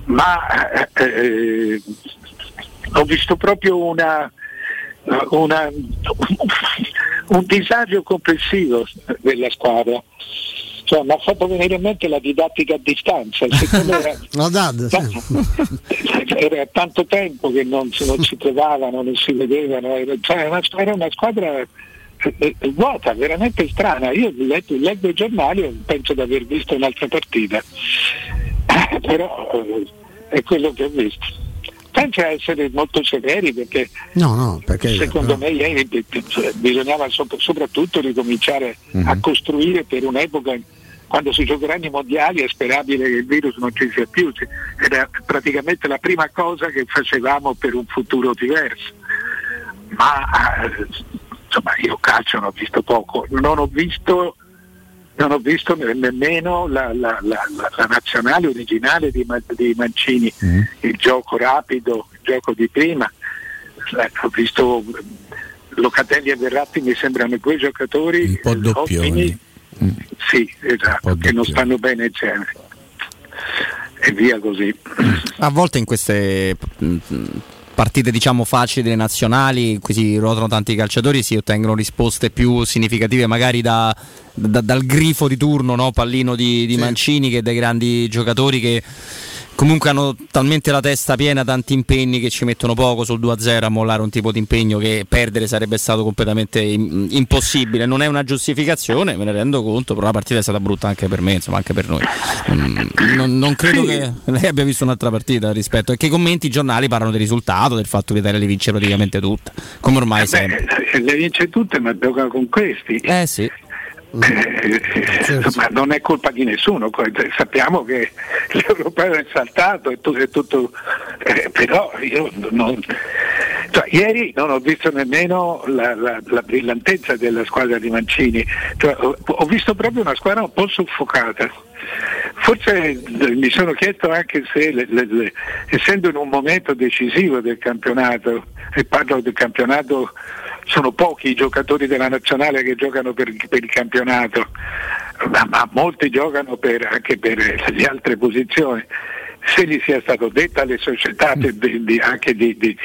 Ma eh, ho visto proprio una, una- un disagio complessivo della squadra. Cioè, mi ha fatto venire in mente la didattica a distanza. Era, La DAD, era tanto tempo che non, si- non si trovavano, non si vedevano, era, cioè, era una squadra eh, eh, vuota, veramente strana. Io leggo, leggo i giornali e penso di aver visto un'altra partita, Eh, però eh, è quello che ho visto. Senza essere molto severi perché No, no, perché secondo me ieri cioè, bisognava sop- soprattutto ricominciare a costruire per un'epoca quando si giocheranno i mondiali è sperabile che il virus non ci sia più, era praticamente la prima cosa che facevamo per un futuro diverso. Ma eh, insomma io calcio ne ho visto poco, non ho visto, non ho visto ne- nemmeno la, la- la- la- la nazionale originale di, Ma- di Mancini, il gioco rapido, il gioco di prima. Eh, ho visto Locatelli e Verratti mi sembrano due giocatori Un po' doppioni. ottimi. Sì, esatto, che non stanno bene insieme. E via così. A volte in queste partite diciamo facili delle nazionali, in cui si ruotano tanti calciatori, si ottengono risposte più significative magari da, da- dal grifo di turno, no? pallino di, di Mancini che dai grandi giocatori che comunque hanno talmente la testa piena tanti impegni che ci mettono poco sul 2-0 a mollare un tipo di impegno che perdere sarebbe stato completamente im- impossibile non è una giustificazione me ne rendo conto però la partita è stata brutta anche per me insomma anche per noi Mm, non, non credo Sì. che lei abbia visto un'altra partita rispetto e che i commenti i giornali parlano del risultato del fatto che l'Italia le vince praticamente tutte come ormai sempre Beh, le vince tutte ma gioca con questi. eh sì Eh, ma non è colpa di nessuno, co- sappiamo che l'europeo è saltato e tutto, è tutto eh, però io non, cioè, ieri non ho visto nemmeno la, la- la brillantezza della squadra di Mancini, Cioè, ho, ho visto proprio una squadra un po' soffocata. Forse eh, mi sono chiesto anche se, le- le- le- essendo in un momento decisivo del campionato, e parlo del campionato, sono pochi i giocatori della nazionale che giocano per, per il campionato, ma, ma molti giocano per- anche per le altre posizioni. Se gli sia stato detto alle società di, di- anche di, di-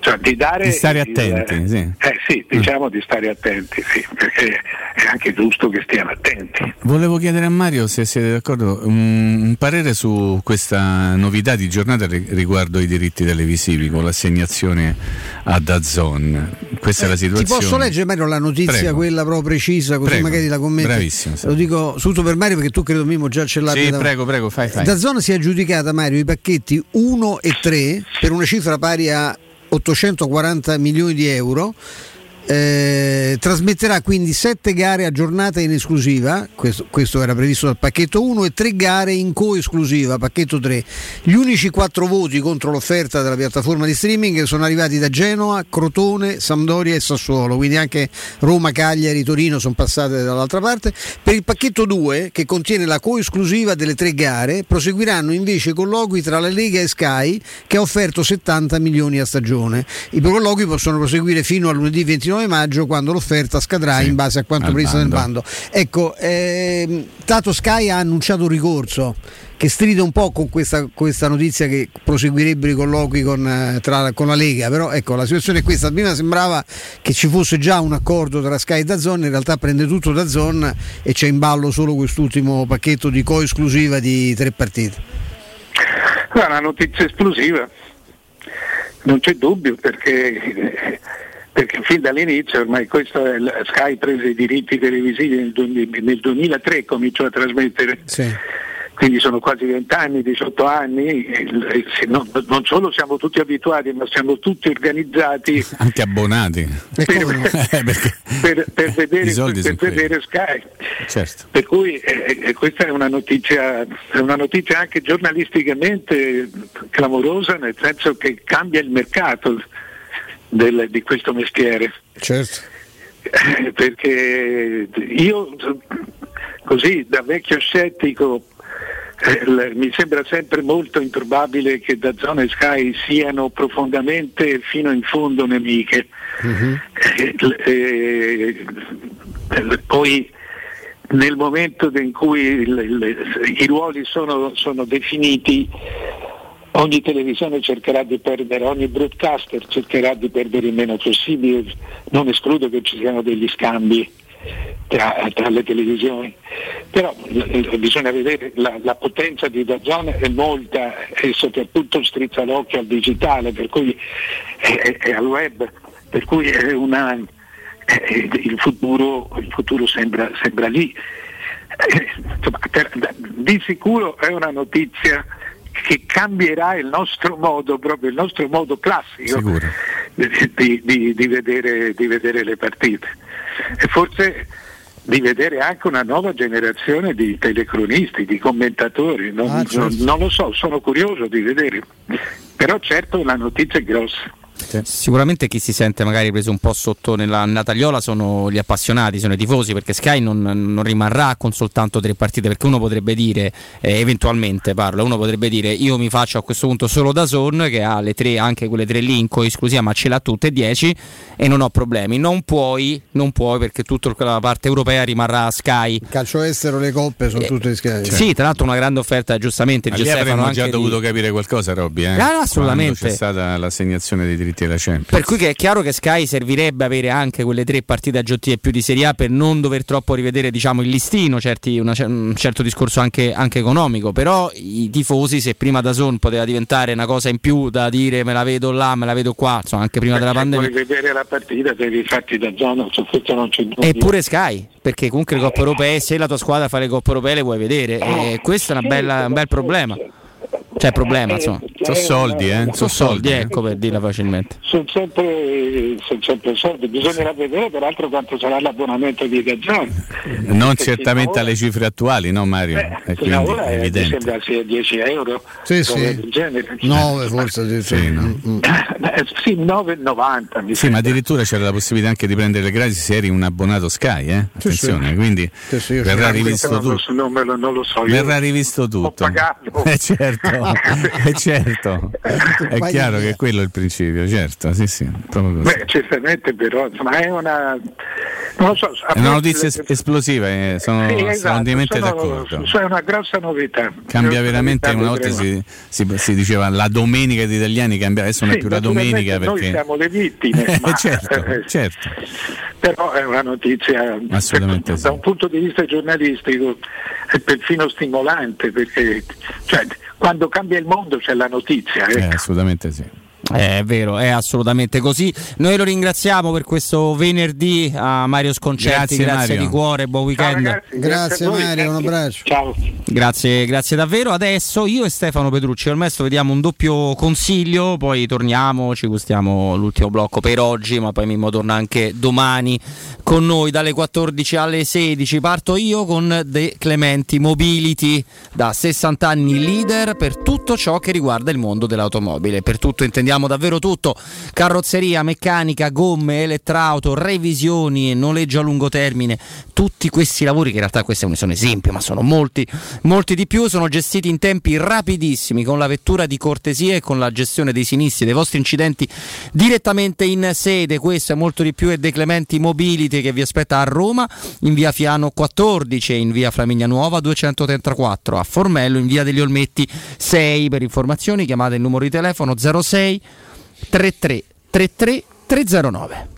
cioè di dare Di stare il- attenti, sì. eh sì, diciamo di stare attenti, sì, perché è anche giusto che stiano attenti. Volevo chiedere a Mario se siete d'accordo un, un parere su questa novità di giornata ri- riguardo i diritti televisivi con l'assegnazione a Dazon. Questa è la Ti situazione. posso leggere Mario la notizia, Prego. quella proprio precisa, così Prego. magari la commenti. Bravissimo, sì. Lo dico subito per Mario perché tu credo Mimo già ce l'abbia Sì, davanti. prego, prego, fai, fai. Da zona si è aggiudicata Mario i pacchetti 1 e 3 per una cifra pari a 840 milioni di euro. Eh, trasmetterà quindi 7 gare a giornata in esclusiva, questo, questo era previsto dal pacchetto 1, e 3 gare in coesclusiva, pacchetto 3. Gli unici 4 voti contro l'offerta della piattaforma di streaming sono arrivati da Genoa, Crotone, Sampdoria e Sassuolo, quindi anche Roma, Cagliari, Torino sono passate dall'altra parte. Per il pacchetto 2, che contiene la coesclusiva delle tre gare, proseguiranno invece i colloqui tra la Lega e Sky, che ha offerto 70 milioni a stagione. I colloqui possono proseguire fino a lunedì 29 maggio, quando l'offerta scadrà in base a quanto previsto nel bando. Ecco, ehm, Tato Sky ha annunciato un ricorso che stride un po' con questa, questa notizia che proseguirebbero i colloqui con, eh, tra- con la Lega, però ecco la situazione è questa, prima sembrava che ci fosse già un accordo tra Sky e Dazon, in realtà prende tutto Dazon e c'è in ballo solo quest'ultimo pacchetto di coesclusiva di tre partite. È una notizia esplosiva, non c'è dubbio perché, perché fin dall'inizio ormai questo è il- Sky prese i diritti televisivi nel, nel 2003 cominciò a trasmettere. Quindi sono quasi 20 anni, 18 anni, e il- e se no- non solo siamo tutti abituati, ma siamo tutti organizzati Anche abbonati. per, per- per vedere, per vedere Sky. Certo. Per cui eh, eh, questa è una, notizia, è una notizia anche giornalisticamente clamorosa, nel senso che cambia il mercato del- di questo mestiere. Certo. Eh, Perché io così da vecchio scettico eh, mi sembra sempre molto improbabile che da zona e Sky siano profondamente fino in fondo nemiche. Eh, eh, poi nel momento in cui il- il- i ruoli sono, sono definiti ogni televisione cercherà di perdere, ogni broadcaster cercherà di perdere il meno possibile, non escludo che ci siano degli scambi tra, tra le televisioni, però eh, bisogna vedere la, la potenza di Dazon è molta e soprattutto strizza l'occhio al digitale, per cui è, è- è al web, per cui è una, eh, il, futuro, il futuro sembra, sembra lì. Eh, insomma, per- di sicuro è una notizia che cambierà il nostro modo, proprio il nostro modo classico di, di- di vedere, di vedere le partite e forse di vedere anche una nuova generazione di telecronisti, di commentatori, non, Ah, certo. non- non lo so, sono curioso di vedere, però certo la notizia è grossa. Sicuramente chi si sente magari preso un po' sotto nella, nella tagliola sono gli appassionati, sono i tifosi, perché Sky non, non rimarrà con soltanto tre partite, perché uno potrebbe dire, eh, eventualmente parlo, uno potrebbe dire io mi faccio a questo punto solo da Zone, che ha le tre, anche quelle tre lì in co-esclusiva, ma ce l'ha tutte e dieci e non ho problemi. Non puoi, non puoi perché tutta la parte europea rimarrà a Sky. Calcio estero, le coppe sono Eh, tutte Sky. Sì, tra l'altro una grande offerta giustamente Ma di lì avremmo già di- dovuto capire qualcosa, Robby. Eh? Ah, no, assolutamente. Quando c'è stata l'assegnazione dei diritti della Champions. Per cui che è chiaro che Sky servirebbe avere anche quelle tre partite aggiuntive più di Serie A per non dover troppo rivedere diciamo, il listino, certi- una cer- un certo discorso anche, anche economico, però i tifosi se prima da Zone poteva diventare una cosa in più da dire me la vedo là, me la vedo qua, insomma anche prima della Se pandemia. vuoi vedere la partita devi farti da zona, su questo non c'è dubbio. Eppure Sky, perché comunque le coppe europee, se la tua squadra fa le coppe europee le vuoi vedere, e questo è una bella- un bel problema. Cioè problema, insomma. Sono soldi, eh? Sono soldi, ecco per dirla facilmente. Sono sempre, sono sempre soldi, bisognerà vedere peraltro quanto sarà l'abbonamento di Gazzon. Non certamente alle cifre attuali, no Mario? e Fino quindi ora è eh, mi evidente. sembra sia 10 euro, Sì, sì. del genere. 9 forse addirittura. Sì, no? Eh, sì, 9,90 mi Sì, ma addirittura c'era la possibilità anche di prendere le gratis se eri un abbonato Sky, eh? Sì, sì. Attenzione, quindi Sì, sì, io verrà rivisto non lo, tutto. so, non, lo, non lo so. Verrà rivisto tutto. pagato. Eh certo, eh, certo. È chiaro che quello è il principio, certo, sì, sì, proprio così. Beh, certamente però, insomma, è una... Non lo so, È una notizia es- esplosiva, eh, sono Sì, esatto, assolutamente sono- d'accordo. sono- È una grossa novità. Cambia veramente, novità, una volta si, si- si diceva la domenica degli italiani cambia, adesso non è Sì, più la domenica Noi perché... siamo le vittime, ma, certo, eh, certo. però è una notizia Assolutamente da un punto di vista giornalistico è perfino stimolante perché cioè, quando cambia il mondo c'è la notizia. Eh, ecco. assolutamente sì. Eh, È vero, è assolutamente così. Noi lo ringraziamo per questo venerdì a Mario Sconcerti, Grazie, grazie, Mario. di cuore, buon weekend. Grazie Mario, un abbraccio. Ciao. Grazie, grazie davvero. Adesso io e Stefano Petrucci al Mesto vediamo un doppio consiglio, poi torniamo, ci gustiamo l'ultimo blocco per oggi, ma poi Mimmo torna anche domani con noi dalle 14 alle 16. Parto io con De Clementi Mobility, da 60 anni leader per tutto ciò che riguarda il mondo dell'automobile. Per tutto intendiamo davvero tutto: carrozzeria, meccanica, gomme, elettrauto, revisioni, noleggio a lungo termine. Tutti questi lavori, che in realtà questi sono esempi, ma sono molti, molti di più, sono gestiti in tempi rapidissimi con la vettura di cortesia e con la gestione dei sinistri, dei vostri incidenti direttamente in sede. Questo e molto di più è De Clementi Mobility che vi aspetta a Roma in via Fiano 14 e in via Flaminia Nuova 234, a Formello in via degli Olmetti 6. Per informazioni chiamate il numero di telefono 06 33 33 309.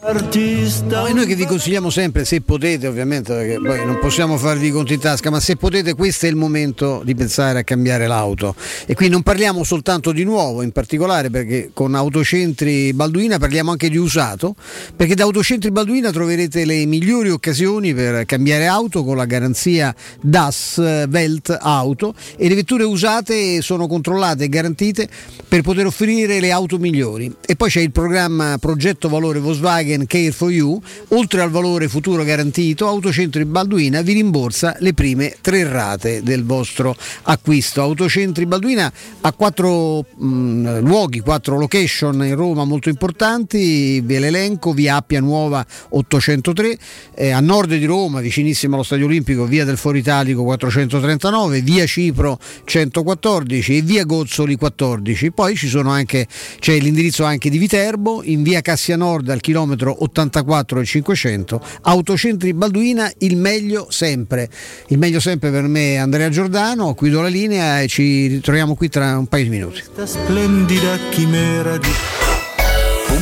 No, e noi che vi consigliamo sempre, se potete ovviamente, perché poi non possiamo farvi i conti in tasca, ma se potete questo è il momento di pensare a cambiare l'auto. E qui non parliamo soltanto di nuovo, in particolare perché con Autocentri Balduina parliamo anche di usato, perché da Autocentri Balduina troverete le migliori occasioni per cambiare auto con la garanzia DAS Welt Auto e le vetture usate sono controllate e garantite per poter offrire le auto migliori. E poi c'è il programma Progetto Valore Volkswagen Care for You, oltre al valore futuro garantito, Autocentri Balduina vi rimborsa le prime tre rate del vostro acquisto. Autocentri Balduina ha quattro mh, luoghi, quattro location in Roma molto importanti, ve l'elenco, via Appia Nuova 803, eh, a nord di Roma, vicinissimo allo Stadio Olimpico, via del Foro Italico 439, via Cipro 114 e via Gozzoli 14. Poi c'è l'indirizzo anche di Viterbo, in via Cassia Nord al chilometro 84 e 500, Autocentri Balduina, il meglio sempre. Il meglio sempre per me Andrea Giordano, qui do la linea e ci ritroviamo qui tra un paio di minuti. Splendida chimera di...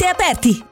aperti.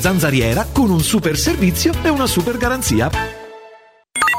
zanzariera con un super servizio e una super garanzia.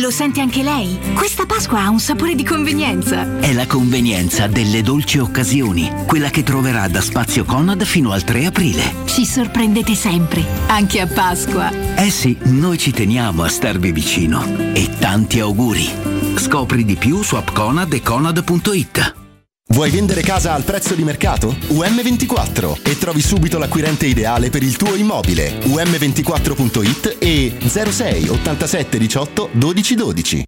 Lo sente anche lei? Questa Pasqua ha un sapore di convenienza. È la convenienza delle dolci occasioni, quella che troverà da Spazio Conad fino al 3 aprile. Ci sorprendete sempre, anche a Pasqua. Eh sì, noi ci teniamo a starvi vicino. E tanti auguri. Scopri di più su appconad e conad.it. Vuoi vendere casa al prezzo di mercato? UM24 e trovi subito l'acquirente ideale per il tuo immobile. UM24.it e 06 87 18 12 12.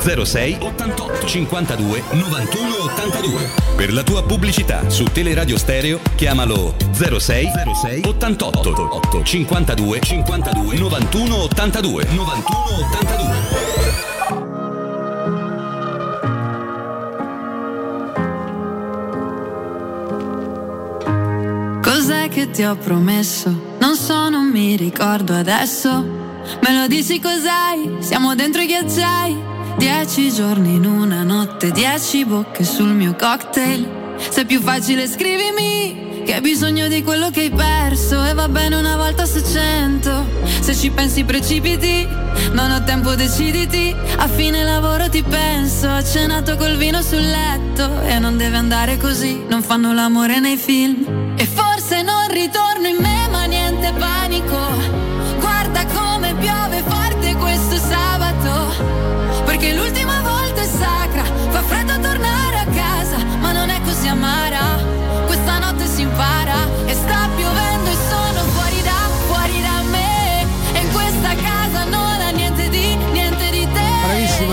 06 88 52 91 82. Per la tua pubblicità su Teleradio Stereo chiamalo 06 06 88 8 52 52 91 82 91 82. Cos'è che ti ho promesso? Non so, non mi ricordo adesso. Me lo dici cos'hai? Siamo dentro i ghiacciai. Dieci giorni in una notte, dieci bocche sul mio cocktail. Se è più facile scrivimi che hai bisogno di quello che hai perso e va bene una volta su cento. Se ci pensi precipiti, non ho tempo deciditi. A fine lavoro ti penso, ho cenato col vino sul letto e non deve andare così, non fanno l'amore nei film. E forse ritorno in me, ma niente panico. Guarda come piove forte questo sabato. Perché l'ultima volta è sacra, fa freddo tornare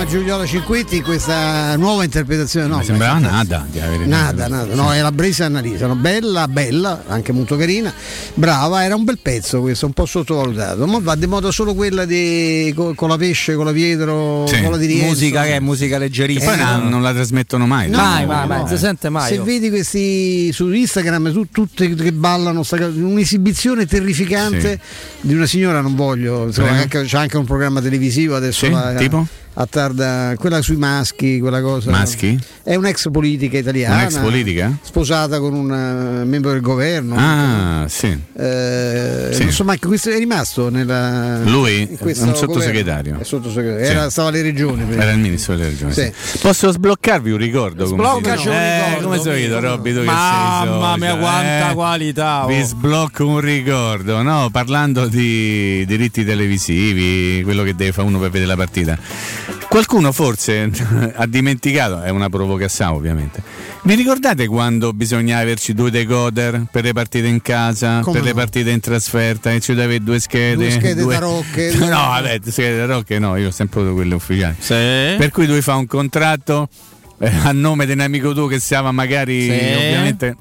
Bravissima Giuliola Cinquetti in questa nuova interpretazione. No, Mi sembrava nada. di avere- Nada, nada, no, è la Brisa Annalisa, no, bella, bella, anche molto carina, brava, era un bel pezzo questo, un po' sottovalutato, ma va di moda solo quella di co- con, la pesce, con la Pietro, Sì. con la di Rienzo. Musica che è musica leggerissima. poi non, non la trasmettono mai. No, mai, no, mai, mai, non si sente mai. Se oh. vedi questi su Instagram tu- tutte che ballano, sta- un'esibizione terrificante di una signora, non voglio, insomma, anche- c'è anche un programma televisivo adesso. Sì, la- tipo? A tarda, quella sui maschi, quella cosa. Maschi? È un'ex politica italiana. Un'ex politica? Sposata con un eh, membro del governo. Ah, sì. Eh, Sì. Non so, ma questo è rimasto nella, Lui? È un governo? sottosegretario. È sottosegretario. Sì. Era, stava alle regioni. prima. Era il ministro delle regioni. Sì. sì. Posso sbloccarvi un ricordo? Sbloccaci un Eh, ricordo, come solito, Miro. Robby, tu Mamma sei mia, quanta eh? qualità, oh. Vi sblocco un ricordo, no? Parlando di diritti televisivi, quello che deve fare uno per vedere la partita. Qualcuno forse ha dimenticato, è una provocazione ovviamente. Vi ricordate quando bisognava averci due decoder per le partite in casa, Come per le no? partite in trasferta e ci deve avere due schede? Due schede tarocche, due- No, vabbè, schede tarocche no, io ho sempre avuto quelle ufficiali. Sì. Per cui lui fa un contratto eh, a nome di un amico tuo che stava magari Sì. ovviamente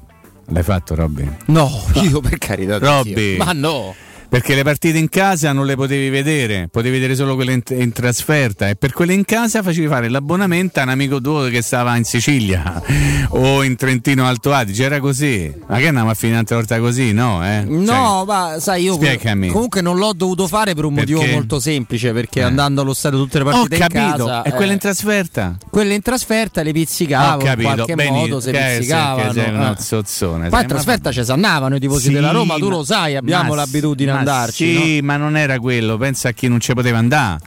L'hai fatto Robby? No, io per carità Robby. Ma no. Perché le partite in casa non le potevi vedere, potevi vedere solo quelle in, in trasferta e per quelle in casa facevi fare l'abbonamento a un amico tuo che stava in Sicilia o in Trentino Alto Adige, era così. Ma che andiamo a finire un'altra volta così? No, eh? No, ma sai, io Spiegami. comunque non l'ho dovuto fare per un motivo Perché? molto semplice, perché Eh. andando allo stadio tutte le Ho partite in capito, casa, e quella eh, in trasferta? quelle in trasferta le pizzicavo, Ho in capito, qualche benissimo, modo se pizzicavano. che sei uno eh. zozzone, Poi in trasferta ci sannavano i tifosi Sì, della Roma, tu lo sai, abbiamo l'abitudine di ma andarci. Sì, no? ma non era quello, pensa a chi non ci poteva andare.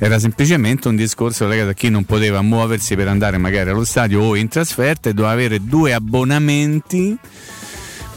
Era semplicemente un discorso legato a chi non poteva muoversi per andare magari allo stadio o in trasferta e doveva avere due abbonamenti.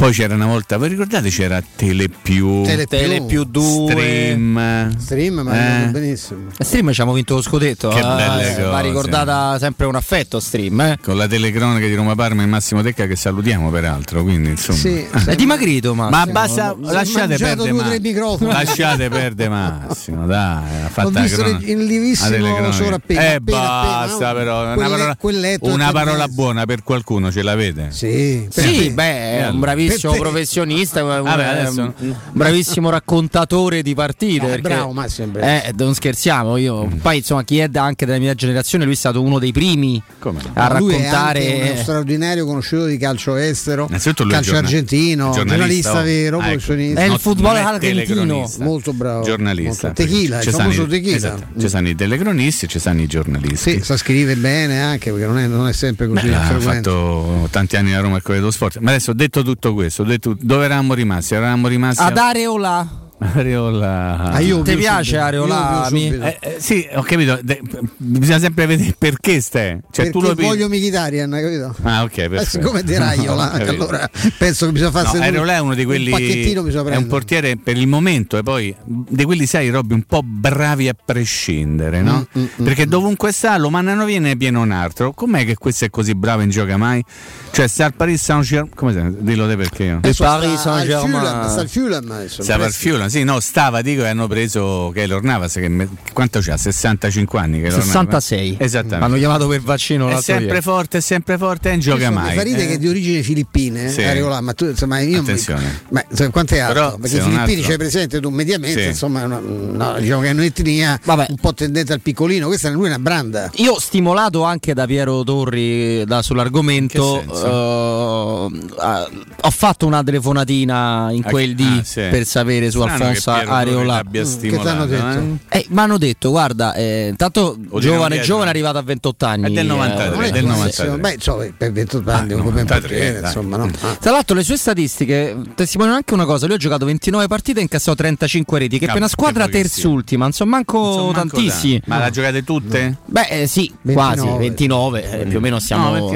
Poi c'era una volta, vi ricordate c'era Telepiù, Telepiù. Telepiù 2. Stream. Stream, ma Eh. benissimo. A Stream ci abbiamo vinto lo scudetto. Che eh, belle Va cose. ricordata sempre un affetto Stream. Eh. Con la telecronaca di Roma Parma e Massimo Tecca che salutiamo peraltro, quindi insomma. Sì, È dimagrito, ma. Ma basta, lasciate perdere due o tre Massimo. Lasciate perdere Massimo, dai, ha fatto Ho visto il livissimo sovrappena, Eh appena, basta appena, però, una quel le- parola, una parola buona per qualcuno ce l'avete? Sì, Sì, beh, è un allora? Bravissimo professionista, un, Vabbè, adesso- un bravissimo raccontatore di partite. Eh, perché- bravo, Massimo. Eh, non scherziamo, io. Poi insomma, chi è da- anche della mia generazione, lui è stato uno dei primi Come no? a Lui è anche raccontare. uno straordinario conoscitore di calcio estero, calcio giorna- argentino, giornalista, giornalista oh. vero, Ah, ecco. professionista. È il football argentino. Molto bravo. Giornalista. Molto- Tequila, il famoso i- tequila. esatto, Ci stanno i telecronisti e ci stanno i giornalisti. Sì, sa scrivere bene anche perché non è, non è sempre così Beh, ha frequente. fatto tanti anni a Roma al Corriere dello Sport. Ma adesso ho detto tutto questo, ho detto dove eravamo rimasti? Eravamo rimasti Ad Areola. Areola. Ah, io Ti piace subito, Areola? Eh, eh, sì, ho capito. De- bisogna sempre vedere perché stai. Cioè, perché tu lo voglio Mkhitaryan, capito? Ah, ok, Eh, perfetto. siccome De Raiola, allora penso che bisogna No, farsi Areola è uno di quelli. un è un portiere per il momento e poi di quelli, sai, Robby, un po' bravi a prescindere, no? Mm, mm, mm, Perché dovunque sta lo mandano via e ne viene un altro. Com'è che questo è così bravo e non gioca mai? Cioè, sta al Paris Saint-Germain. Come si Dillo te perché io. Adesso Paris sta al Saint-Germain. Fulham, sta al Fulham sì, no, stava, dico, e hanno preso Keylor Navas che me- quanto c'ha? 65 anni Keylor Navas? 66. Esattamente. Hanno chiamato per vaccino È sempre ieri. forte, è sempre forte e non gioca mai. Mi fa ridere eh. che è di origini filippine, Sì. eh, Areola, ma tu insomma io Attenzione. Ma insomma, quanto è alto? Però, Perché i filippini altro- c'hai presente tu mediamente, Sì. insomma, una- no, diciamo che è un'etnia Vabbè. un po' tendente al piccolino, questa è lui è una branda. Io stimolato anche da Piero Torri da- sull'argomento, eh, ah, ho fatto una telefonatina in Ah, quel di ah, sì. per sapere su Strano Alfonso che Torri Areola. che stimolato, t'hanno detto? eh? Eh, mi hanno detto, guarda, eh, intanto O di giovane, giovane, dietro. arrivato a 28 anni. È del eh, 93, Non è del così, 93. Beh, insomma, per 28 anni Ah, come 93, portiere, insomma, no? Ah. Tra l'altro le sue statistiche testimoniano anche una cosa, lui ha giocato 29 partite e incassato 35 reti, che Cap- per una squadra che terzultima, Insomma, manco tantissimi. tanto. Ma la giocate tutte? Beh, eh, sì, 29. quasi 29, eh, più o meno siamo, No,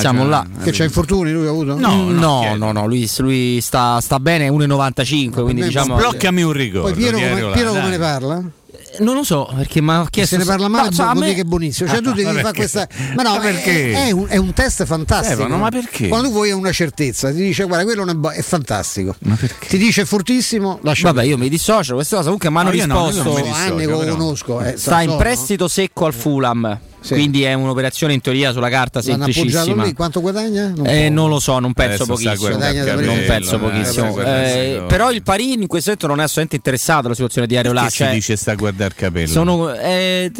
siamo là. Che c'ha infortuni lui ha avuto? No, no, no, no, no, lui, lui sta, sta bene, è 1,95, quindi diciamo... Sbloccami un ricordo. Poi Piero, come, Piero come ne parla? Eh, Non lo so, perché mi ha chiesto... se ne parla male, Ma, insomma, vuol me- che è buonissimo. Cioè, tu devi fare questa. Ma no, Ma perché? È, è un, è un test fantastico. Stefano, ma perché? Quando tu vuoi una certezza, ti dice guarda, quello è, bo- è fantastico. Ma perché? Ti dice fortissimo, lascia Vabbè, io mi dissocio, questa cosa comunque mi hanno No, io no, io risposto... non mi dissocio, anni che lo conosco. eh, sta in so, no? prestito secco al Fulham. Sì. quindi è un'operazione in teoria sulla carta semplicissima. lì, quanto guadagna? Non Eh, so. non lo so, non penso Adesso sta pochissimo. Non penso eh, pochissimo. sta Eh, però il Parin in questo momento non è assolutamente interessato alla situazione di Areola. Che si Cioè, dice sta a guardare il capello? sono, eh,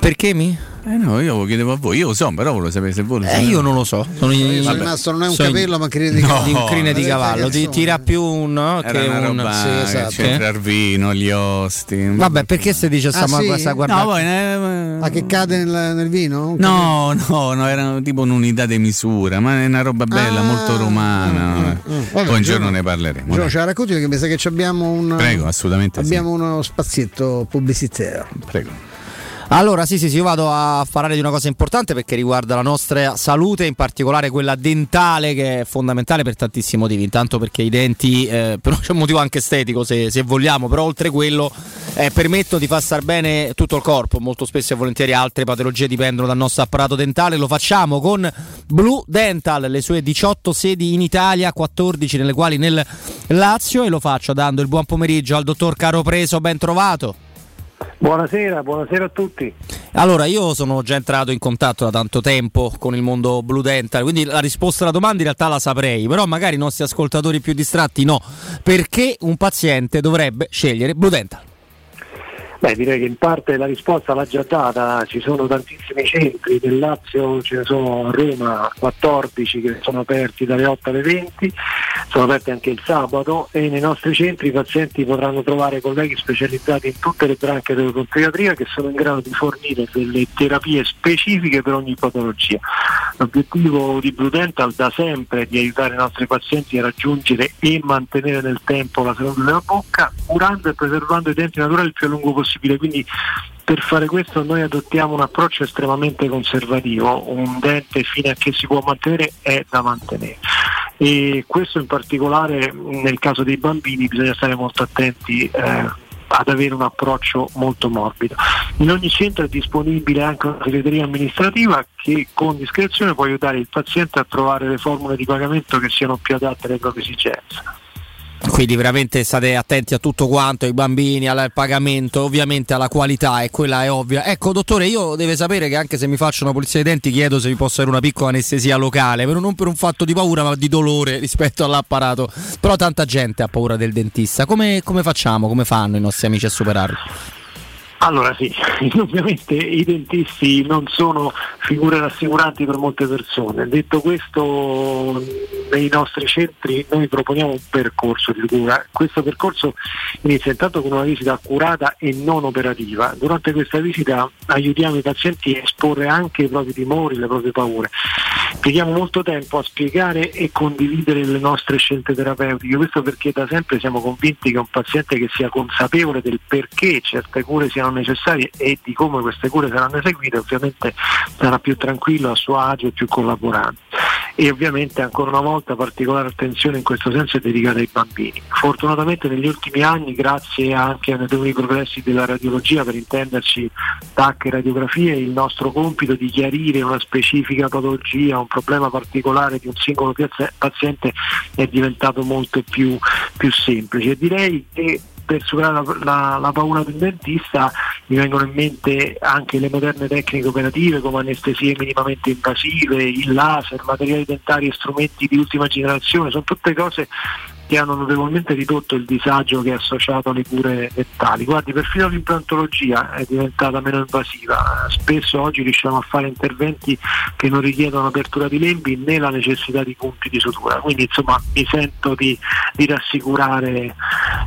perché mi? Eh no, io lo chiedevo a voi, io lo so, però volevo sapere se voi lo Eh, sapete. io non lo so. Sono, Io sono vabbè. rimasto, non è un Sono- capello, ma un crine di No, un crine di cavallo, ti sono? tira più un no, Era che una un roba sì, esatto. c'entra il vino, gli osti. Vabbè, perché se dice sta Ah, sì? questa guarda No, poi eh, Ah, che cade nel, nel vino? No, no, no, era tipo un'unità di misura, ma è una roba bella, Ah, molto romana. mm, mm. Vabbè, Poi un giorno giorno- ne parleremo. Giorgio, dai. ce la racconti perché mi sa che abbiamo un. Prego, assolutamente sì. Abbiamo uno spazietto pubblicitario. Prego. Allora, sì, sì, sì, io vado a parlare di una cosa importante perché riguarda la nostra salute, in particolare quella dentale, che è fondamentale per tantissimi motivi. Intanto perché i denti, eh, però c'è un motivo anche estetico se, se vogliamo, però oltre quello eh, permettono di far star bene tutto il corpo. Molto spesso e volentieri altre patologie dipendono dal nostro apparato dentale. Lo facciamo con Blue Dental, le sue 18 sedi in Italia, 14 nelle quali nel Lazio. E lo faccio dando il buon pomeriggio al dottor Caro Preso, ben trovato. Buonasera, buonasera a tutti. Allora, io sono già entrato in contatto da tanto tempo con il mondo Blue Dental, quindi la risposta alla domanda in realtà la saprei, però magari i nostri ascoltatori più distratti no. Perché un paziente dovrebbe scegliere Blue Dental? Beh, direi che in parte la risposta l'ha già data, ci sono tantissimi centri, del Lazio ce ne sono a Roma 14 che sono aperti dalle 8 alle 20, sono aperti anche il sabato e nei nostri centri i pazienti potranno trovare colleghi specializzati in tutte le branche dell'odontoiatria che sono in grado di fornire delle terapie specifiche per ogni patologia. L'obiettivo di Blue Dental da sempre è di aiutare i nostri pazienti a raggiungere e mantenere nel tempo la salute della bocca, curando e preservando i denti naturali il più a lungo possibile. Quindi per fare questo noi adottiamo un approccio estremamente conservativo, un dente fino a che si può mantenere è da mantenere. E questo in particolare nel caso dei bambini bisogna stare molto attenti eh, ad avere un approccio molto morbido. In ogni centro è disponibile anche una segreteria amministrativa che con discrezione può aiutare il paziente a trovare le formule di pagamento che siano più adatte alle proprie esigenze. Quindi veramente state attenti a tutto quanto, ai bambini, al pagamento, ovviamente alla qualità e quella è ovvia. Ecco dottore, io deve sapere che anche se mi faccio una pulizia dei denti chiedo se mi possa avere una piccola anestesia locale, però non per un fatto di paura ma di dolore rispetto all'apparato. Però tanta gente ha paura del dentista. Come, come facciamo, come fanno i nostri amici a superarlo? Allora sì, ovviamente i dentisti non sono figure rassicuranti per molte persone. Detto questo, nei nostri centri noi proponiamo un percorso di cura. Questo percorso inizia intanto con una visita accurata e non operativa. Durante questa visita aiutiamo i pazienti a esporre anche i propri timori, le proprie paure. Impieghiamo molto tempo a spiegare e condividere le nostre scelte terapeutiche, questo perché da sempre siamo convinti che un paziente che sia consapevole del perché certe cure siano necessarie e di come queste cure saranno eseguite ovviamente sarà più tranquillo, a suo agio e più collaborante. E ovviamente ancora una volta particolare attenzione in questo senso è dedicata ai bambini. Fortunatamente negli ultimi anni, grazie anche ai notevoli progressi della radiologia, per intenderci TAC e radiografie, il nostro compito di chiarire una specifica patologia, un problema particolare di un singolo paziente è diventato molto più, più semplice. Direi che per superare la, la- la paura del dentista mi vengono in mente anche le moderne tecniche operative come anestesie minimamente invasive, il laser, materiali dentari e strumenti di ultima generazione, sono tutte cose che hanno notevolmente ridotto il disagio che è associato alle cure dentali. Guardi, perfino l'implantologia è diventata meno invasiva, spesso oggi riusciamo a fare interventi che non richiedono apertura di lembi né la necessità di punti di sutura, quindi insomma mi sento di, di rassicurare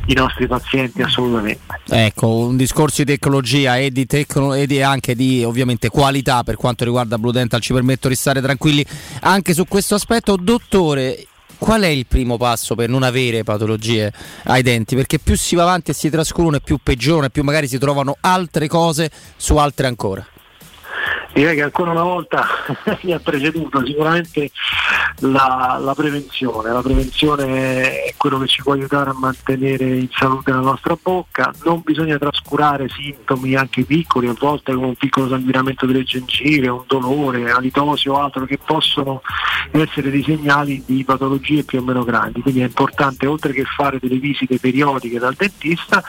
i nostri pazienti assolutamente. Ecco, un discorso di tecnologia e di, tecno- e di anche di ovviamente qualità per quanto riguarda Blue Dental ci permetto di stare tranquilli anche su questo aspetto. Dottore, qual è il primo passo per non avere patologie ai denti? Perché più si va avanti e si trascurano e più peggiorano e più magari si trovano altre cose su altre ancora. Direi che ancora una volta mi ha preceduto sicuramente la, la prevenzione. La prevenzione è quello che ci può aiutare a mantenere in salute la nostra bocca. Non bisogna trascurare sintomi anche piccoli, a volte come un piccolo sanguinamento delle gengive, un dolore, alitosi o altro che possono essere dei segnali di patologie più o meno grandi. Quindi è importante oltre che fare delle visite periodiche dal dentista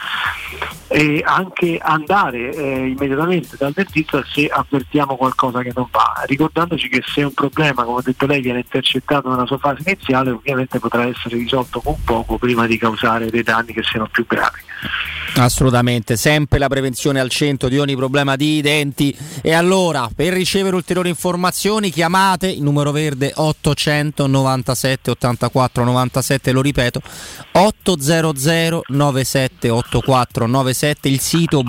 e anche andare eh, immediatamente dal dentista se avvertiamo qualcosa che non va, ricordandoci che se un problema, come ha detto lei, viene intercettato nella sua fase iniziale, ovviamente potrà essere risolto con poco prima di causare dei danni che siano più gravi. Assolutamente, sempre la prevenzione al centro di ogni problema di denti. E allora, per ricevere ulteriori informazioni, chiamate il numero verde 897 84 97, lo ripeto, 800 97 84 97, il sito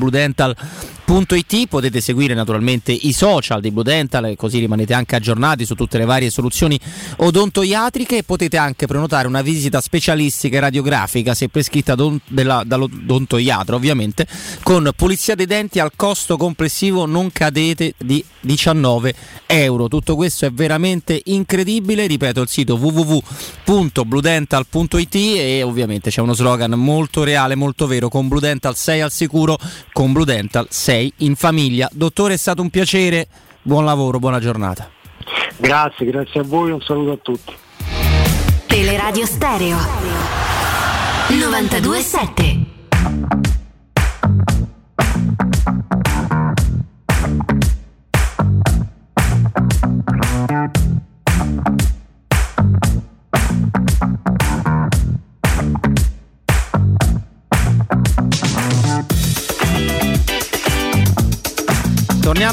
bludental.it, potete seguire naturalmente i social di Blue Dental, così rimanete anche aggiornati su tutte le varie soluzioni odontoiatriche e potete anche prenotare una visita specialistica e radiografica se prescritta don- dall'odontoiatra ovviamente con pulizia dei denti al costo complessivo non cadete di 19 euro. Tutto questo è veramente incredibile. Ripeto il sito www.bludental.it e ovviamente c'è uno slogan molto reale molto vero con Blue Dental 6 al sicuro con Blue Dental 6 in famiglia. Dottore è stato un piacere. Buon lavoro buona giornata. Grazie, grazie a voi, un saluto a tutti. Teleradio Stereo. 927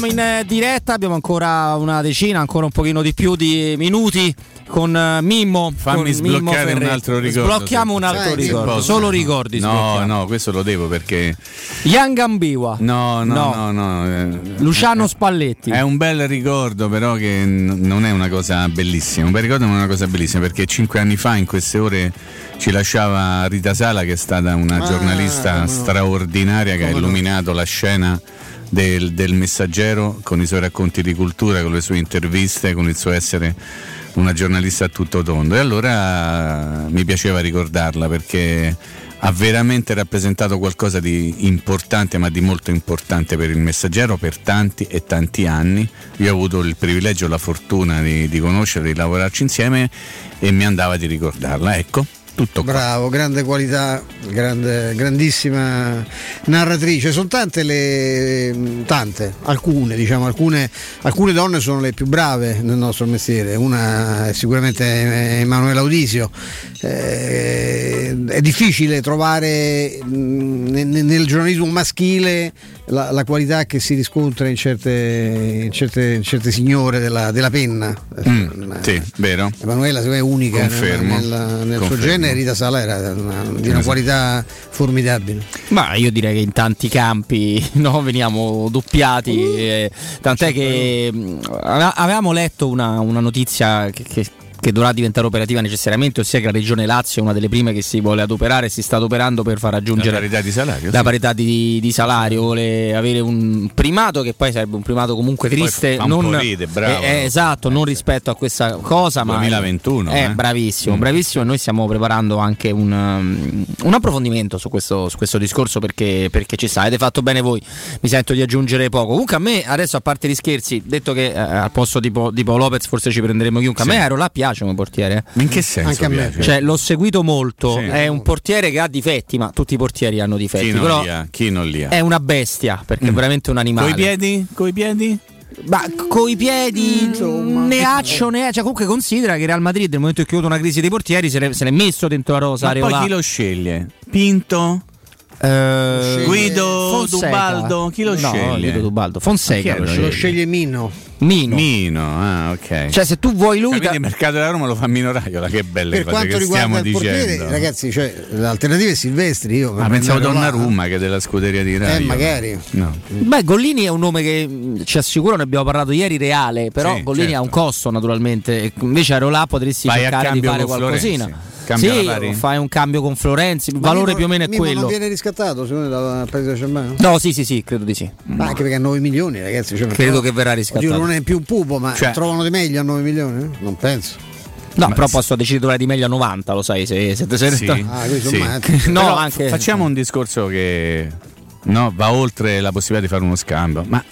Torniamo in eh, diretta, abbiamo ancora una decina, ancora un pochino di più di minuti con eh, Mimmo. Fammi con Mimmo sbloccare un Ferretti. altro ricordo. Sblocchiamo un altro se ricordo, posso. solo ricordi. No, no, questo lo devo perché. Young Ambiwa. No, no, No. no, no. eh, Luciano Spalletti. È un bel ricordo, però che non è una cosa bellissima. Un bel ricordo non è una cosa bellissima perché cinque anni fa, in queste ore, ci lasciava Rita Sala, che è stata una Ah, giornalista straordinaria che ha illuminato la scena. Del, del messaggero con i suoi racconti di cultura, con le sue interviste, con il suo essere una giornalista a tutto tondo. E allora mi piaceva ricordarla perché ha veramente rappresentato qualcosa di importante, ma di molto importante per il messaggero per tanti e tanti anni. Io ho avuto il privilegio la fortuna di, di conoscerla, di lavorarci insieme e mi andava di ricordarla. Ecco, tutto qua. Bravo, grande qualità, grande- grandissima narratrice. Sono tante le. tante, alcune, diciamo, alcune, alcune donne sono le più brave nel nostro mestiere. Una è sicuramente Emanuela Audisio. Eh, è difficile trovare nel, nel giornalismo maschile la, la qualità che si riscontra in certe, in certe, in certe signore della, della penna. Mm, sì, vero? Emanuela secondo me, è unica Confermo. nel, nel- suo genere, Rita Sala era una- di una qualità formidabile. Ma io direi che in tanti campi no, veniamo doppiati. eh, tant'è che ave- avevamo letto una, una notizia che, che- che dovrà diventare operativa necessariamente, ossia che la regione Lazio è una delle prime che si vuole adoperare e si sta adoperando per far raggiungere La parità di salario, la parità di, di salario, vuole avere un primato che poi sarebbe un primato comunque triste. non, ride, bravo. eh, eh, esatto, non rispetto a questa cosa, ma 2021, eh, eh. bravissimo, Mm. bravissimo. E noi stiamo preparando anche un, um, un approfondimento su questo, su questo discorso perché, perché ci sta. Avete fatto bene voi. Mi sento di aggiungere poco. Comunque, a me adesso, a parte gli scherzi, detto che eh, al posto di, Po- di Paolo Lopez forse ci prenderemo chiunque. Sì. A me Aero là piace come portiere. eh. Ma in che senso? Anche a me. piace? Cioè, l'ho seguito molto. Sì. È un portiere che ha difetti, ma tutti i portieri hanno difetti. chi non però li ha? Chi non li ha? è una bestia perché è veramente un animale. Coi piedi? Coi piedi? Ma coi piedi ne accio ne ha. Cioè, comunque considera che Real Madrid nel momento in cui ha avuto una crisi dei portieri se l'è, se l'è messo dentro la rosa. Ma poi chi lo sceglie? Pinto? Eh, Guido Fonseca. Dubaldo? Chi lo No, sceglie? Guido Dubaldo. Fonseca lo sceglie. Lo sceglie Mino. Mino. Mino, ah, ok. Cioè, se tu vuoi lui. Quindi il mercato della Roma lo fa Mino Raiola, che belle Per cose quanto che stiamo riguarda il portiere, dicendo. ragazzi, cioè, l'alternativa è Silvestri. Io Ma pensavo andare là- Donnarumma che è della scuderia di Raiola. Eh, magari. No. Beh, Gollini è un nome che ci assicuro, ne abbiamo parlato ieri, reale, però Sì, Gollini certo. ha un costo naturalmente, invece Areola potresti Vai a cercare di fare qualcosina. Florenzi. Cambia sì, la pari? fai un cambio con Florenzi, il Ma valore Mimo- più o meno è Mimo quello. non viene riscattato secondo te dal Paese Germano? No, sì, sì, sì, credo di sì. Ma anche perché ha 9 milioni, ragazzi. Cioè, Credo però- che verrà riscattato. Oddio, non è più un pupo, ma Cioè- trovano di meglio a 9 milioni? eh? Non penso. No, però posso decidere dove di meglio a 90, lo sai, se, se, se Sì, Ah, sì. No, anche- facciamo un discorso che no, va oltre la possibilità di fare uno scambio, ma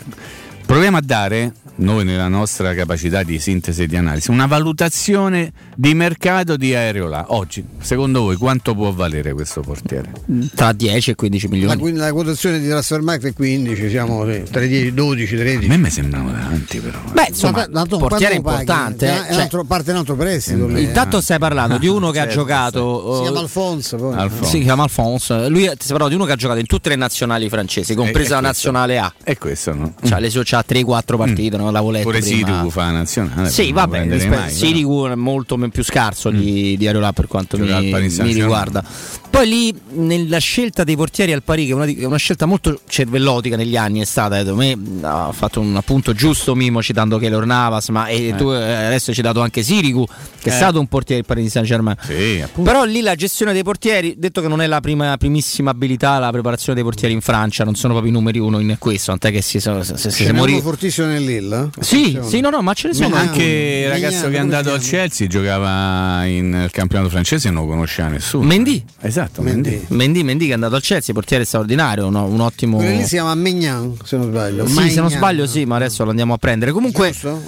Proviamo a dare, noi nella nostra capacità di sintesi e di analisi, una valutazione di mercato di Areola. Oggi, secondo voi, quanto può valere questo portiere? Tra 10 e 15 La, milioni. quindi la quotazione di Transfermarkt è 15, siamo sì, tra i 10, 12, 13. A me mi sembrano tanti però. Beh, insomma, Ma tanto portiere lo paghi? importante. È eh, un cioè, altro- parte un altro prestito. eh. Intanto stai parlando di uno che ha Certo, giocato. Si eh, chiama Alfonso. Poi. Si chiama Alfonso. Lui parlando di uno che ha giocato in tutte le nazionali francesi, compresa E- e la nazionale A. E questo no? Cioè, le sue c'ha 3-4 partite, non l'avevo letto Pure prima. Sirigu fa la nazionale. Sì, vabbè, rispe- Sirigu è molto più scarso di, di Areola per quanto mi, mi riguarda. Poi lì nella scelta dei portieri al Parì, che è una, una scelta molto cervellotica negli anni, è stata, secondo me, ha fatto un appunto giusto Mimo citando Keylor Navas, ma e Eh. tu eh, adesso hai citato anche Sirigu, che è Eh. stato un portiere del Paris Saint Germain. Sì. Però lì la gestione dei portieri, detto che non è la prima, primissima abilità la preparazione dei portieri in Francia, non sono proprio i numeri uno in questo, tant'è che si, se, se, se uno fortissimo nel Lille? eh? Sì, Attenzione. sì, no, no, ma ce ne sono anche Mignan, il ragazzo Mignan, che è andato al? Chelsea giocava in- nel campionato francese e non lo conosceva nessuno. Mendy. Esatto, Mendy. Mendy. Mendy, Mendy che è andato al Chelsea, portiere straordinario, no? un ottimo. Quello lì si chiama Megnan, se non sbaglio. Sì, se non Maignan. sbaglio, sì, ma adesso lo andiamo a prendere. Comunque, Giusto?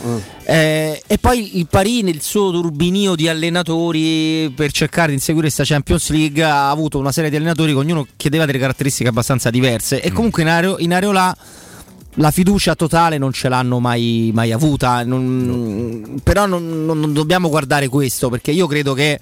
eh, e poi il Parì nel suo turbinio di allenatori per cercare di inseguire questa Champions League ha avuto una serie di allenatori che ognuno chiedeva delle caratteristiche abbastanza diverse. E comunque in, Areo, in Areola la fiducia totale non ce l'hanno mai, mai avuta. Non- Però non, non- non dobbiamo guardare questo perché io credo che.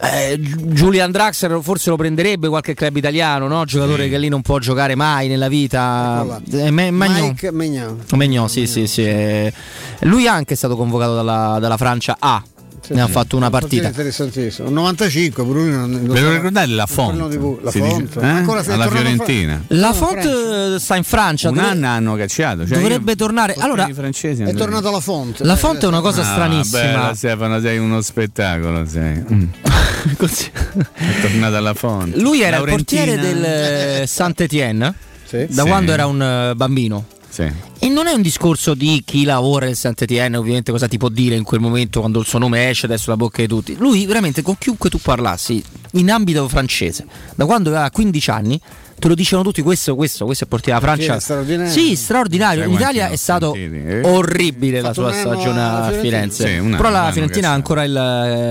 eh, Julian Draxler forse lo prenderebbe qualche club italiano, no? Giocatore che lì non può giocare mai nella vita. Eh, Me- Magnon. Mike Megnan. Megnon, sì, sì, sì. eh. Lui anche è stato convocato dalla, dalla Francia A. ne ha fatto una partita. Interessantissimo. 95, pure lui non, non Ve lo ricordate la Font? La Si Font. eh? Ancora sei Alla tornato a Fra- Fiorentina. La No, Font Francia. eh, sta in Francia. Un dove- anno hanno cacciato. Cioè dovrebbe tornare. Allora, È tornato alla Font. la Font è una cosa Ah, stranissima. Bella Stefano, sei uno spettacolo. Sei. Mm. Così. È tornato alla fonte. Lui era il portiere del Saint-Étienne Sì. da Sì. quando era un eh, bambino. Sì. E non è un discorso di chi lavora nel Saint-Étienne, ovviamente cosa ti può dire in quel momento quando il suo nome esce adesso la bocca di tutti. Lui veramente con chiunque tu parlassi in ambito francese, da quando aveva 15 anni, te lo dicevano tutti questo, questo, questo è il portiere della Francia. Straordinario. Sì, straordinario. Sai In Italia è stato sentiti, eh? orribile la Fatto sua un anno stagione a. Firenze. Sì, Però la Fiorentina ha ancora il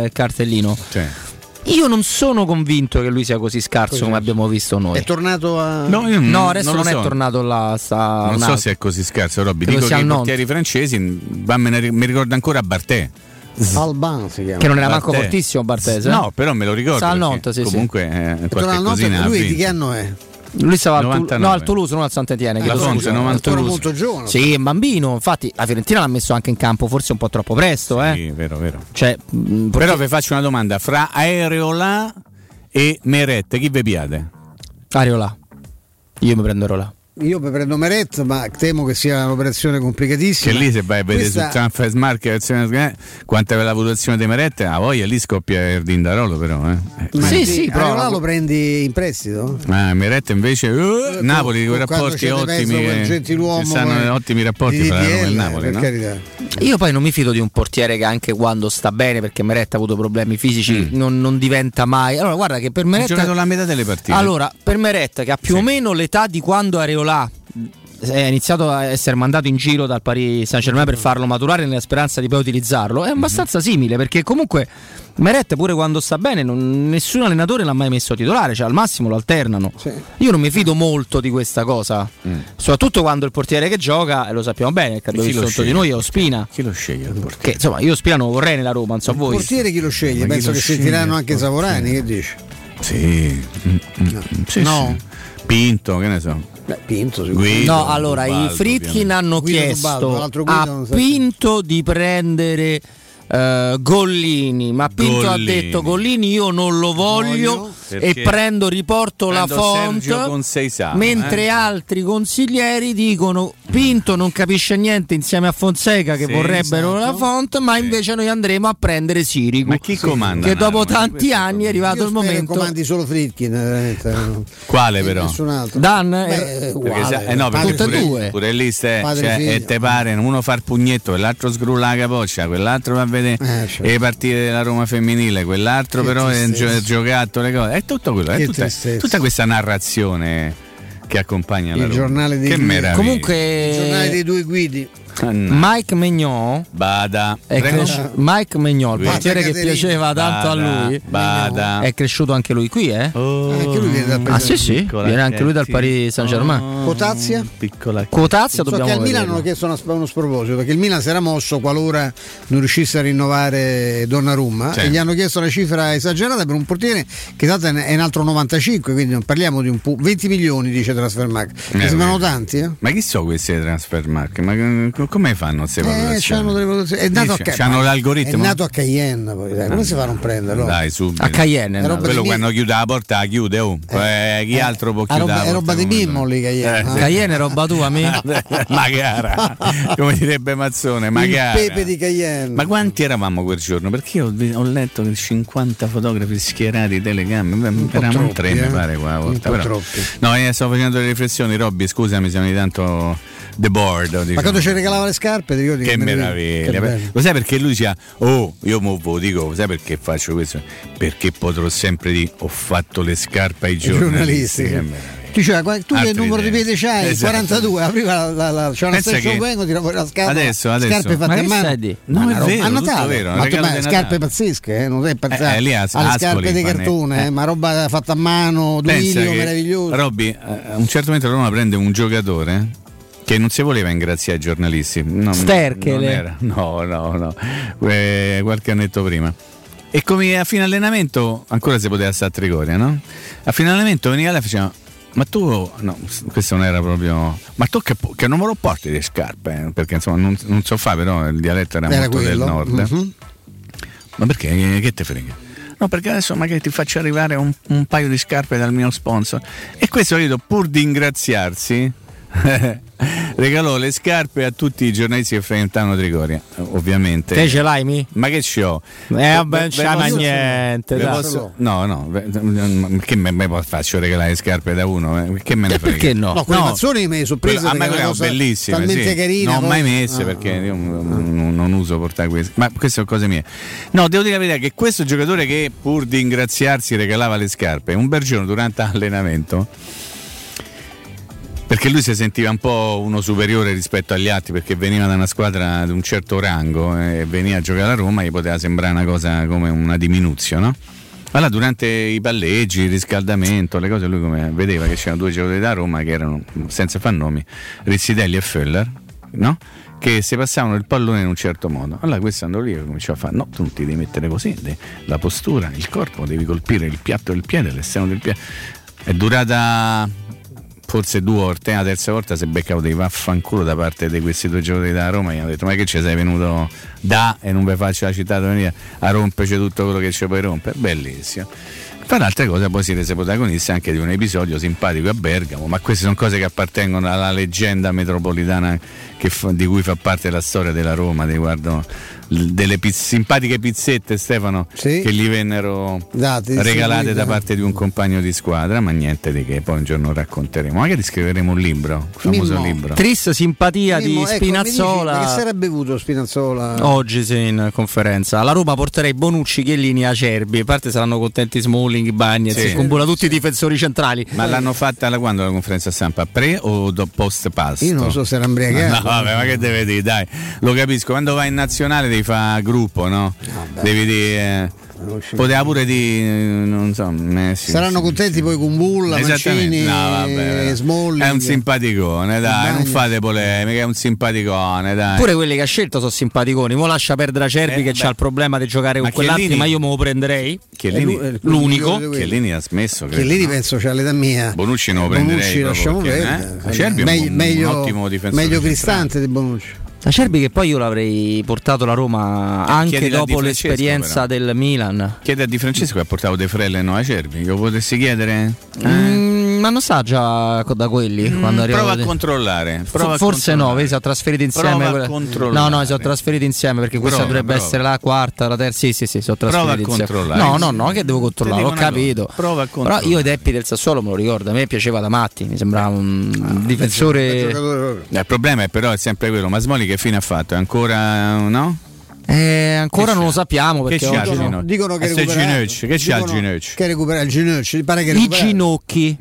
eh, cartellino. Cioè. Io non sono convinto che lui sia così scarso Così. come abbiamo visto noi. È tornato a. No, io No, adesso non, non, lo è so. tornato là. Sta Non so se è così scarso, Robby. Dico che i portieri francesi, va, me ne- mi ricordo ancora Barté. Alban si chiama. Che non era manco Barté. fortissimo Bartese. No, però me lo ricordo. Sta al Nantes, sì, sì. comunque eh, qualche Nantes, cosina lui di che anno è? Lui stava al, 99. no, al Toulouse, non al Saint-Étienne. La chiedo Fonte, scusa. 90. Al Toulouse. Ancora molto giovane. Sì, bambino. Infatti, la Fiorentina l'ha messo anche in campo, forse un po' troppo presto. Eh. Sì, vero, vero. Cioè, mh, Però vi faccio una domanda: fra Aereola e Meret, chi vi piate? Areola. Io mi prendo Areola. Io prendo Meret, ma temo che sia un'operazione complicatissima. Che lì se vai a vedere Questa- sul Transfer Market quanta è la valutazione di Meret, a voglia lì scoppia il Dindarolo però. Eh. Ma Sì, sì, Areola prova. lo prendi in prestito? Ah, Meret invece eh, Napoli con rapporti ottimi che- stanno eh, ottimi rapporti di fra la e DDL, Napoli per no? carità. Io poi non mi fido di un portiere che anche quando sta bene, perché Meretta ha avuto problemi fisici, non, non diventa mai. Allora, guarda che per ha Meretta. giocato la metà delle partite Allora, per Meretta, che ha più o meno l'età di quando Areola è iniziato a essere mandato in giro dal Paris Saint Germain per farlo maturare nella speranza di poi utilizzarlo, è abbastanza simile perché comunque Meret pure quando sta bene non- nessun allenatore l'ha mai messo titolare, cioè al massimo lo alternano. Io non mi fido molto di questa cosa, soprattutto quando il portiere che gioca, e lo sappiamo bene, che abbiamo chi sotto di sceglie? noi è Ospina. chi lo sceglie il portiere? Che insomma io Ospina non vorrei nella Roma, non so Il voi. portiere chi lo sceglie? Ma Penso lo che sceglie sentiranno il anche Savorani, che dici? Sì. Mm, mm, sì, No. sì. Pinto, che ne so. Beh, Pinto. Guido, No, allora Ubaldo, i Fritkin hanno Guido chiesto Guido a Pinto di prendere eh, Gollini, ma Pinto Gollini. ha detto Gollini io non lo voglio, Voglio. e prendo riporto la Prendo Sergio font mentre eh. altri consiglieri dicono Pinto non capisce niente insieme a Fonseca che Sì, vorrebbero esatto. la font ma invece noi andremo a prendere Sirigu Ma chi comanda? che dopo tanti anni è arrivato Io il momento comandi solo Fritkin, veramente. Quale E però? Nessun altro. Dan Beh, eh, è Perché uguale. eh no, perché e pure, due. pure lì Padre cioè, e te pare uno fa il pugnetto, quell'altro sgrulla la capoccia, quell'altro va a vedere Eh, certo. le partite della Roma femminile, quell'altro Che però è gio- giocato le cose. È tutto quello, è tutta, tutta questa narrazione che accompagna la Il Roma. giornale dei Che due- meraviglia. Comunque- Il giornale dei due guidi. Mike Megnon Bada. è cres- Mike Megnon, il portiere che Caterina. piaceva tanto a Bada, lui, bada. è cresciuto anche lui qui, eh? Anche lui viene dal Ah sì sì, viene anche lui dal. Paris Saint Germain. Quotazia? Piccola Quotazia So dobbiamo che al Milan hanno chiesto una- uno sproposito perché il Milan si era mosso qualora non riuscisse a rinnovare Donnarumma Sì. e gli hanno chiesto una cifra esagerata per un portiere che tanto è un altro 95 quindi non parliamo di un pu- 20 milioni dice Transfermarkt mi Eh, sembrano tanti eh? Ma chi sono questi transfer mark? Ma eh, come fanno queste Eh, valutazioni? c'hanno delle valutazioni. È nato, a, Dice, Ca- c'hanno ma- l'algoritmo? È nato a Cayenne, poi, dai, come si fa a non prenderlo? Dai, subito. A Cayenne, no? Quello di quando chiude la porta la chiude, oh. Eh, chi altro può chiudere? roba, è roba di? Mimmo lì Cayenne. Eh, eh? Cayenne è roba tua, mi? ma cara, come direbbe Mazzone, ma Il cara. pepe di Cayenne. Ma quanti eravamo quel giorno? Perché io ho, letto che 50 fotografi schierati, telecamere, eravamo troppi, tre mi eh. pare qua. Un volta, po' però- troppi. No, eh, sto facendo delle riflessioni, Robby, scusami, siamo di tanto the board. Diciamo. Ma quando ci regalava le scarpe, ti ricordi Che meraviglia? meraviglia! Che. Lo sai perché lui diceva, oh, io mo lo dico, sai perché faccio questo? Perché potrò sempre dire, ho fatto le scarpe ai giornalisti. giornalisti. Che "Qua- tu che Altri numero di tempi. piede c'hai? Esatto. 42, apriva la, la, la c'è una Pensa station che- vengo, tira fuori la scatola. Adesso, adesso. Scarpe fatte Ma a che mano. di? No, Ma è vero, a Natale. vero, ma ma di scarpe Natale. pazzesche, eh, non sei pensato Eh, lì a- alle Ascoli scarpe di cartone, eh. eh, ma roba fatta a mano, duilio, che, meraviglioso. Robby, eh, a un certo momento la Roma prende un giocatore che non si voleva ingraziare ai giornalisti. No, Sterchele. non era. No, no, no. Eh, qualche annetto prima. E come a fine allenamento, ancora si poteva stare a Trigoria, no? A fine allenamento veniva là e faceva. Ma tu, no, questo non era proprio. Ma tu che, che numero porti di scarpe? eh? Perché insomma non, non so fare, però il dialetto era, Era molto del quello. nord. Mhm. Ma perché? Che, che te frega? No, perché adesso magari ti faccio arrivare un, un paio di scarpe dal mio sponsor. E questo, capito, pur di ingraziarsi, regalò le scarpe a tutti i giornalisti che frequentavano Trigoria, ovviamente. Te ce l'hai, mi? Ma che c'ho? Eh, vabbè, non c'ha niente, posso- no, no, ve- che me, me faccio regalare le scarpe da uno? eh? Che me ne frega? perché no? No, quelle mazzoni mi hai sorpreso Quello- a me sono cosa bellissime, talmente sì. carina. Non ho mai messe Ah. perché io non, non- non uso portare queste. Ma queste sono cose mie. No, devo dire la verità che questo giocatore che pur di ingraziarsi regalava le scarpe, un bel giorno durante l'allenamento. Perché lui si sentiva un po' uno superiore rispetto agli altri perché veniva da una squadra di un certo rango e veniva a giocare a Roma gli poteva sembrare una cosa come una diminuzione, no? Allora durante i palleggi, il riscaldamento, le cose, lui come vedeva che c'erano due giocatori da Roma che erano, senza far nomi, Rizzidelli e Föller, no? Che si passavano il pallone in un certo modo. Allora questo andò lì e cominciò a fare, no, tu non ti devi mettere così, la postura, il corpo, devi colpire il piatto del piede, l'esterno del piede. È durata forse due volte, la terza volta si è beccato dei vaffanculo da parte di questi due giocatori da Roma e gli hanno detto ma che ci sei venuto da e non vi faccio la città venire a romperci tutto quello che ci puoi rompere? Bellissimo. Tra le altre cose poi si rese protagonista anche di un episodio simpatico a Bergamo ma queste sono cose che appartengono alla leggenda metropolitana fa- di cui fa parte la storia della Roma riguardo delle piz- simpatiche pizzette Stefano Sì. che gli vennero Date, regalate distribuite. da parte di un compagno di squadra, ma niente di che, poi un giorno racconteremo. Magari scriveremo un libro, un famoso Mimmo. libro. Tris simpatia Mimmo, di ecco, dici, Spinazzola. ma che si era bevuto Spinazzola? Oggi sì, in conferenza. Alla Roma porterei Bonucci, Chiellini, Acerbi. A parte saranno contenti Smalling, Bagnez, Sì. Scombula, tutti i difensori centrali. Ma l'hanno fatta da quando la conferenza stampa? Pre o do- post pasto? Io non so se era imbriagato. Vabbè, ma che deve dire? Dai, lo capisco. Quando vai in nazionale devi fare gruppo, no? Devi dire. Eh, poteva pure di. Non so, Messi. Saranno contenti poi con Bulla. Mancini, No, vabbè, Smalling. È un simpaticone, dai, non fate polemiche, è un simpaticone, dai. Pure quelli che ha scelto sono simpaticoni. Mo lascia perdere Acerbi Eh, che beh. ha il problema di giocare con quell'altro, Chiellini- ma io me lo prenderei. Chiellini, È lu- è l'unico. Chiellini ha smesso, credo. Che lì penso c'è l'età mia. Bonucci non lo prenderei Bonucci lasciamo perché, perdere. eh? Acerbi è un- meglio, un ottimo difensore meglio. Cristante di Bonucci. Acerbi che poi io l'avrei portato la Roma anche chiedila dopo l'esperienza però. del Milan. Chiede a Di Francesco che ha portato De Frelle e no Acerbi, lo potessi chiedere? Eh? Mm, ma non sa già da quelli quando Mm, arriva prova a controllare. Prova a Forse no, controllare. vedi, si sono trasferiti insieme. Prova a. No, no, si sono trasferiti insieme perché questa Prova, dovrebbe prova. essere la quarta, la terza. Sì, sì, sì, si sono Prova a trasferiti insieme. controllare. No, no, no, che devo controllare, ho capito. cosa, prova a Però controllare. io i Deppi del Sassuolo me lo ricordo, a me piaceva da matti, mi sembrava un Ah, difensore. Il problema è però è sempre quello, ma Smoli che fine ha fatto? È ancora no? Eh, ancora Che non lo sappiamo Che perché c'ha oggi no. Dicono che sto recupera- che c'ha il ginocchio? Che recupera il ginocchio, pare che I ginocchi.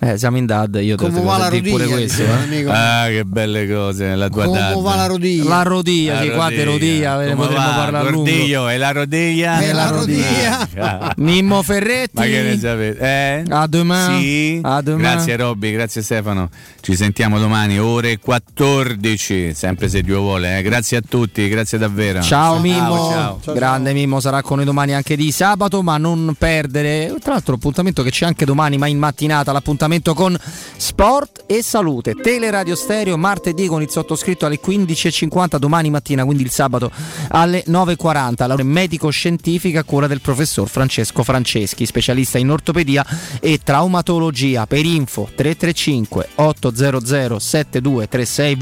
Eh, siamo in DAD, io devo va la dire pure questo. eh. Ah, che belle cose, la tua Come dad. va la rodilla? La rodilla, La sì, qua rodilla, ve ne Come potremmo va? parlare a lungo. Gordiglio, e la rodiglia? E la rodilla. Ah. Mimmo Ferretti. Ma che ne sapete? Eh? A domani. Sì. A domani. Grazie Robby, grazie Stefano. Ci sentiamo domani, ore 14, sempre se Dio vuole. eh. Grazie a tutti, grazie davvero. Ciao Mimmo, ciao. grande Mimmo sarà con noi domani anche di sabato, ma non perdere, tra l'altro appuntamento che c'è anche domani, ma in mattinata, l'appuntamento con Sport e Salute, Teleradio Stereo, martedì con il sottoscritto alle 15.50, domani mattina, quindi il sabato alle 9.40, la medico scientifica a cura del professor Francesco Franceschi, specialista in ortopedia e traumatologia, per info 335 800 7236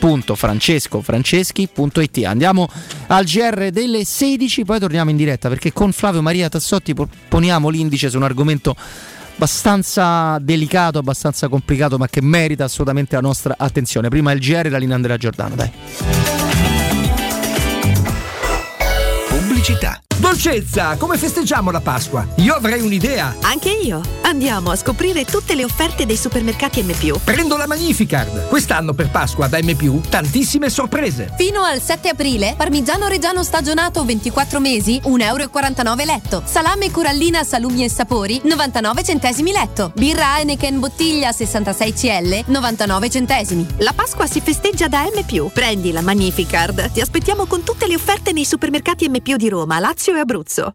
www.francescofranceschi.it Andiamo al GR delle 16, poi torniamo in diretta perché con Flavio Maria Tassotti po- poniamo l'indice su un argomento abbastanza delicato, abbastanza complicato, ma che merita assolutamente la nostra attenzione. Prima il GR e la linea Andrea Giordano, dai. Pubblicità. Dolcezza, come festeggiamo la Pasqua? Io avrei un'idea. Anche io. Andiamo a scoprire tutte le offerte dei supermercati M+. Prendo la Magnificard. Quest'anno per Pasqua da M+, tantissime sorprese. Fino al 7 aprile, parmigiano reggiano stagionato 24 mesi, 1,49 euro letto. Salame corallina salumi e sapori, 99 centesimi letto. Birra Heineken bottiglia 66 CL, 99 centesimi. La Pasqua si festeggia da M+. Prendi la Magnificard. Ti aspettiamo con tutte le offerte nei supermercati M+, di Roma, Lazio e Abruzzo.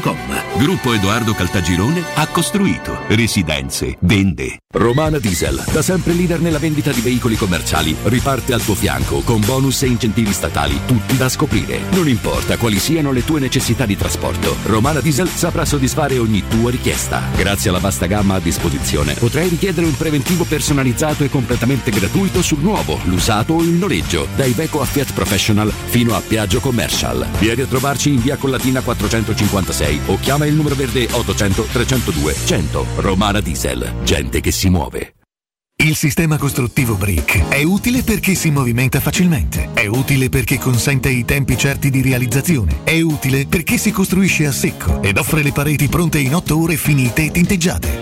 Gruppo Edoardo Caltagirone ha costruito residenze, vende. Romana Diesel, da sempre leader nella vendita di veicoli commerciali, riparte al tuo fianco con bonus e incentivi statali, tutti da scoprire. Non importa quali siano le tue necessità di trasporto, Romana Diesel saprà soddisfare ogni tua richiesta. Grazie alla vasta gamma a disposizione, potrai richiedere un preventivo personalizzato e completamente gratuito sul nuovo, l'usato o il noleggio, da Iveco a Fiat Professional fino a Piaggio Commercial. Vieni a trovarci in via Collatina 456 o chiama il numero verde 800 302 100. Romana Diesel, gente che si muove. Il sistema costruttivo Brick è utile perché si movimenta facilmente, è utile perché consente i tempi certi di realizzazione, è utile perché si costruisce a secco ed offre le pareti pronte in 8 ore finite e tinteggiate,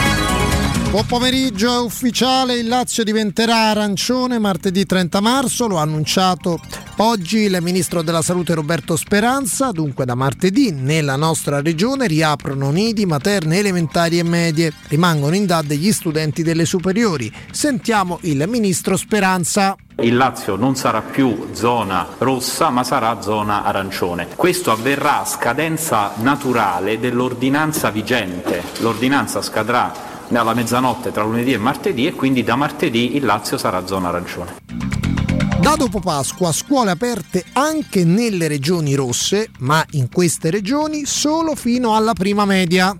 Buon pomeriggio, è ufficiale, il Lazio diventerà arancione martedì 30 marzo, lo ha annunciato oggi il ministro della salute Roberto Speranza, dunque da martedì nella nostra regione riaprono nidi materne elementari e medie, rimangono in DAD gli studenti delle superiori. Sentiamo il ministro Speranza. Il Lazio non sarà più zona rossa ma sarà zona arancione. Questo avverrà a scadenza naturale dell'ordinanza vigente. L'ordinanza scadrà alla mezzanotte tra lunedì e martedì e quindi da martedì il Lazio sarà zona arancione. Da dopo Pasqua scuole aperte anche nelle regioni rosse, ma in queste regioni solo fino alla prima media.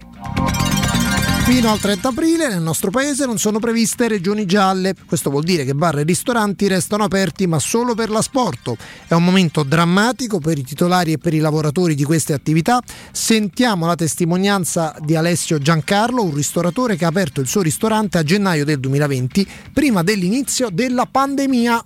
Fino al 30 aprile nel nostro paese non sono previste regioni gialle. Questo vuol dire che bar e ristoranti restano aperti ma solo per l'asporto. È un momento drammatico per i titolari e per i lavoratori di queste attività. Sentiamo la testimonianza di Alessio Giancarlo, un ristoratore che ha aperto il suo ristorante a gennaio del 2020, prima dell'inizio della pandemia.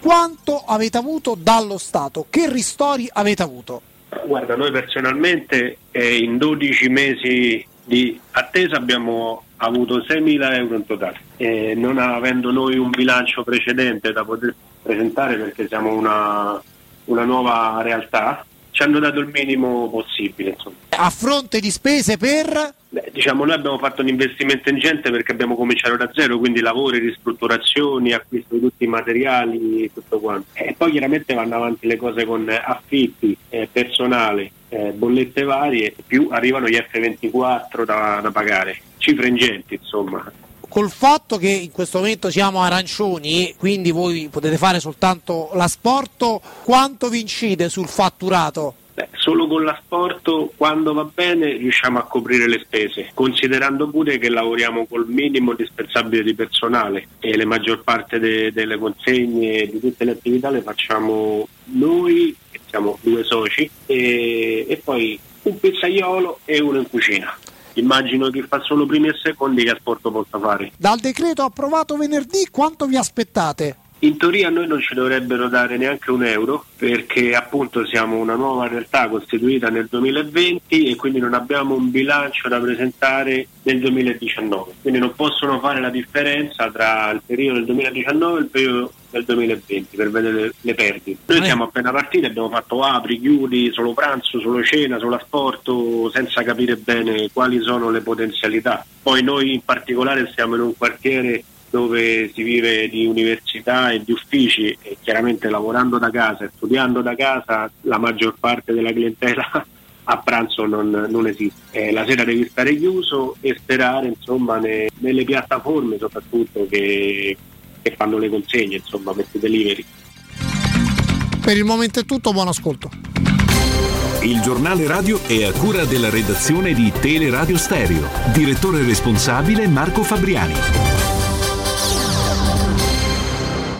Quanto avete avuto dallo Stato? Che ristori avete avuto? Guarda, noi personalmente eh, in 12 mesi di attesa abbiamo avuto 6.000 euro in totale, eh, non avendo noi un bilancio precedente da poter presentare perché siamo una, una nuova realtà, ci hanno dato il minimo possibile. Insomma. A fronte di spese per... Beh, diciamo, noi abbiamo fatto un investimento ingente perché abbiamo cominciato da zero, quindi lavori, ristrutturazioni, acquisto di tutti i materiali e tutto quanto. E poi chiaramente vanno avanti le cose con affitti, eh, personale, eh, bollette varie, più arrivano gli F24 da, da pagare. Cifre ingenti, insomma. Col fatto che in questo momento siamo arancioni, quindi voi potete fare soltanto l'asporto, quanto vi incide sul fatturato? Beh, solo con l'asporto, quando va bene, riusciamo a coprire le spese, considerando pure che lavoriamo col minimo indispensabile di personale e la maggior parte de- delle consegne di tutte le attività le facciamo noi, che siamo due soci, e, e poi un pizzaiolo e uno in cucina. Immagino che fa solo primi e secondi che asporto possa fare. Dal decreto approvato venerdì quanto vi aspettate? In teoria a noi non ci dovrebbero dare neanche un euro perché appunto siamo una nuova realtà costituita nel 2020 e quindi non abbiamo un bilancio da presentare nel 2019, quindi non possono fare la differenza tra il periodo del 2019 e il periodo del 2020 per vedere le, perdite. Noi siamo appena partiti, abbiamo fatto apri, chiudi, solo pranzo, solo cena, solo asporto, senza capire bene quali sono le potenzialità. Poi noi in particolare siamo in un quartiere dove si vive di università e di uffici e chiaramente lavorando da casa e studiando da casa la maggior parte della clientela a pranzo non, non esiste. Eh, la sera devi stare chiuso e sperare insomma, ne, nelle piattaforme soprattutto che, che fanno le consegne, insomma, questi delivery. Per il momento è tutto, buon ascolto. Il giornale radio è a cura della redazione di Teleradio Stereo. Direttore responsabile Marco Fabriani.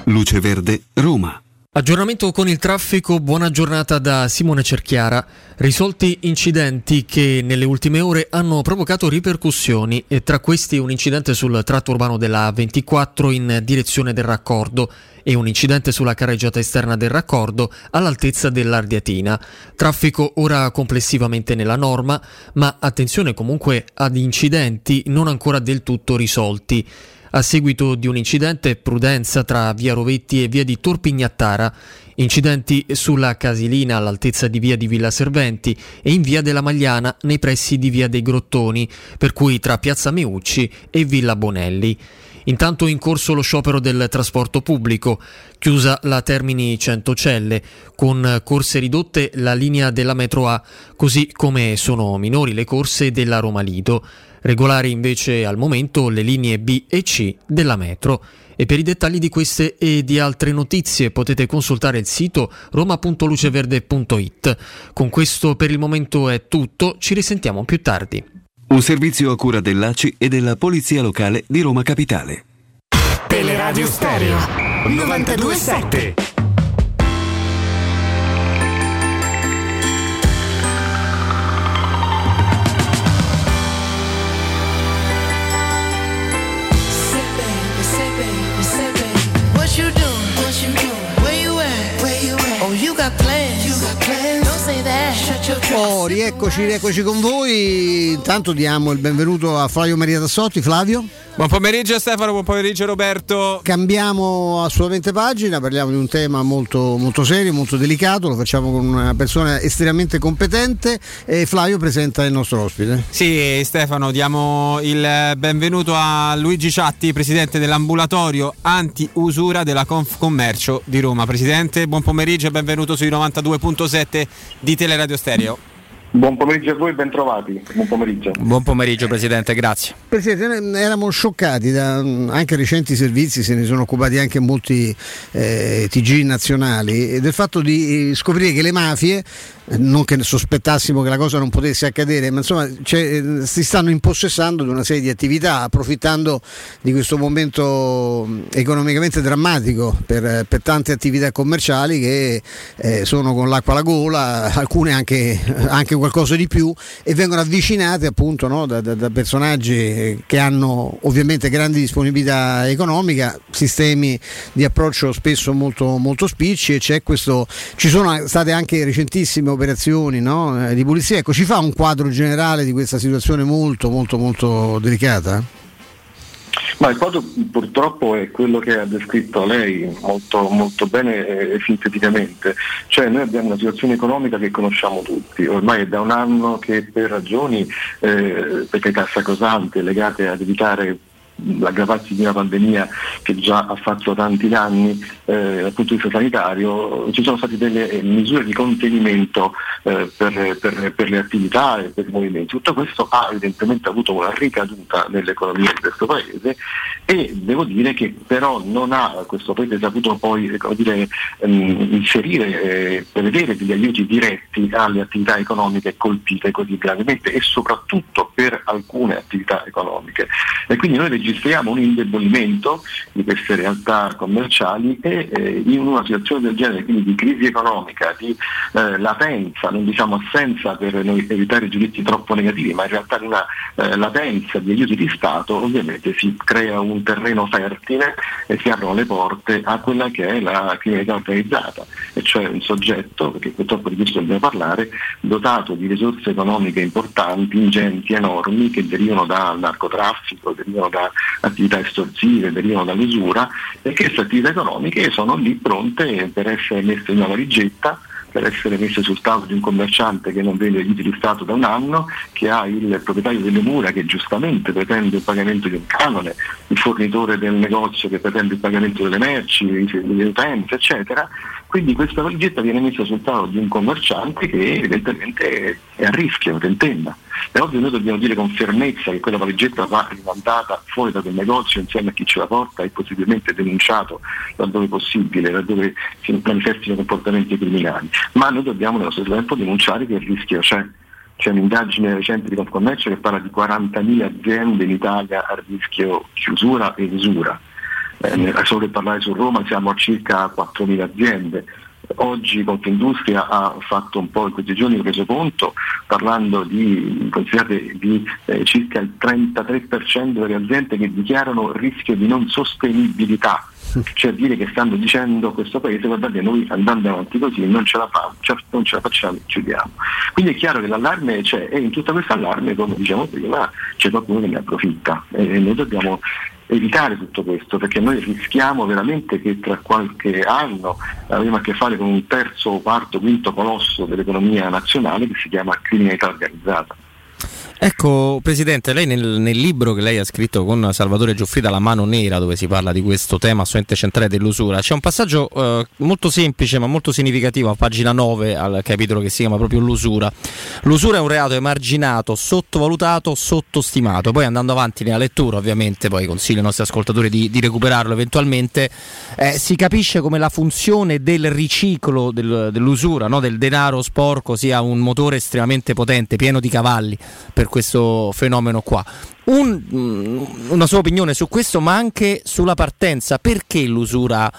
Luce Verde, Roma. Aggiornamento con il traffico, buona giornata da Simone Cerchiara. Risolti incidenti che nelle ultime ore hanno provocato ripercussioni e tra questi un incidente sul tratto urbano della A24 in direzione del raccordo e un incidente sulla carreggiata esterna del raccordo all'altezza dell'Ardiatina. Traffico ora complessivamente nella norma, ma attenzione comunque ad incidenti non ancora del tutto risolti. A seguito di un incidente, prudenza tra via Rovetti e via di Torpignattara, incidenti sulla Casilina all'altezza di via di Villa Serventi e in via della Magliana nei pressi di via dei Grottoni, per cui tra piazza Meucci e Villa Bonelli. Intanto in corso lo sciopero del trasporto pubblico, chiusa la Termini Centocelle, con corse ridotte la linea della metro A, così come sono minori le corse della Roma Lido. Regolari invece al momento le linee B e C della metro. E per i dettagli di queste e di altre notizie potete consultare il sito roma.luceverde.it. Con questo per il momento è tutto, ci risentiamo più tardi. Un servizio a cura dell'ACI e della Polizia Locale di Roma Capitale. Teleradio Stereo 927. Oh, rieccoci, rieccoci con voi. Intanto diamo il benvenuto a Flavio Maria Tassotti. Flavio. Buon pomeriggio Stefano, buon pomeriggio Roberto. Cambiamo assolutamente pagina, parliamo di un tema molto, molto serio, molto delicato, lo facciamo con una persona estremamente competente e Flavio presenta il nostro ospite. Sì Stefano, diamo il benvenuto a Luigi Ciatti, presidente dell'ambulatorio anti-usura della Confcommercio di Roma. Presidente, buon pomeriggio e benvenuto sui 92.7 di Teleradio Stereo. Buon pomeriggio a voi, bentrovati. Buon pomeriggio. Buon pomeriggio Presidente, grazie. Presidente, noi eravamo scioccati da anche recenti servizi, se ne sono occupati anche molti eh, TG nazionali, del fatto di scoprire che le mafie, non che sospettassimo che la cosa non potesse accadere, ma insomma cioè, si stanno impossessando di una serie di attività, approfittando di questo momento economicamente drammatico per, per tante attività commerciali che eh, sono con l'acqua alla gola, alcune anche, anche qualcosa di più e vengono avvicinate appunto no, da, da, da, personaggi che hanno ovviamente grandi disponibilità economica, sistemi di approccio spesso molto, molto spicci e c'è questo, ci sono state anche recentissime operazioni no, di pulizia. Ecco, ci fa un quadro generale di questa situazione molto molto molto delicata? Ma il quadro purtroppo è quello che ha descritto lei molto, molto bene e sinteticamente, cioè noi abbiamo una situazione economica che conosciamo tutti, ormai è da un anno che per ragioni, eh, perché sacrosante, legate ad evitare l'aggravarsi di una pandemia che già ha fatto tanti danni eh, dal punto di vista sanitario, ci sono state delle eh, misure di contenimento eh, per, per, per, le attività e per i movimenti. Tutto questo ha evidentemente avuto una ricaduta nell'economia di questo Paese e devo dire che però non ha questo Paese saputo poi dire, ehm, inserire, eh, prevedere degli aiuti diretti alle attività economiche colpite così gravemente e soprattutto per alcune attività economiche. E quindi noi registriamo un indebolimento di queste realtà commerciali e eh, in una situazione del genere, quindi di crisi economica, di eh, latenza, non diciamo assenza per evitare giudizi troppo negativi, ma in realtà di una eh, latenza di aiuti di Stato, ovviamente si crea un terreno fertile e si aprono le porte a quella che è la criminalità organizzata, e cioè un soggetto, perché purtroppo di questo dobbiamo parlare, dotato di risorse economiche importanti, ingenti, enormi, che derivano dal narcotraffico, derivano da attività estorsive, derivano dall'usura e che queste attività economiche sono lì pronte per essere messe in una valigetta per essere messe sul tavolo di un commerciante che non vede aiuti di Stato da un anno, che ha il proprietario delle mura che giustamente pretende il pagamento di un canone, il fornitore del negozio che pretende il pagamento delle merci, le utenze, eccetera. Quindi questa valigetta viene messa sul tavolo di un commerciante che evidentemente è a rischio, tentenna. È ovvio che noi dobbiamo dire con fermezza che quella valigetta va rimandata fuori da quel negozio insieme a chi ce la porta e possibilmente denunciato laddove possibile, laddove si manifestino comportamenti criminali. Ma noi dobbiamo nello stesso tempo denunciare che il rischio c'è. C'è un'indagine recente di Confcommercio che parla di 40.000 aziende in Italia a rischio chiusura e usura. Eh, solo per parlare su Roma siamo a circa 4.000 aziende. Oggi Confindustria ha fatto un po' in questi giorni un resoconto parlando di, considerate, di eh, circa il 33% delle aziende che dichiarano rischio di non sostenibilità cioè dire che stanno dicendo a questo paese guardate noi andando avanti così non ce la, fa, non ce la facciamo chiudiamo. Quindi è chiaro che l'allarme c'è e in tutta questa allarme, come diciamo prima, c'è qualcuno che ne approfitta e noi dobbiamo evitare tutto questo perché noi rischiamo veramente che tra qualche anno avremo a che fare con un terzo, quarto, quinto colosso dell'economia nazionale che si chiama criminalità organizzata. Ecco, Presidente, lei nel, nel, libro che lei ha scritto con Salvatore Gioffrida, La mano nera, dove si parla di questo tema assolutamente centrale dell'usura, c'è un passaggio eh, molto semplice ma molto significativo a pagina 9 al capitolo che si chiama proprio l'usura. L'usura è un reato emarginato, sottovalutato, sottostimato. Poi andando avanti nella lettura, ovviamente, poi consiglio ai nostri ascoltatori di, di recuperarlo eventualmente, eh, si capisce come la funzione del riciclo del, dell'usura, no? del denaro sporco, sia un motore estremamente potente, pieno di cavalli per questo fenomeno qua. Un, mm, una sua opinione su questo, ma anche sulla partenza. Perché l'usura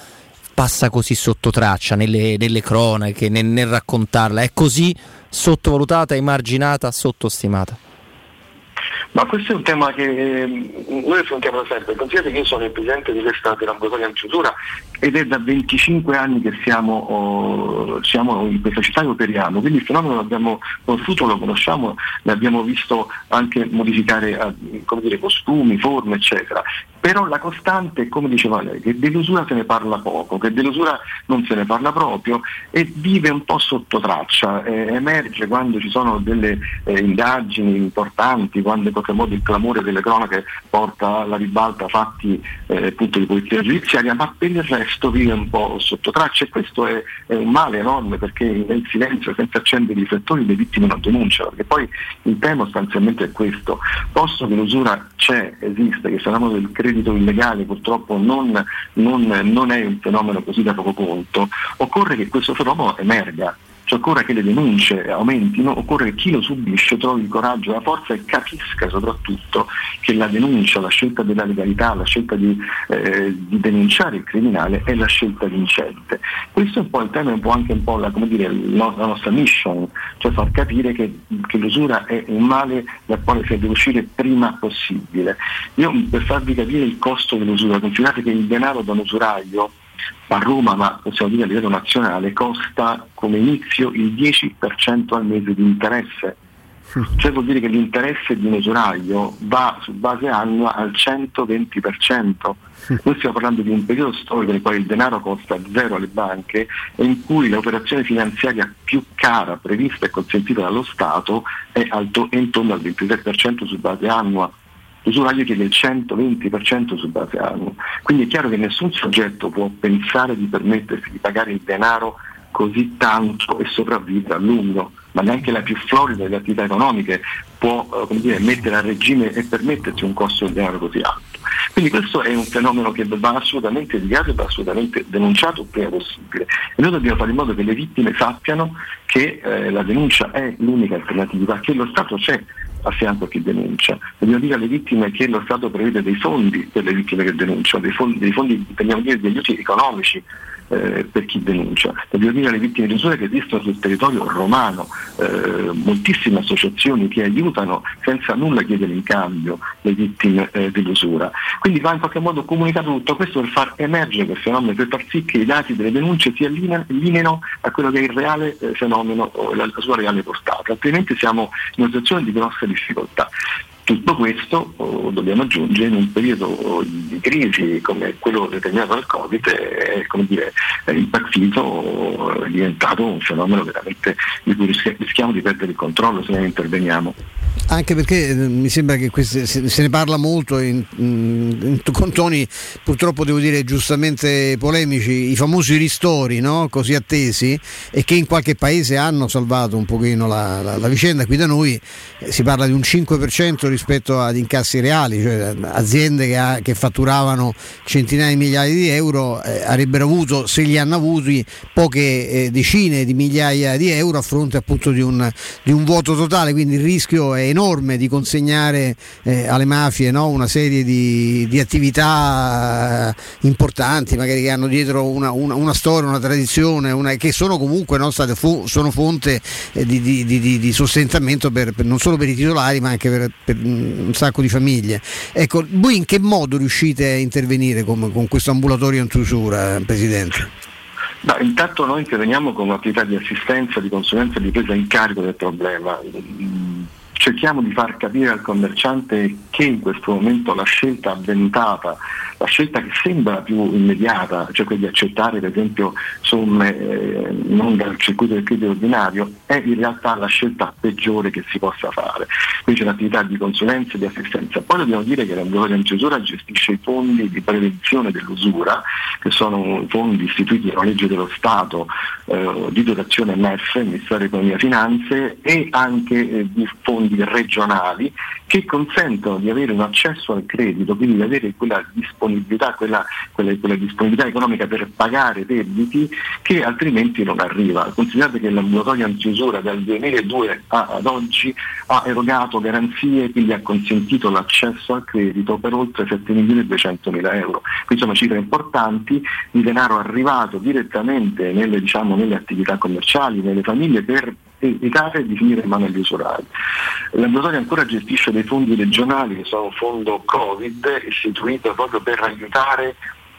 passa così sotto traccia nelle, nelle cronache, nel, nel raccontarla? È così sottovalutata, emarginata, sottostimata? Ma questo è un tema che noi affrontiamo sempre. Considerate che io sono il presidente di questa dell'ambulatorio in chiusura ed è da 25 anni che siamo, oh, siamo, in questa città e operiamo, quindi il fenomeno l'abbiamo conosciuto, lo conosciamo, l'abbiamo visto anche modificare eh, dire, costumi, forme, eccetera. Però la costante, come diceva lei, che dell'usura se ne parla poco, che dell'usura non se ne parla proprio e vive un po' sotto traccia, eh, emerge quando ci sono delle eh, indagini importanti, quando in qualche modo il clamore delle cronache porta alla ribalta fatti eh, appunto di polizia giudiziaria, ma per il resto vive un po' sotto traccia e questo è, è un male enorme perché nel silenzio, senza accendere i riflettori, le vittime non denunciano, perché poi il tema sostanzialmente è questo, posto che l'usura c'è, esiste, che fenomeno del credito illegale purtroppo non, non, non è un fenomeno così da poco conto, occorre che questo fenomeno emerga cioè occorre che le denunce aumentino, occorre che chi lo subisce trovi il coraggio, la forza e capisca soprattutto che la denuncia, la scelta della legalità, la scelta di, eh, di denunciare il criminale è la scelta vincente. Questo è un po' il tema, è un po' anche un po' la, dire, la nostra mission, cioè far capire che, che, l'usura è un male dal quale si deve uscire prima possibile. Io per farvi capire il costo dell'usura, considerate che il denaro da un usuraio a Roma, ma possiamo dire a livello nazionale, costa come inizio il 10% al mese di interesse. Cioè vuol dire che l'interesse di un usuraio va su base annua al 120%. Noi stiamo parlando di un periodo storico nel quale il denaro costa zero alle banche e in cui l'operazione finanziaria più cara prevista e consentita dallo Stato è, alto, intorno al 23% su base annua l'usuraio chiede il 120% su base annua. Quindi è chiaro che nessun soggetto può pensare di permettersi di pagare il denaro così tanto e sopravvivere a lungo, ma neanche la più florida delle attività economiche può eh, dire, mettere a regime e permettersi un costo del denaro così alto. Quindi questo è un fenomeno che va assolutamente indicato e va assolutamente denunciato prima possibile. E noi dobbiamo fare in modo che le vittime sappiano che eh, la denuncia è l'unica alternativa, che lo Stato c'è a fianco a chi denuncia. Dobbiamo dire alle vittime che lo Stato prevede dei fondi per le vittime che denunciano, dei fondi, dei fondi dire, degli aiuti economici eh, per chi denuncia. Dobbiamo dire alle vittime di usura che esistono sul territorio romano eh, moltissime associazioni che aiutano senza nulla chiedere in cambio le vittime eh, dell'usura. Quindi va in qualche modo comunicato tutto questo per far emergere quel fenomeno, per far sì che i dati delle denunce si allineino a quello che è il reale eh, fenomeno o la, la sua reale portata, altrimenti siamo in una situazione di grossa difficoltà. Tutto questo oh, dobbiamo aggiungere in un periodo di crisi come quello determinato dal Covid è, come dire, è impazzito, è diventato un fenomeno veramente di cui rischiamo di perdere il controllo se non interveniamo. Anche perché eh, mi sembra che queste, se, ne parla molto in, in, in, con toni purtroppo devo dire giustamente polemici, i famosi ristori no? così attesi e che in qualche paese hanno salvato un pochino la, la, la vicenda. Qui da noi eh, si parla di un 5% rispetto ad incassi reali, cioè aziende che, ha, che fatturavano centinaia di migliaia di euro eh, avrebbero avuto, se li hanno avuti, poche eh, decine di migliaia di euro a fronte appunto di un, di un vuoto totale, quindi il rischio è enorme di consegnare eh, alle mafie no? una serie di, di attività eh, importanti, magari che hanno dietro una, una, una storia, una tradizione, una, che sono comunque no, state sono fonte eh, di, di, di, sostentamento per, per, non solo per i titolari ma anche per, per, un sacco di famiglie. Ecco, voi in che modo riuscite a intervenire con, con questo ambulatorio in chiusura, Presidente? No, intanto noi interveniamo con un'attività di assistenza, di consulenza e di presa in carico del problema cerchiamo di far capire al commerciante che in questo momento la scelta avventata la scelta che sembra più immediata, cioè quella di accettare per esempio somme eh, non dal circuito del credito ordinario, è in realtà la scelta peggiore che si possa fare. Qui c'è un'attività di consulenza e di assistenza. Poi dobbiamo dire che l'ambulatorio antiusura gestisce i fondi di prevenzione dell'usura, che sono fondi istituiti dalla legge dello Stato eh, di dotazione MEF, Ministero dell'Economia e Finanze, e anche eh, di fondi regionali che consentono di avere un accesso al credito, quindi di avere quella disponibilità, quella, quella, quella disponibilità economica per pagare debiti che altrimenti non arriva. Considerate che l'ambulatorio antiusura dal 2002 a, ad oggi ha erogato garanzie, quindi ha consentito l'accesso al credito per oltre 7 milioni e 200 mila euro. Quindi sono cifre importanti di denaro arrivato direttamente nelle, diciamo, nelle attività commerciali, nelle famiglie per evitare di finire in mano agli usurai. L'ambulatorio ancora gestisce dei fondi regionali che sono un fondo Covid istituito proprio per aiutare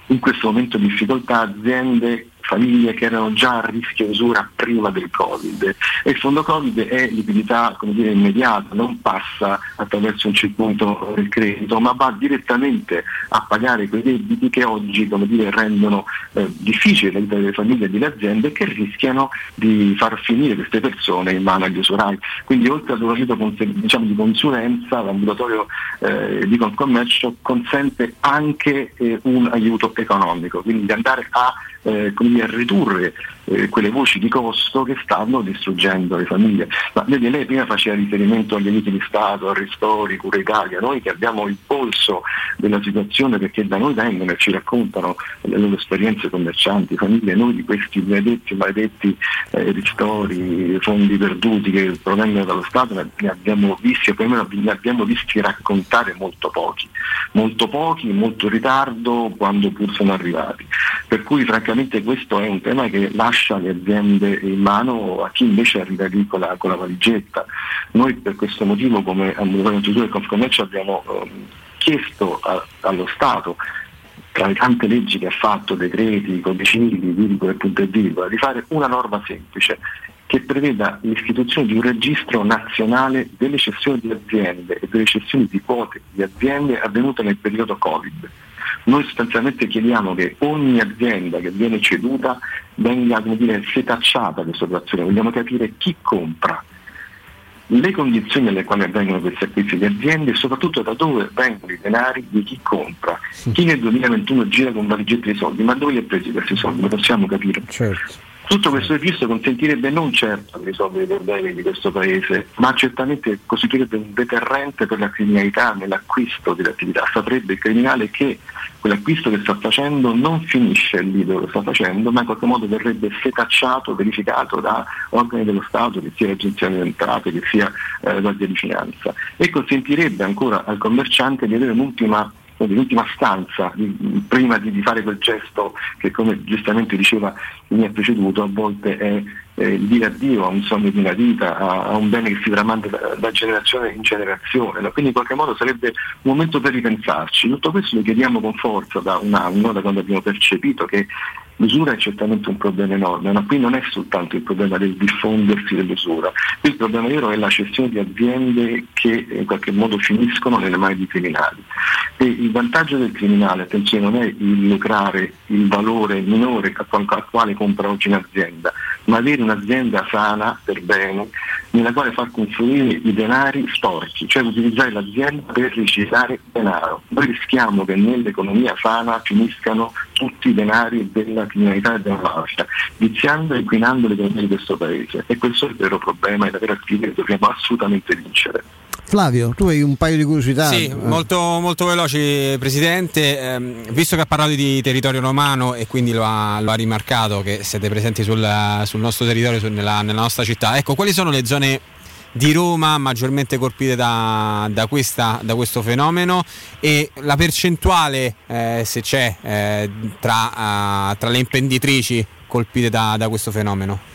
in questo momento di difficoltà aziende famiglie che erano già a rischio usura prima del Covid e il fondo Covid è liquidità dire, immediata, non passa attraverso un circuito del credito, ma va direttamente a pagare quei debiti che oggi dire, rendono eh, difficile la vita delle famiglie e delle aziende che rischiano di far finire queste persone in mano agli usurai. Quindi oltre ad un aiuto diciamo, di consulenza, l'ambulatorio eh, di Concommercio consente anche eh, un aiuto economico, quindi di andare a eh, a ridurre eh, quelle voci di costo che stanno distruggendo le famiglie. Ma vedi, lei prima faceva riferimento agli aiuti di Stato, a ristori, cura Italia, noi che abbiamo il polso della situazione perché da noi vengono e ci raccontano le loro esperienze commercianti, famiglie, noi di questi maledetti, maledetti eh, ristori, fondi perduti che provengono dallo Stato ne abbiamo visti e poi ne abbiamo visti raccontare molto pochi, molto pochi, molto ritardo quando pur sono arrivati. Per cui francamente questo è un tema che lascia le aziende in mano a chi invece arriva lì con la, con la valigetta. Noi per questo motivo come Ambulatorio e Confcommercio abbiamo eh, chiesto a, allo Stato tra le tante leggi che ha fatto, decreti, codicili, virgole e punto e virgola, di fare una norma semplice che preveda l'istituzione di un registro nazionale delle cessioni di aziende e delle cessioni di quote di aziende avvenute nel periodo Covid. Noi sostanzialmente chiediamo che ogni azienda che viene ceduta venga come dire, setacciata questa operazione, vogliamo capire chi compra, le condizioni alle quali avvengono questi acquisti di aziende e soprattutto da dove vengono i denari di chi compra. Chi nel 2021 gira con valigette di soldi, ma dove li ha presi questi soldi? Lo possiamo capire. Certo. Tutto questo registro consentirebbe non certo di risolvere i problemi di questo Paese, ma certamente costituirebbe un deterrente per la criminalità nell'acquisto dell'attività. Saprebbe il criminale che quell'acquisto che sta facendo non finisce lì dove lo sta facendo, ma in qualche modo verrebbe setacciato, verificato da organi dello Stato, che sia l'Agenzia delle Entrate, che sia eh, la Guardia di Finanza, e consentirebbe ancora al commerciante di avere un'ultima l'ultima stanza di, prima di, di, fare quel gesto che come giustamente diceva chi mi ha preceduto a volte è eh, dire addio a un sogno di una vita, a, a un bene che si tramanda da, da, generazione in generazione, quindi in qualche modo sarebbe un momento per ripensarci. Tutto questo lo chiediamo con forza da un anno, da quando abbiamo percepito che L'usura è certamente un problema enorme, ma qui non è soltanto il problema del diffondersi dell'usura, qui il problema vero è la cessione di aziende che in qualche modo finiscono nelle mani di criminali. E il vantaggio del criminale, attenzione, non è il lucrare il valore minore al quale compra oggi un'azienda, ma avere un'azienda sana per bene nella quale far confluire i denari sporchi, cioè utilizzare l'azienda per riciclare denaro. Noi rischiamo che nell'economia sana finiscano tutti i denari della criminalità e della mafia, viziando e inquinando l'economia di questo paese. E questo è il vero problema e la vera sfida che dobbiamo assolutamente vincere. Flavio, tu hai un paio di curiosità. Sì, molto, molto veloci, Presidente. Eh, visto che ha parlato di territorio romano e quindi lo ha, lo ha rimarcato che siete presenti sul, sul nostro territorio, sul, nella, nella nostra città, ecco, quali sono le zone di Roma maggiormente colpite da, da, questa, da questo fenomeno e la percentuale, eh, se c'è, eh, tra, uh, tra, le imprenditrici colpite da, da questo fenomeno?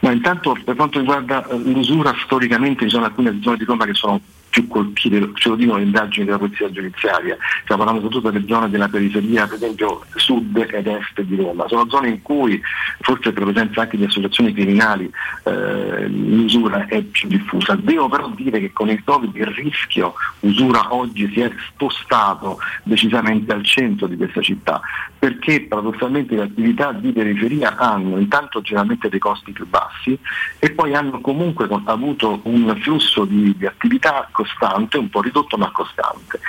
Ma intanto per quanto riguarda eh, l'usura storicamente ci sono alcune zone di Roma che sono più colpite, lo dicono le indagini della polizia giudiziaria, stiamo parlando soprattutto delle zone della periferia, per esempio sud ed est di Roma, sono zone in cui forse per presenza anche di associazioni criminali eh, l'usura è più diffusa. Devo però dire che con il Covid il rischio usura oggi si è spostato decisamente al centro di questa città, perché paradossalmente le attività di periferia hanno intanto generalmente dei costi più bassi e poi hanno comunque avuto un flusso di, di attività costante, un po' ridotto ma costante.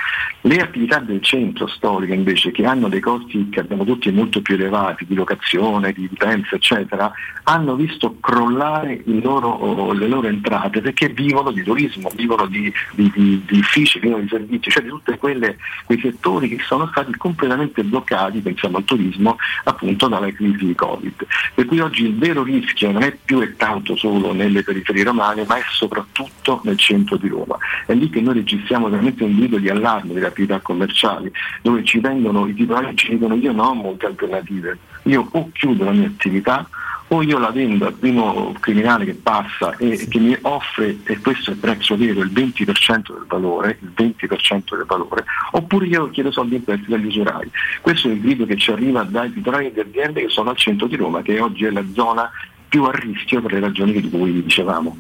Le attività del centro storico invece che hanno dei costi che abbiamo tutti molto più elevati di locazione, di utenze eccetera, hanno visto crollare loro- le loro entrate perché vivono di turismo, vivono di, di- di- di uffici, vivono di servizi, cioè di tutti quei settori che sono stati completamente bloccati, pensiamo al turismo, appunto dalla crisi di Covid. Per cui oggi il vero rischio non è più e tanto solo nelle periferie romane, ma è soprattutto nel centro di Roma. È lì che noi registriamo veramente un grido di allarme delle attività commerciali, dove ci vengono i titolari ci dicono io non ho molte alternative, io o chiudo la mia attività o io la vendo al primo criminale che passa e che mi offre, e questo è il prezzo vero, il 20% del valore, il 20% del valore, oppure io chiedo soldi in prestito agli usurai. Questo è il grido che ci arriva dai titolari di aziende che sono al centro di Roma, che oggi è la zona più a rischio per le ragioni di cui dicevamo.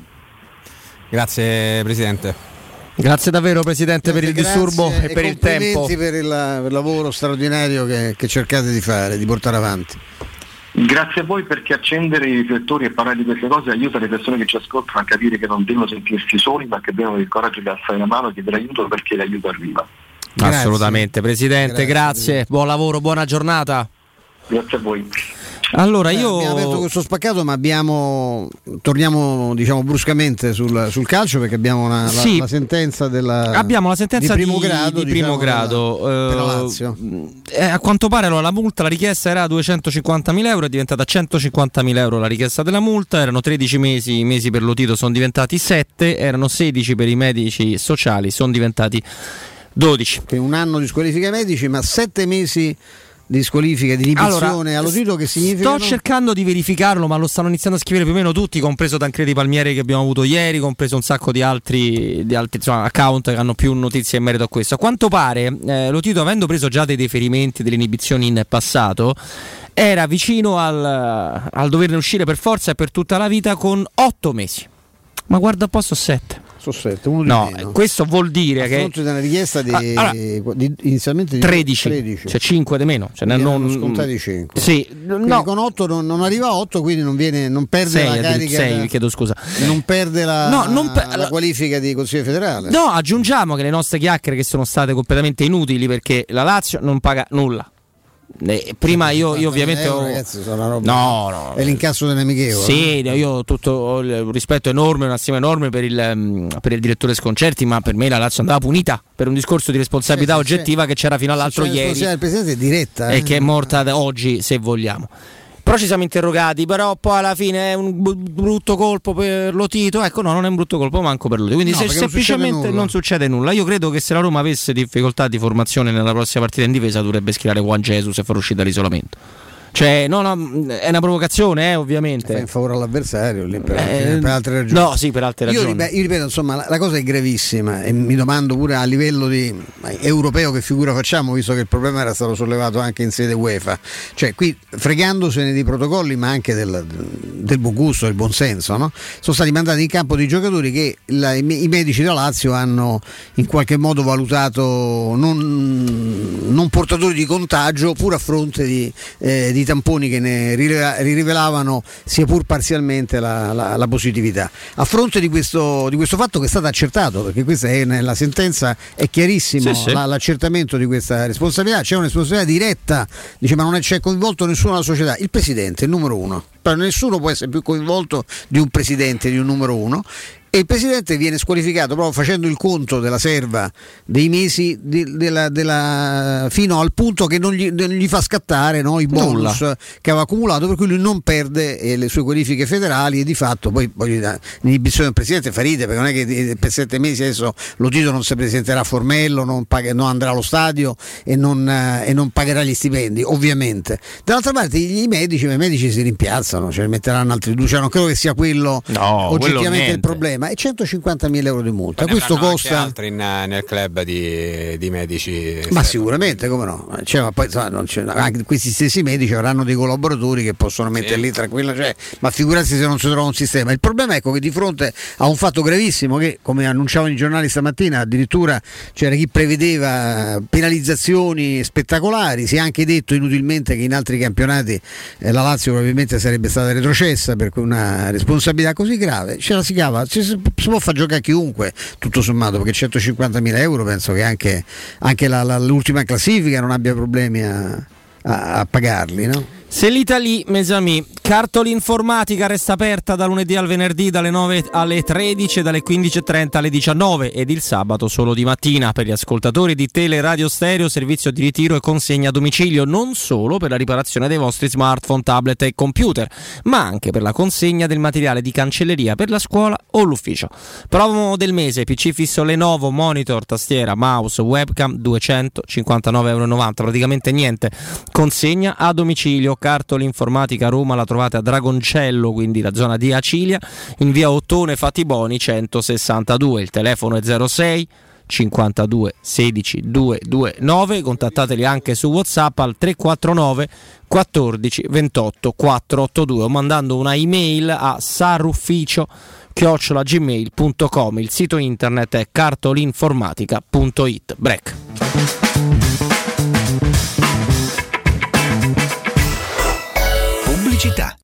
Grazie Presidente. Grazie davvero Presidente per il Grazie disturbo e per il tempo. il, per il lavoro straordinario che, che cercate di fare, di portare avanti. Grazie a voi perché accendere i riflettori e parlare di queste cose aiuta le persone che ci ascoltano a capire che non devono sentirsi soli, ma che devono il coraggio di alzare la mano e chiedere aiuto perché l'aiuto arriva. Assolutamente, Presidente, grazie, buon lavoro, buona giornata. Grazie a voi. Allora Eh, io abbiamo aperto questo spaccato, ma abbiamo torniamo diciamo bruscamente sul, sul calcio perché abbiamo una- la, Sì. la sentenza della Abbiamo la sentenza di primo di- grado, di primo diciamo, grado, della- per la eh, Lazio. Eh, a quanto pare allora, la multa, la richiesta era 250.000 euro, è diventata 150.000 euro la richiesta della multa, erano 13 mesi, i mesi per l'Otito sono diventati 7, erano 16 per i medici sociali, sono diventati 12. Che un anno di squalifica medici, ma sette mesi di squalifica, di inibizione Allora, all'Otito che significa Sto cercando di verificarlo, ma lo stanno iniziando a scrivere più o meno tutti, compreso Tancredi Palmieri che abbiamo avuto ieri, compreso un sacco di altri, di altri, insomma, account che hanno più notizie in merito a questo. A quanto pare, eh, lo Tito, avendo preso già dei deferimenti, delle inibizioni in passato, era vicino al, al doverne uscire per forza e per tutta la vita con 8 mesi. Ma guarda a posto 7. Sono 7, uno No, meno. questo vuol dire A che fronte di una richiesta di, Ah, allora, di- inizialmente di 13, 13. cioè 5 di meno. Cioè, Quindi non, scontati 5. Sì, Quindi no, con 8 non, non arriva a 8, quindi non, viene, non perde sei, la addirittura- carica. sei, chiedo scusa. Non perde la, No, non per- la qualifica di Consiglio federale. No, aggiungiamo che le nostre chiacchiere che sono state completamente inutili perché la Lazio non paga nulla. Eh, prima io, io ovviamente euro, ho... ragazzi, sono roba- No, no. È l'incasso dell'amichevole. Sì, io ho tutto ho il- un rispetto enorme, una stima enorme per il, mm, per il direttore Sconcerti, ma per me la Lazio andava punita per un discorso di responsabilità sì, oggettiva che c'era fino all'altro Cioè, ieri Il presidente è diretta. e eh. che è morta da oggi, se vogliamo. Però ci siamo interrogati, però poi alla fine è un brutto colpo per Lotito. Ecco, no, non è un brutto colpo manco per Lotito. Quindi No, se perché non succede semplicemente non succede nulla. Io credo che se la Roma avesse difficoltà di formazione nella prossima partita in difesa dovrebbe schierare Juan Jesus e far uscire dall'isolamento. Cioè, no, no, è una provocazione, eh, ovviamente. Fa in favore all'avversario lì per, Eh, per altre ragioni. No, sì, per altre Io, ragioni. ripe- io ripeto, insomma, la, la cosa è gravissima e mi domando pure a livello di, europeo che figura facciamo, visto che il problema era stato sollevato anche in sede UEFA. Cioè, qui fregandosene dei protocolli, ma anche del, del buon gusto, del buon senso, no? sono stati mandati in campo dei giocatori che la- i, i medici della Lazio hanno in qualche modo valutato non, non portatori di contagio, pur a fronte di, eh, di tamponi che ne rivelavano sia pur parzialmente la, la- la positività. A fronte di questo, di questo fatto che è stato accertato, perché questa è nella sentenza è chiarissimo Sì, sì. la- l'accertamento di questa responsabilità, c'è una responsabilità diretta, dice ma non è- c'è coinvolto nessuno nella società, il presidente, il numero uno, però nessuno può essere più coinvolto di un presidente, di un numero uno. E il presidente viene squalificato proprio facendo il conto della serva dei mesi di- della- della- fino al punto che non gli, non gli fa scattare no, i bonus Nulla. che aveva accumulato, per cui lui non perde eh, le sue qualifiche federali e di fatto poi dire, l'inibizione del presidente fa ride perché non è che eh, per sette mesi adesso lo Tito non si presenterà a Formello, non, paghe- non andrà allo stadio e non, eh, e non pagherà gli stipendi, ovviamente. Dall'altra parte i medici, i medici si rimpiazzano, cioè ne metteranno altri due, cioè non credo che sia quello No, quello oggettivamente il niente. problema. Sistema e 150.000 euro di multa. Ne Questo costa. altri in, eh, nel club di, di medici. Ma sicuramente, come no? Cioè, ma poi, c'è- anche questi stessi medici avranno dei collaboratori che possono mettere lì tranquilla, cioè, ma figurarsi se non si trova un sistema. Il problema ecco che di fronte a un fatto gravissimo che, come annunciavano i giornali stamattina, addirittura c'era chi prevedeva penalizzazioni spettacolari, si è anche detto inutilmente che in altri campionati eh, la Lazio probabilmente sarebbe stata retrocessa per una responsabilità così grave. Ce la si cava, ci si, può far giocare chiunque, tutto sommato, perché 150.000 euro penso che anche, anche la- la- l'ultima classifica non abbia problemi a, a- a pagarli, no? Se l'Italie, mes amis, cartola informatica resta aperta da lunedì al venerdì dalle 9 alle 13 e dalle 15.30 alle 19 ed il sabato solo di mattina per gli ascoltatori di Tele Radio Stereo, servizio di ritiro e consegna a domicilio, non solo per la riparazione dei vostri smartphone, tablet e computer, ma anche per la consegna del materiale di cancelleria per la scuola o l'ufficio. Promo del mese, PC fisso Lenovo, monitor, tastiera, mouse, webcam, 259,90 euro, praticamente niente. Consegna a domicilio, cartola informatica Roma la trovate a Dragoncello, quindi la zona di Acilia, in via Ottone Fatiboni 162, il telefono è 06 52 16 229, contattateli anche su WhatsApp al 349 14 28 482 o mandando una email a sarufficio chiocciolagmail.com il sito internet è cartolinformatica.it break Pubblicità.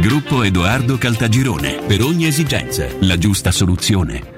Gruppo Edoardo Caltagirone. Per ogni esigenza, la giusta soluzione.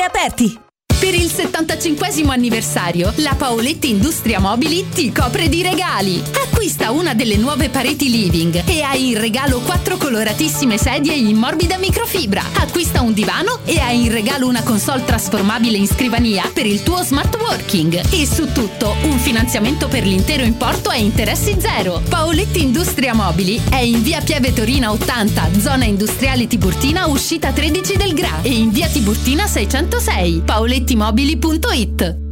aperti. Per il 75 anniversario, la Paoletti Industria Mobili ti copre di regali. Acquista una delle nuove pareti living e hai in regalo quattro coloratissime sedie in morbida microfibra. Acquista un divano e hai in regalo una console trasformabile in scrivania per il tuo smart working. E su tutto un finanziamento per l'intero importo a interessi zero. Paoletti Industria Mobili è in via Pieve Torina 80, zona industriale Tiburtina, uscita 13 del GRA e in via Tiburtina 606. paolettimobili.it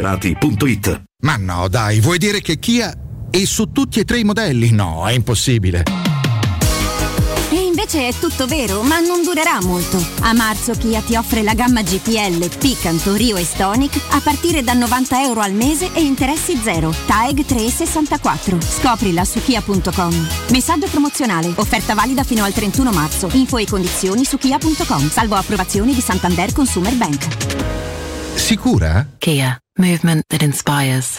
eurosurgelati.it. Ma no, dai, vuoi dire che Kia è su tutti e tre i modelli? No, è impossibile. E invece è tutto vero, ma non durerà molto. A marzo Kia ti offre la gamma GPL, Picanto, Rio e Stonic a partire da 90 euro al mese e interessi zero. TAEG 3,64. Scoprila su kia.com. Messaggio promozionale. Offerta valida fino al 31 marzo. Info e condizioni su kia.com. Salvo approvazioni di Santander Consumer Bank. Sicura? Kia, movement that inspires.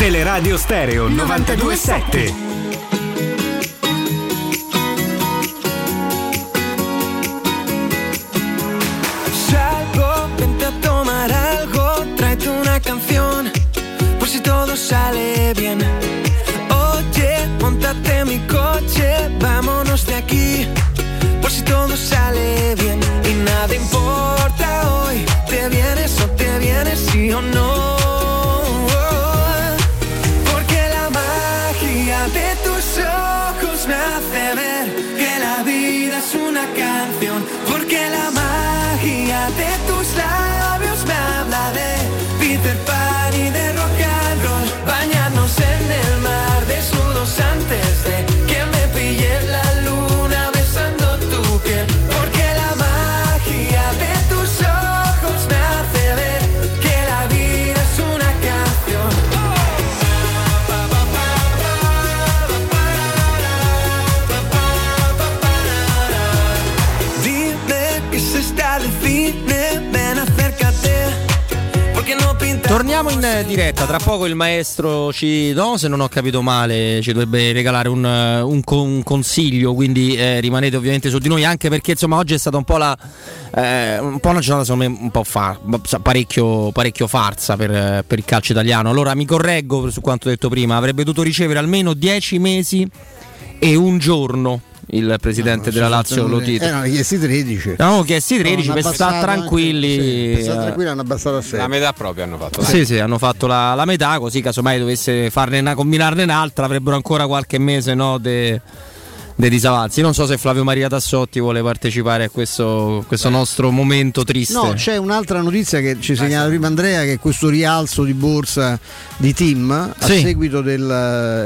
Teleradio Stereo 927. Salgo, vente a tomar algo, tráete una canción, por si todo sale bien. Oye, montate mi coche, Torniamo in eh, diretta, tra poco il maestro ci, no, se non ho capito male, ci dovrebbe regalare un, eh, un un consiglio, quindi eh, rimanete ovviamente su di noi, anche perché insomma oggi è stata un po', la, eh, un po' una giornata secondo me un po' fa, parecchio, parecchio farsa per, per il calcio italiano. Allora mi correggo su quanto detto prima, avrebbe dovuto ricevere almeno 10 mesi e un giorno il presidente della Lazio Lotito. Erano chiesti 13. Avevamo chiesti 13 No, per stare tranquilli. anche- sì, per stare eh, tranquilli hanno abbassato a 6. La metà proprio hanno fatto. sì, sì, hanno fatto la, la metà, così casomai dovesse farne una, combinarne un'altra, avrebbero ancora qualche mese no, de- dei disavanzi. Non so se Flavio Maria Tassotti vuole partecipare a questo, questo nostro momento triste. No, c'è un'altra notizia che ci segnala prima Andrea che è questo rialzo di borsa di Tim a Sì. seguito del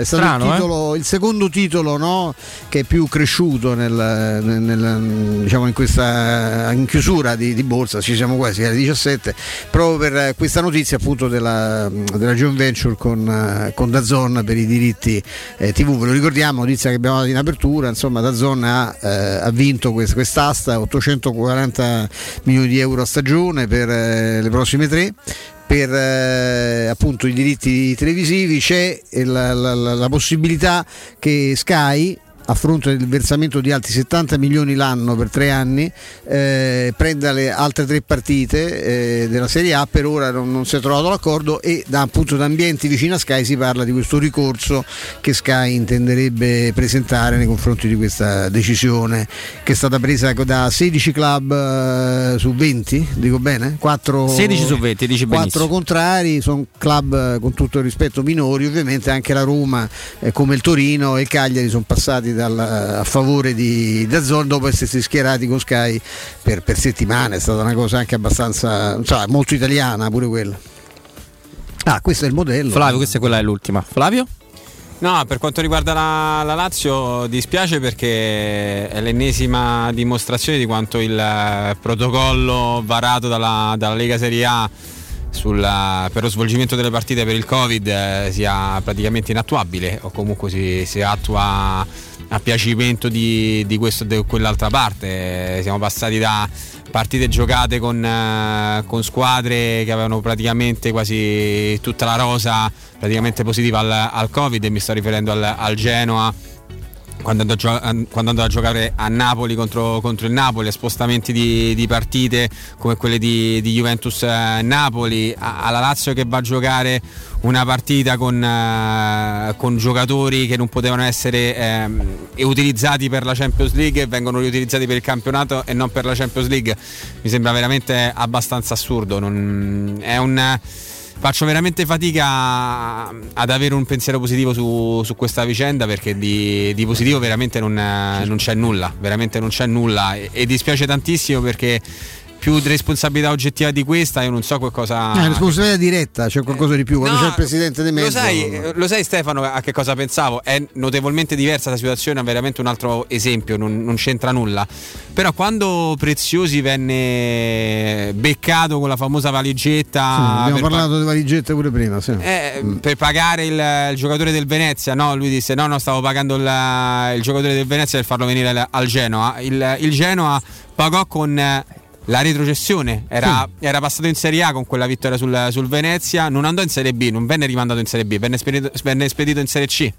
è stato Strano, il, titolo, il secondo titolo no, che è più cresciuto nel, nel- nel- diciamo in questa in chiusura di, di borsa, ci siamo quasi alle 17, proprio per questa notizia appunto della, della joint venture con, eh, con Dazon per i diritti eh, TV, ve lo ricordiamo, notizia che abbiamo dato in apertura, insomma Dazon ha, eh, ha vinto quest- quest'asta, 840 milioni di euro a stagione per eh, le prossime tre. Per eh, appunto i diritti televisivi c'è la- la- la possibilità che Sky a fronte del versamento di altri 70 milioni l'anno per tre anni, eh, prenda le altre tre partite eh, della Serie A, per ora non, non si è trovato l'accordo e da, appunto, da ambienti vicino a Sky si parla di questo ricorso che Sky intenderebbe presentare nei confronti di questa decisione che è stata presa da 16 club eh, su 20, dico bene? 4, 16 su 20, dici 4 benissimo. contrari, sono club eh, con tutto il rispetto minori, ovviamente anche la Roma eh, come il Torino e il Cagliari sono passati dal- a favore di Dazzon dopo essersi schierati con Sky per, per settimane, è stata una cosa anche abbastanza, insomma, molto italiana pure quella. Ah, questo è il modello. Flavio, questa è quella è l'ultima. Flavio? No, per quanto riguarda la, la Lazio dispiace perché è l'ennesima dimostrazione di quanto il eh, protocollo varato dalla, dalla Lega Serie A sulla, per lo svolgimento delle partite per il Covid eh, sia praticamente inattuabile o comunque si, si attua a piacimento di, di questo o quell'altra parte. Siamo passati da partite giocate con, eh, con, squadre che avevano praticamente quasi tutta la rosa praticamente positiva al, al Covid e mi sto riferendo al, al Genoa quando andò, a giocare a Napoli contro, contro il Napoli, spostamenti di, di, partite come quelle di, di Juventus-Napoli, eh, alla Lazio che va a giocare una partita con, uh, con giocatori che non potevano essere um, utilizzati per la Champions League e vengono riutilizzati per il campionato e non per la Champions League. Mi sembra veramente abbastanza assurdo. Non, è un faccio veramente fatica ad avere un pensiero positivo su, su questa vicenda perché di, di positivo veramente non, non, c'è nulla, veramente non c'è nulla. E, e dispiace tantissimo perché più responsabilità oggettiva di questa, io non so qualcosa. Eh, responsabilità diretta, c'è qualcosa di più. Quando no, c'è il presidente di mezzo. Lo sai, lo sai, Stefano, a che cosa pensavo? È notevolmente diversa la situazione, è veramente un altro esempio, non, non c'entra nulla. Però quando Preziosi venne beccato con la famosa valigetta. Sì, abbiamo parlato pa- di valigette pure prima, sì. eh, mm. Per pagare il, il, giocatore del Venezia, no? Lui disse: No, no, stavo pagando il, il giocatore del Venezia per farlo venire al, al Genoa. Il, il Genoa pagò con la retrocessione era, sì. era, passato in Serie A con quella vittoria sul, sul, Venezia, non andò in Serie B, non venne rimandato in Serie B, venne spedito, venne spedito in Serie C.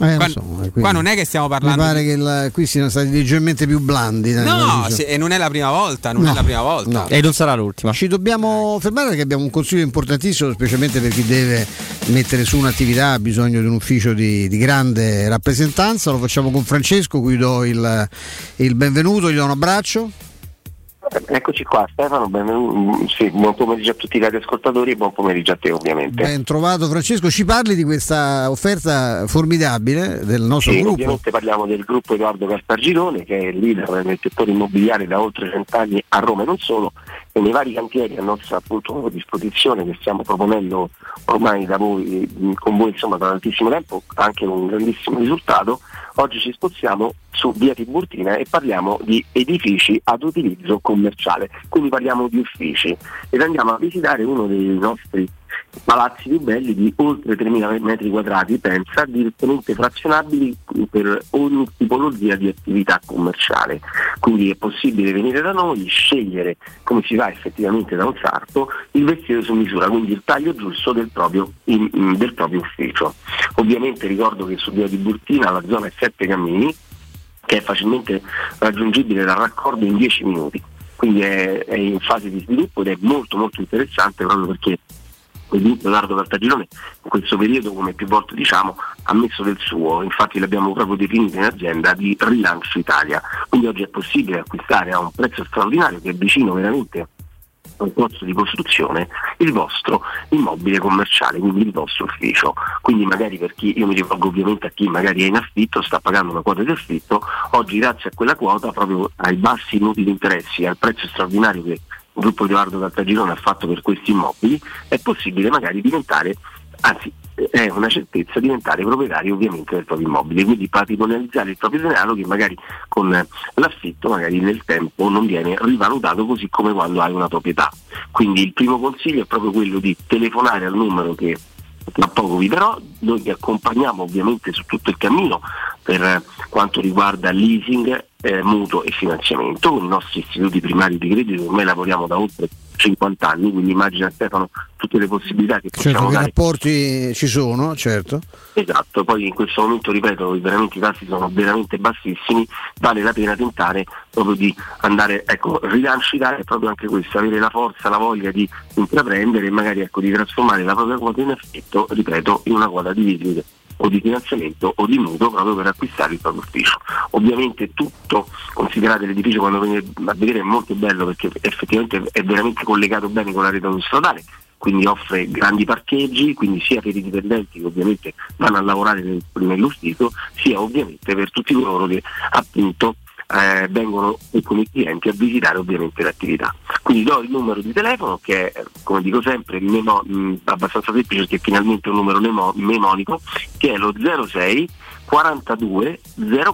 Eh, qua, so, qua, non è che stiamo parlando. Mi pare che la, qui siano stati leggermente più blandi. No, se, e non è la prima volta. Non no, è la prima volta. No. E non sarà l'ultima. Ci dobbiamo fermare perché abbiamo un consiglio importantissimo, specialmente per chi deve mettere su un'attività, ha bisogno di un ufficio di, di grande rappresentanza. Lo facciamo con Francesco, cui do il, il benvenuto, gli do un abbraccio. Eccoci qua Stefano, benvenuto. Sì, buon pomeriggio a tutti i radioascoltatori e buon pomeriggio a te ovviamente. Ben trovato Francesco, ci parli di questa offerta formidabile del nostro sì, gruppo? Ovviamente parliamo del gruppo Edoardo Cartagirone che è leader nel settore immobiliare da oltre cent'anni a Roma e non solo e nei vari cantieri a nostra appunto, disposizione che stiamo proponendo ormai da voi, con voi insomma, da tantissimo tempo, anche un grandissimo risultato, oggi ci spostiamo su via Tiburtina e parliamo di edifici ad utilizzo commerciale, quindi parliamo di uffici. Ed andiamo a visitare uno dei nostri palazzi più belli di oltre 3.000 metri quadrati, pensa, direttamente frazionabili per ogni tipologia di attività commerciale. Quindi è possibile venire da noi, scegliere come si fa effettivamente da un sarto, il vestito su misura, quindi il taglio giusto del proprio, in, del proprio ufficio. Ovviamente ricordo che su via di Burtina la zona è 7 cammini, che è facilmente raggiungibile dal raccordo in 10 minuti. Quindi è, è in fase di sviluppo ed è molto molto interessante proprio perché Leonardo Cartagirone in questo periodo, come più volte diciamo, ha messo del suo, infatti l'abbiamo proprio definito in azienda di rilancio Italia. Quindi oggi è possibile acquistare a un prezzo straordinario che è vicino veramente un costo di costruzione il vostro immobile commerciale, quindi il vostro ufficio. Quindi magari per chi, io mi rivolgo ovviamente a chi magari è in affitto, sta pagando una quota di affitto, oggi grazie a quella quota, proprio ai bassi inutili interessi, al prezzo straordinario che il gruppo Edoardo Caltagirone ha fatto per questi immobili, è possibile magari diventare, anzi è una certezza diventare proprietari ovviamente del proprio immobile, quindi patrimonializzare il proprio denaro che magari con l'affitto magari nel tempo non viene rivalutato così come quando hai una proprietà. Quindi il primo consiglio è proprio quello di telefonare al numero che tra poco vi darò, noi vi accompagniamo ovviamente su tutto il cammino per quanto riguarda leasing, eh, mutuo e finanziamento con i nostri istituti primari di credito, ormai lavoriamo da oltre 50 anni, quindi immagina Stefano tutte le possibilità che certo, possiamo che dare. rapporti ci sono, certo. Esatto, poi in questo momento ripeto, veramente i tassi sono veramente bassissimi, vale la pena tentare proprio di andare, ecco, rilanciare proprio anche questo, avere la forza, la voglia di intraprendere e magari ecco, di trasformare la propria quota in affitto, ripeto, in una quota di visite o di finanziamento o di mutuo proprio per acquistare il proprio ufficio. Ovviamente tutto, considerate l'edificio quando venite a vedere è molto bello perché effettivamente è veramente collegato bene con la rete autostradale, quindi offre grandi parcheggi, quindi sia per i dipendenti che ovviamente vanno a lavorare nel, nell'ufficio, sia ovviamente per tutti coloro che appunto eh, vengono con i clienti a visitare ovviamente l'attività. Quindi do il numero di telefono che è, come dico sempre, memo, mh, abbastanza semplice perché è finalmente un numero memo, memonico, che è lo 06 42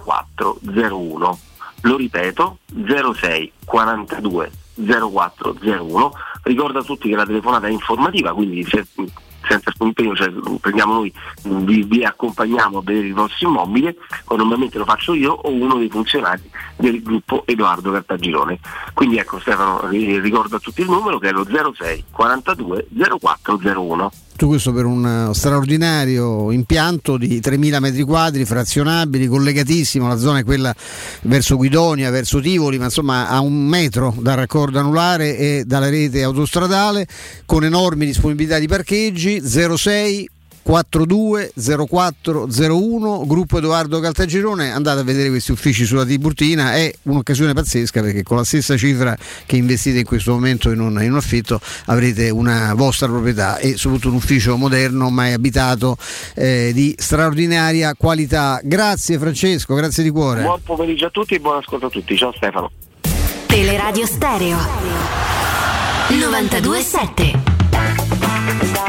04 01. Lo ripeto, 06 42 0401 Ricordo a tutti che la telefonata è informativa, quindi se, senza alcun cioè, prendiamo noi, vi, vi accompagniamo a vedere il vostro immobile, o normalmente lo faccio io o uno dei funzionari del gruppo Edoardo Cartagirone. Quindi ecco Stefano, ri- ricordo a tutti il numero che è lo 06 42 0401. Tutto questo per un eh, straordinario impianto di 3.000 metri quadri, frazionabili, collegatissimo, la zona è quella verso Guidonia, verso Tivoli, ma insomma a un metro dal raccordo anulare e dalla rete autostradale, con enormi disponibilità di parcheggi, 06 420401 gruppo Edoardo Caltagirone. Andate a vedere questi uffici sulla Tiburtina è un'occasione pazzesca perché con la stessa cifra che investite in questo momento in un, in un affitto avrete una vostra proprietà e soprattutto un ufficio moderno mai abitato eh, di straordinaria qualità. Grazie Francesco grazie di cuore. Buon pomeriggio a tutti e buon ascolto a tutti. Ciao Stefano. Teleradio Stereo. 927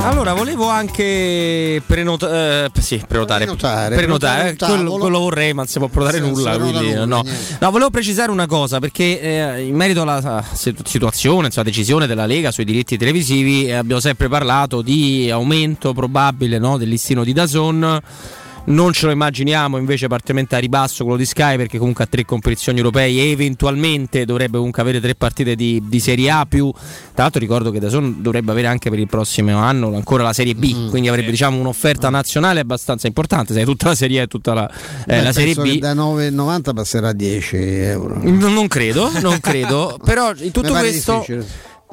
Allora, volevo anche prenota- eh, sì, prenotare. Prenotare, Prenotare, prenotare eh, quello, quello vorrei, ma non si può prenotare nulla. quindi, nulla, no. No, volevo precisare una cosa perché eh, in merito alla situ- situazione, insomma, decisione della Lega sui diritti televisivi, eh, abbiamo sempre parlato di aumento probabile no, del listino di Dazon. Non ce lo immaginiamo invece parzialmente a ribasso quello di Sky perché comunque ha tre competizioni europee e eventualmente dovrebbe comunque avere tre partite di, di Serie A più. Tra l'altro ricordo che Dazon dovrebbe avere anche per il prossimo anno ancora la Serie B Mm. quindi avrebbe diciamo un'offerta nazionale abbastanza importante sai tutta la Serie A e tutta la, eh, Beh, la Serie B. da 9,90 passerà a 10 euro. Non, non credo non credo però in tutto questo difficile.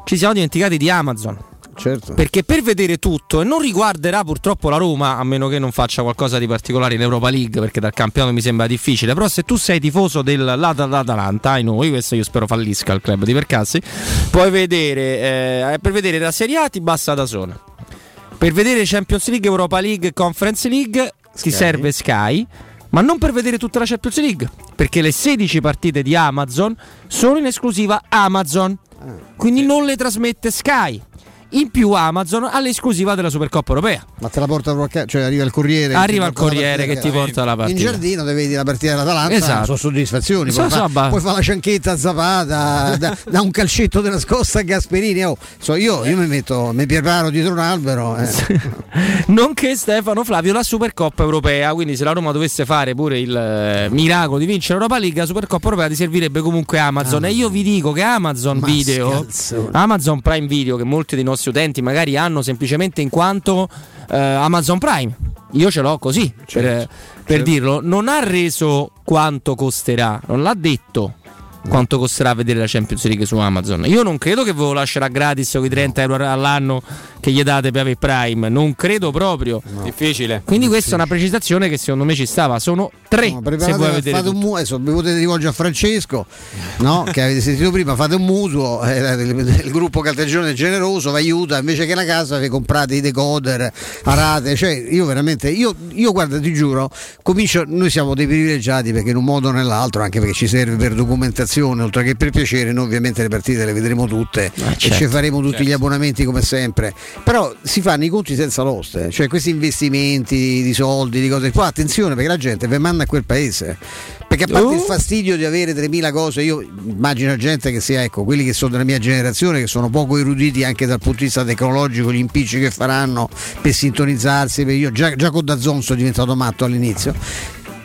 ci siamo dimenticati di Amazon certo. Perché per vedere tutto e non riguarderà purtroppo la Roma a meno che non faccia qualcosa di particolare in Europa League perché dal campionato mi sembra difficile. Però se tu sei tifoso dell'Atalanta ai noi questo io spero fallisca il club di Percassi puoi vedere eh, per vedere la Serie A ti basta da sola per vedere Champions League Europa League Conference League ti serve Sky ma non per vedere tutta la Champions League perché le 16 partite di Amazon sono in esclusiva Amazon. Quindi non le trasmette Sky in più Amazon ha l'esclusiva della Supercoppa Europea ma te la porta proprio a cioè arriva il corriere che Arriva ti il corriere che ti porta la partita. in giardino te vedi la partita dell'Atalanta Esatto. sono soddisfazioni So- puoi, so, fa- puoi fare la cianchetta a Zapata da, da un calcetto della scossa a Gasperini oh, so io, io mi metto mi preparo dietro un albero eh. nonché Stefano Flavio la Supercoppa Europea quindi se la Roma dovesse fare pure il eh, miracolo di vincere l'Europa League la Supercoppa Europea ti servirebbe comunque Amazon e io vi dico che Amazon Ma Video scalzone. Amazon Prime Video che molti dei nostri utenti magari hanno semplicemente in quanto eh, Amazon Prime. Io ce l'ho così per, per dirlo. Non ha reso quanto costerà non l'ha detto quanto costerà vedere la Champions League su Amazon. Io non credo che ve lo lascerà gratis con i 30 euro all'anno che gli date per avere Prime, non credo proprio. Difficile. Quindi questa è una precisazione che secondo me ci stava. Sono tre. No, se vuoi vedere fate un mu- adesso vi potete rivolgere a Francesco no? che avete sentito prima fate un mutuo eh, il, il gruppo Caltagione è generoso vi aiuta invece che la casa vi comprate i decoder a rate cioè io veramente io, io guarda ti giuro comincio noi siamo dei privilegiati perché in un modo o nell'altro anche perché ci serve per documentazione oltre che per piacere noi ovviamente le partite le vedremo tutte e certo, ci faremo tutti certo. gli abbonamenti come sempre. Però si fanno i conti senza l'oste cioè questi investimenti di soldi di cose. Poi attenzione perché la gente vi manda a quel paese. Perché a parte il fastidio di avere 3000 cose io immagino gente che sia ecco quelli che sono della mia generazione che sono poco eruditi anche dal punto di vista tecnologico gli impicci che faranno per sintonizzarsi perché io già, già con Dazzon sono diventato matto all'inizio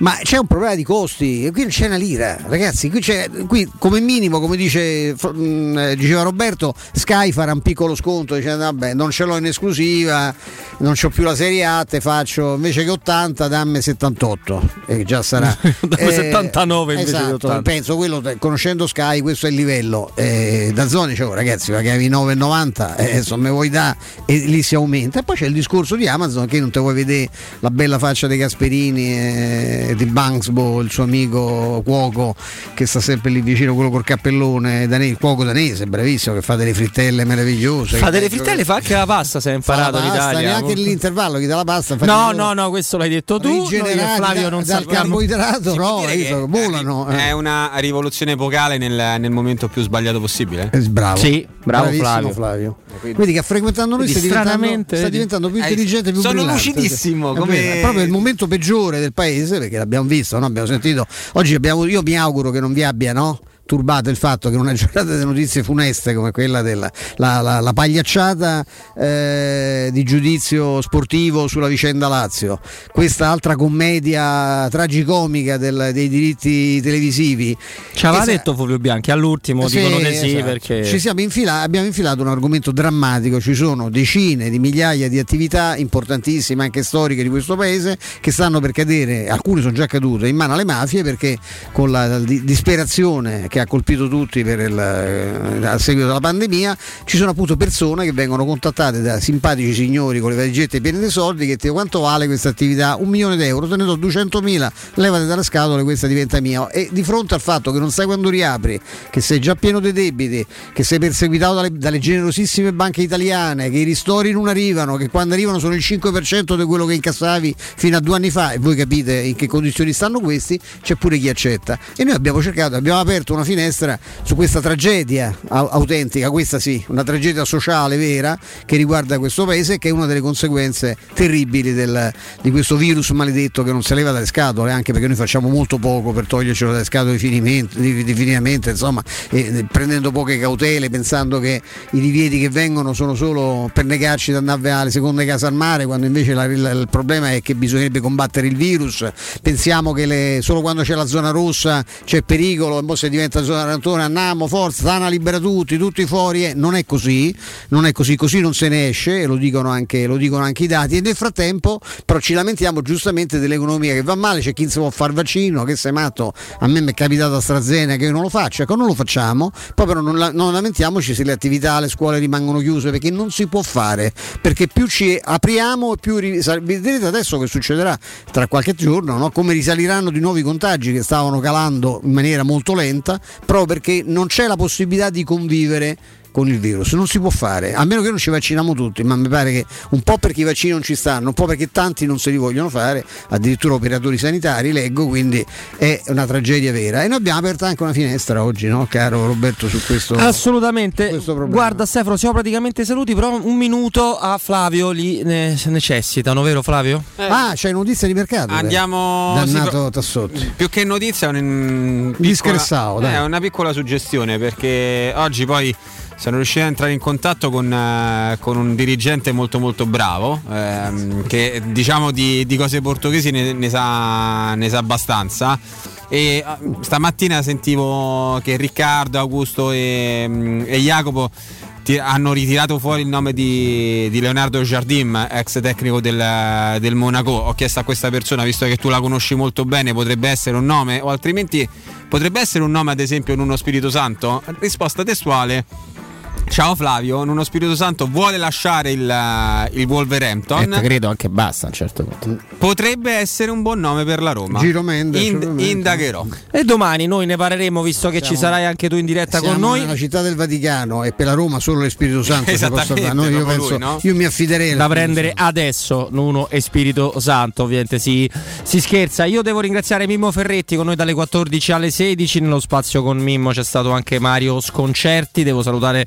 ma c'è un problema di costi e qui non c'è una lira, ragazzi. Qui, c'è, qui come minimo, come dice, mh, eh, diceva Roberto, Sky farà un piccolo sconto dicendo vabbè non ce l'ho in esclusiva, non c'ho più la serie A, te faccio invece che 80 dammi 78 e già sarà. Dammi 79 invece esatto, di 80. Penso quello, conoscendo Sky questo è il livello. Eh, da zone dicevo ragazzi pagavi 9,90 eh, insomma vuoi da e lì si aumenta. E poi c'è il discorso di Amazon che non te vuoi vedere la bella faccia dei Gasperini eh, di Banksbo, il suo amico cuoco che sta sempre lì vicino, quello col cappellone, dane- il cuoco danese, bravissimo, che fa delle frittelle meravigliose. Fa che- delle frittelle, fa anche la pasta, se hai imparato in pasta, Italia. neanche l'intervallo chi dà la pasta No, no, no, questo l'hai detto tu. Flavio non dal sappiamo. carboidrato, no, che so, volano. eh. È una rivoluzione epocale nel, nel momento più sbagliato possibile. Eh, Bravo. Sì, bravo Bravissimo Flavio. Vedi che frequentando noi stai diventando, vedi. diventando più Eh, intelligente, più sono brillante. lucidissimo, come- È proprio il momento peggiore del paese, perché l'abbiamo visto, no? abbiamo sentito. Oggi abbiamo, io mi auguro che non vi abbia, no? Turbato il fatto che in una giornata di notizie funeste come quella della la, la, la pagliacciata eh, di giudizio sportivo sulla vicenda Lazio, questa altra commedia tragicomica del- dei diritti televisivi. Ci aveva Esa- detto Fulvio Bianchi all'ultimo, sì, dicono di sì esatto. perché... Ci siamo infila- abbiamo infilato un argomento drammatico, ci sono decine di migliaia di attività importantissime, anche storiche di questo paese, che stanno per cadere, alcune sono già cadute, in mano alle mafie perché con la di- disperazione che ha colpito tutti per il, eh, a seguito della pandemia, ci sono appunto persone che vengono contattate da simpatici signori con le valigette piene di soldi che ti quanto vale questa attività? Un milione d'euro, te ne do 200.000, levate dalle scatole, questa diventa mia. E di fronte al fatto che non sai quando riapri, che sei già pieno di debiti, che sei perseguitato dalle, dalle generosissime banche italiane, che i ristori non arrivano, che quando arrivano sono il 5% di quello che incassavi fino a due anni fa, e voi capite in che condizioni stanno questi, c'è pure chi accetta. E noi abbiamo cercato, abbiamo aperto una finestra su questa tragedia au- autentica, questa sì, una tragedia sociale vera che riguarda questo paese e che è una delle conseguenze terribili del- di questo virus maledetto che non si leva dalle scatole, anche perché noi facciamo molto poco per togliercelo dalle scatole definitivamente, insomma, eh, prendendo poche cautele, pensando che i divieti che vengono sono solo per negarci di andare alle seconde case al mare, quando invece la- il, il problema è che bisognerebbe combattere il virus. Pensiamo che le- solo quando c'è la zona rossa c'è pericolo, e poi se diventa zona arancione andiamo, forza, Tana libera tutti, tutti fuori. eh. Non è così, non è così, così non se ne esce, e lo dicono anche, lo dicono anche i dati. E nel frattempo però ci lamentiamo giustamente dell'economia che va male, c'è chi si può fare vaccino, che sei matto, a me mi è capitato AstraZeneca che io non lo faccio, ecco non lo facciamo, poi però non, la- non lamentiamoci se le attività, le scuole rimangono chiuse perché non si può fare, perché più ci apriamo più ri- sa- vedrete adesso che succederà tra qualche giorno, no? come risaliranno di nuovo i contagi che stavano calando in maniera molto lenta, proprio perché non c'è la possibilità di convivere con il virus, non si può fare, a meno che non ci vacciniamo tutti, ma mi pare che un po' perché i vaccini non ci stanno, un po' perché tanti non se li vogliono fare, addirittura operatori sanitari, leggo, quindi è una tragedia vera. E noi abbiamo aperto anche una finestra oggi, no, caro Roberto, su questo. Assolutamente. Guarda Stefano, siamo praticamente saluti, però un minuto a Flavio li ne- necessitano, vero Flavio? Ah, c'è notizia di mercato. Andiamo Dannato sì, Tassotti. Più che notizia è un Discressao, piccola, dai. è una piccola suggestione perché oggi poi sono riuscito a entrare in contatto con, eh, con un dirigente molto molto bravo ehm, che diciamo di, di cose portoghesi ne, ne sa, ne sa abbastanza e eh, stamattina sentivo che Riccardo, Augusto e, mm, e Jacopo ti- hanno ritirato fuori il nome di, di Leonardo Jardim, ex tecnico del, del Monaco. Ho chiesto a questa persona, visto che tu la conosci molto bene, potrebbe essere un nome o altrimenti potrebbe essere un nome ad esempio in uno Spirito Santo? Risposta testuale. Ciao Flavio, Nuno Spirito Santo vuole lasciare il, il Wolverhampton. Eh, credo anche basta a un certo punto. Potrebbe essere un buon nome per la Roma. Giro Mendes, Mendes. indagherò. E domani noi ne parleremo, visto che ci Siamo- sarai anche tu in diretta Siamo con noi. nella città del Vaticano e per la Roma solo lo Spirito Santo si possa fare. Noi, io, penso, lui, no? io mi affiderei da prendere adesso Nuno e Spirito Santo ovviamente si, si scherza io devo ringraziare Mimmo Ferretti con noi dalle 14 alle 16 nello spazio con Mimmo c'è stato anche Mario Sconcerti devo salutare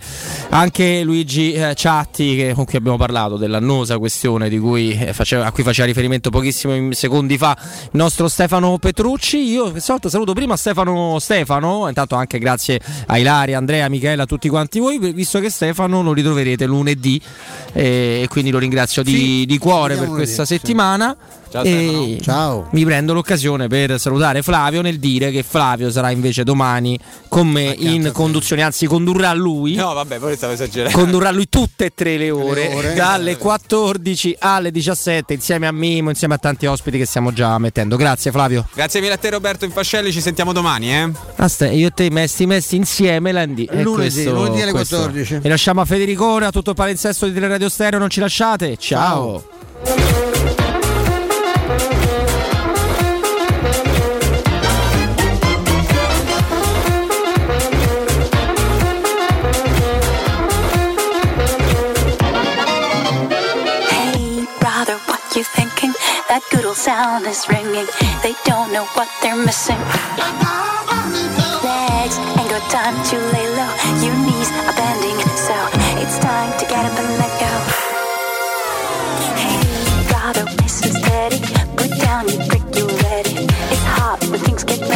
anche Luigi eh, Ciatti che- con cui abbiamo parlato dell'annosa questione di cui, eh, faceva, a cui faceva riferimento pochissimi secondi fa il nostro Stefano Petrucci io questa volta saluto prima Stefano Stefano intanto anche grazie a Ilaria, Andrea, Michela a tutti quanti voi visto che Stefano lo ritroverete lunedì eh, e quindi lo ringrazio di, Sì, di cuore per questa lunedì, sì. Ciao, e Ciao. mi prendo l'occasione per salutare Flavio nel dire che Flavio sarà invece domani con me in conduzione anzi condurrà lui No, vabbè, poi stavo esagerando. condurrà lui tutte e tre le ore, ore. dalle 14 alle 17 insieme a Mimo, insieme a tanti ospiti che stiamo già mettendo. Grazie Flavio. Grazie mille a te Roberto Infascelli, ci sentiamo domani, eh? Aste, io e te messi messi insieme l'Andy. Lunedì, questo- lunedì alle questo. 14. E lasciamo a Federicone, a tutto il palinsesto di Teleradio Stereo, non ci lasciate. Ciao. Hey, That good old sound is ringing. They don't know what they're missing. Legs ain't got time to lay low. Your knees are bending, so it's time to get up and let go. Hey, brother, nice and steady. Put down your brick, you're ready? It's hot when things get.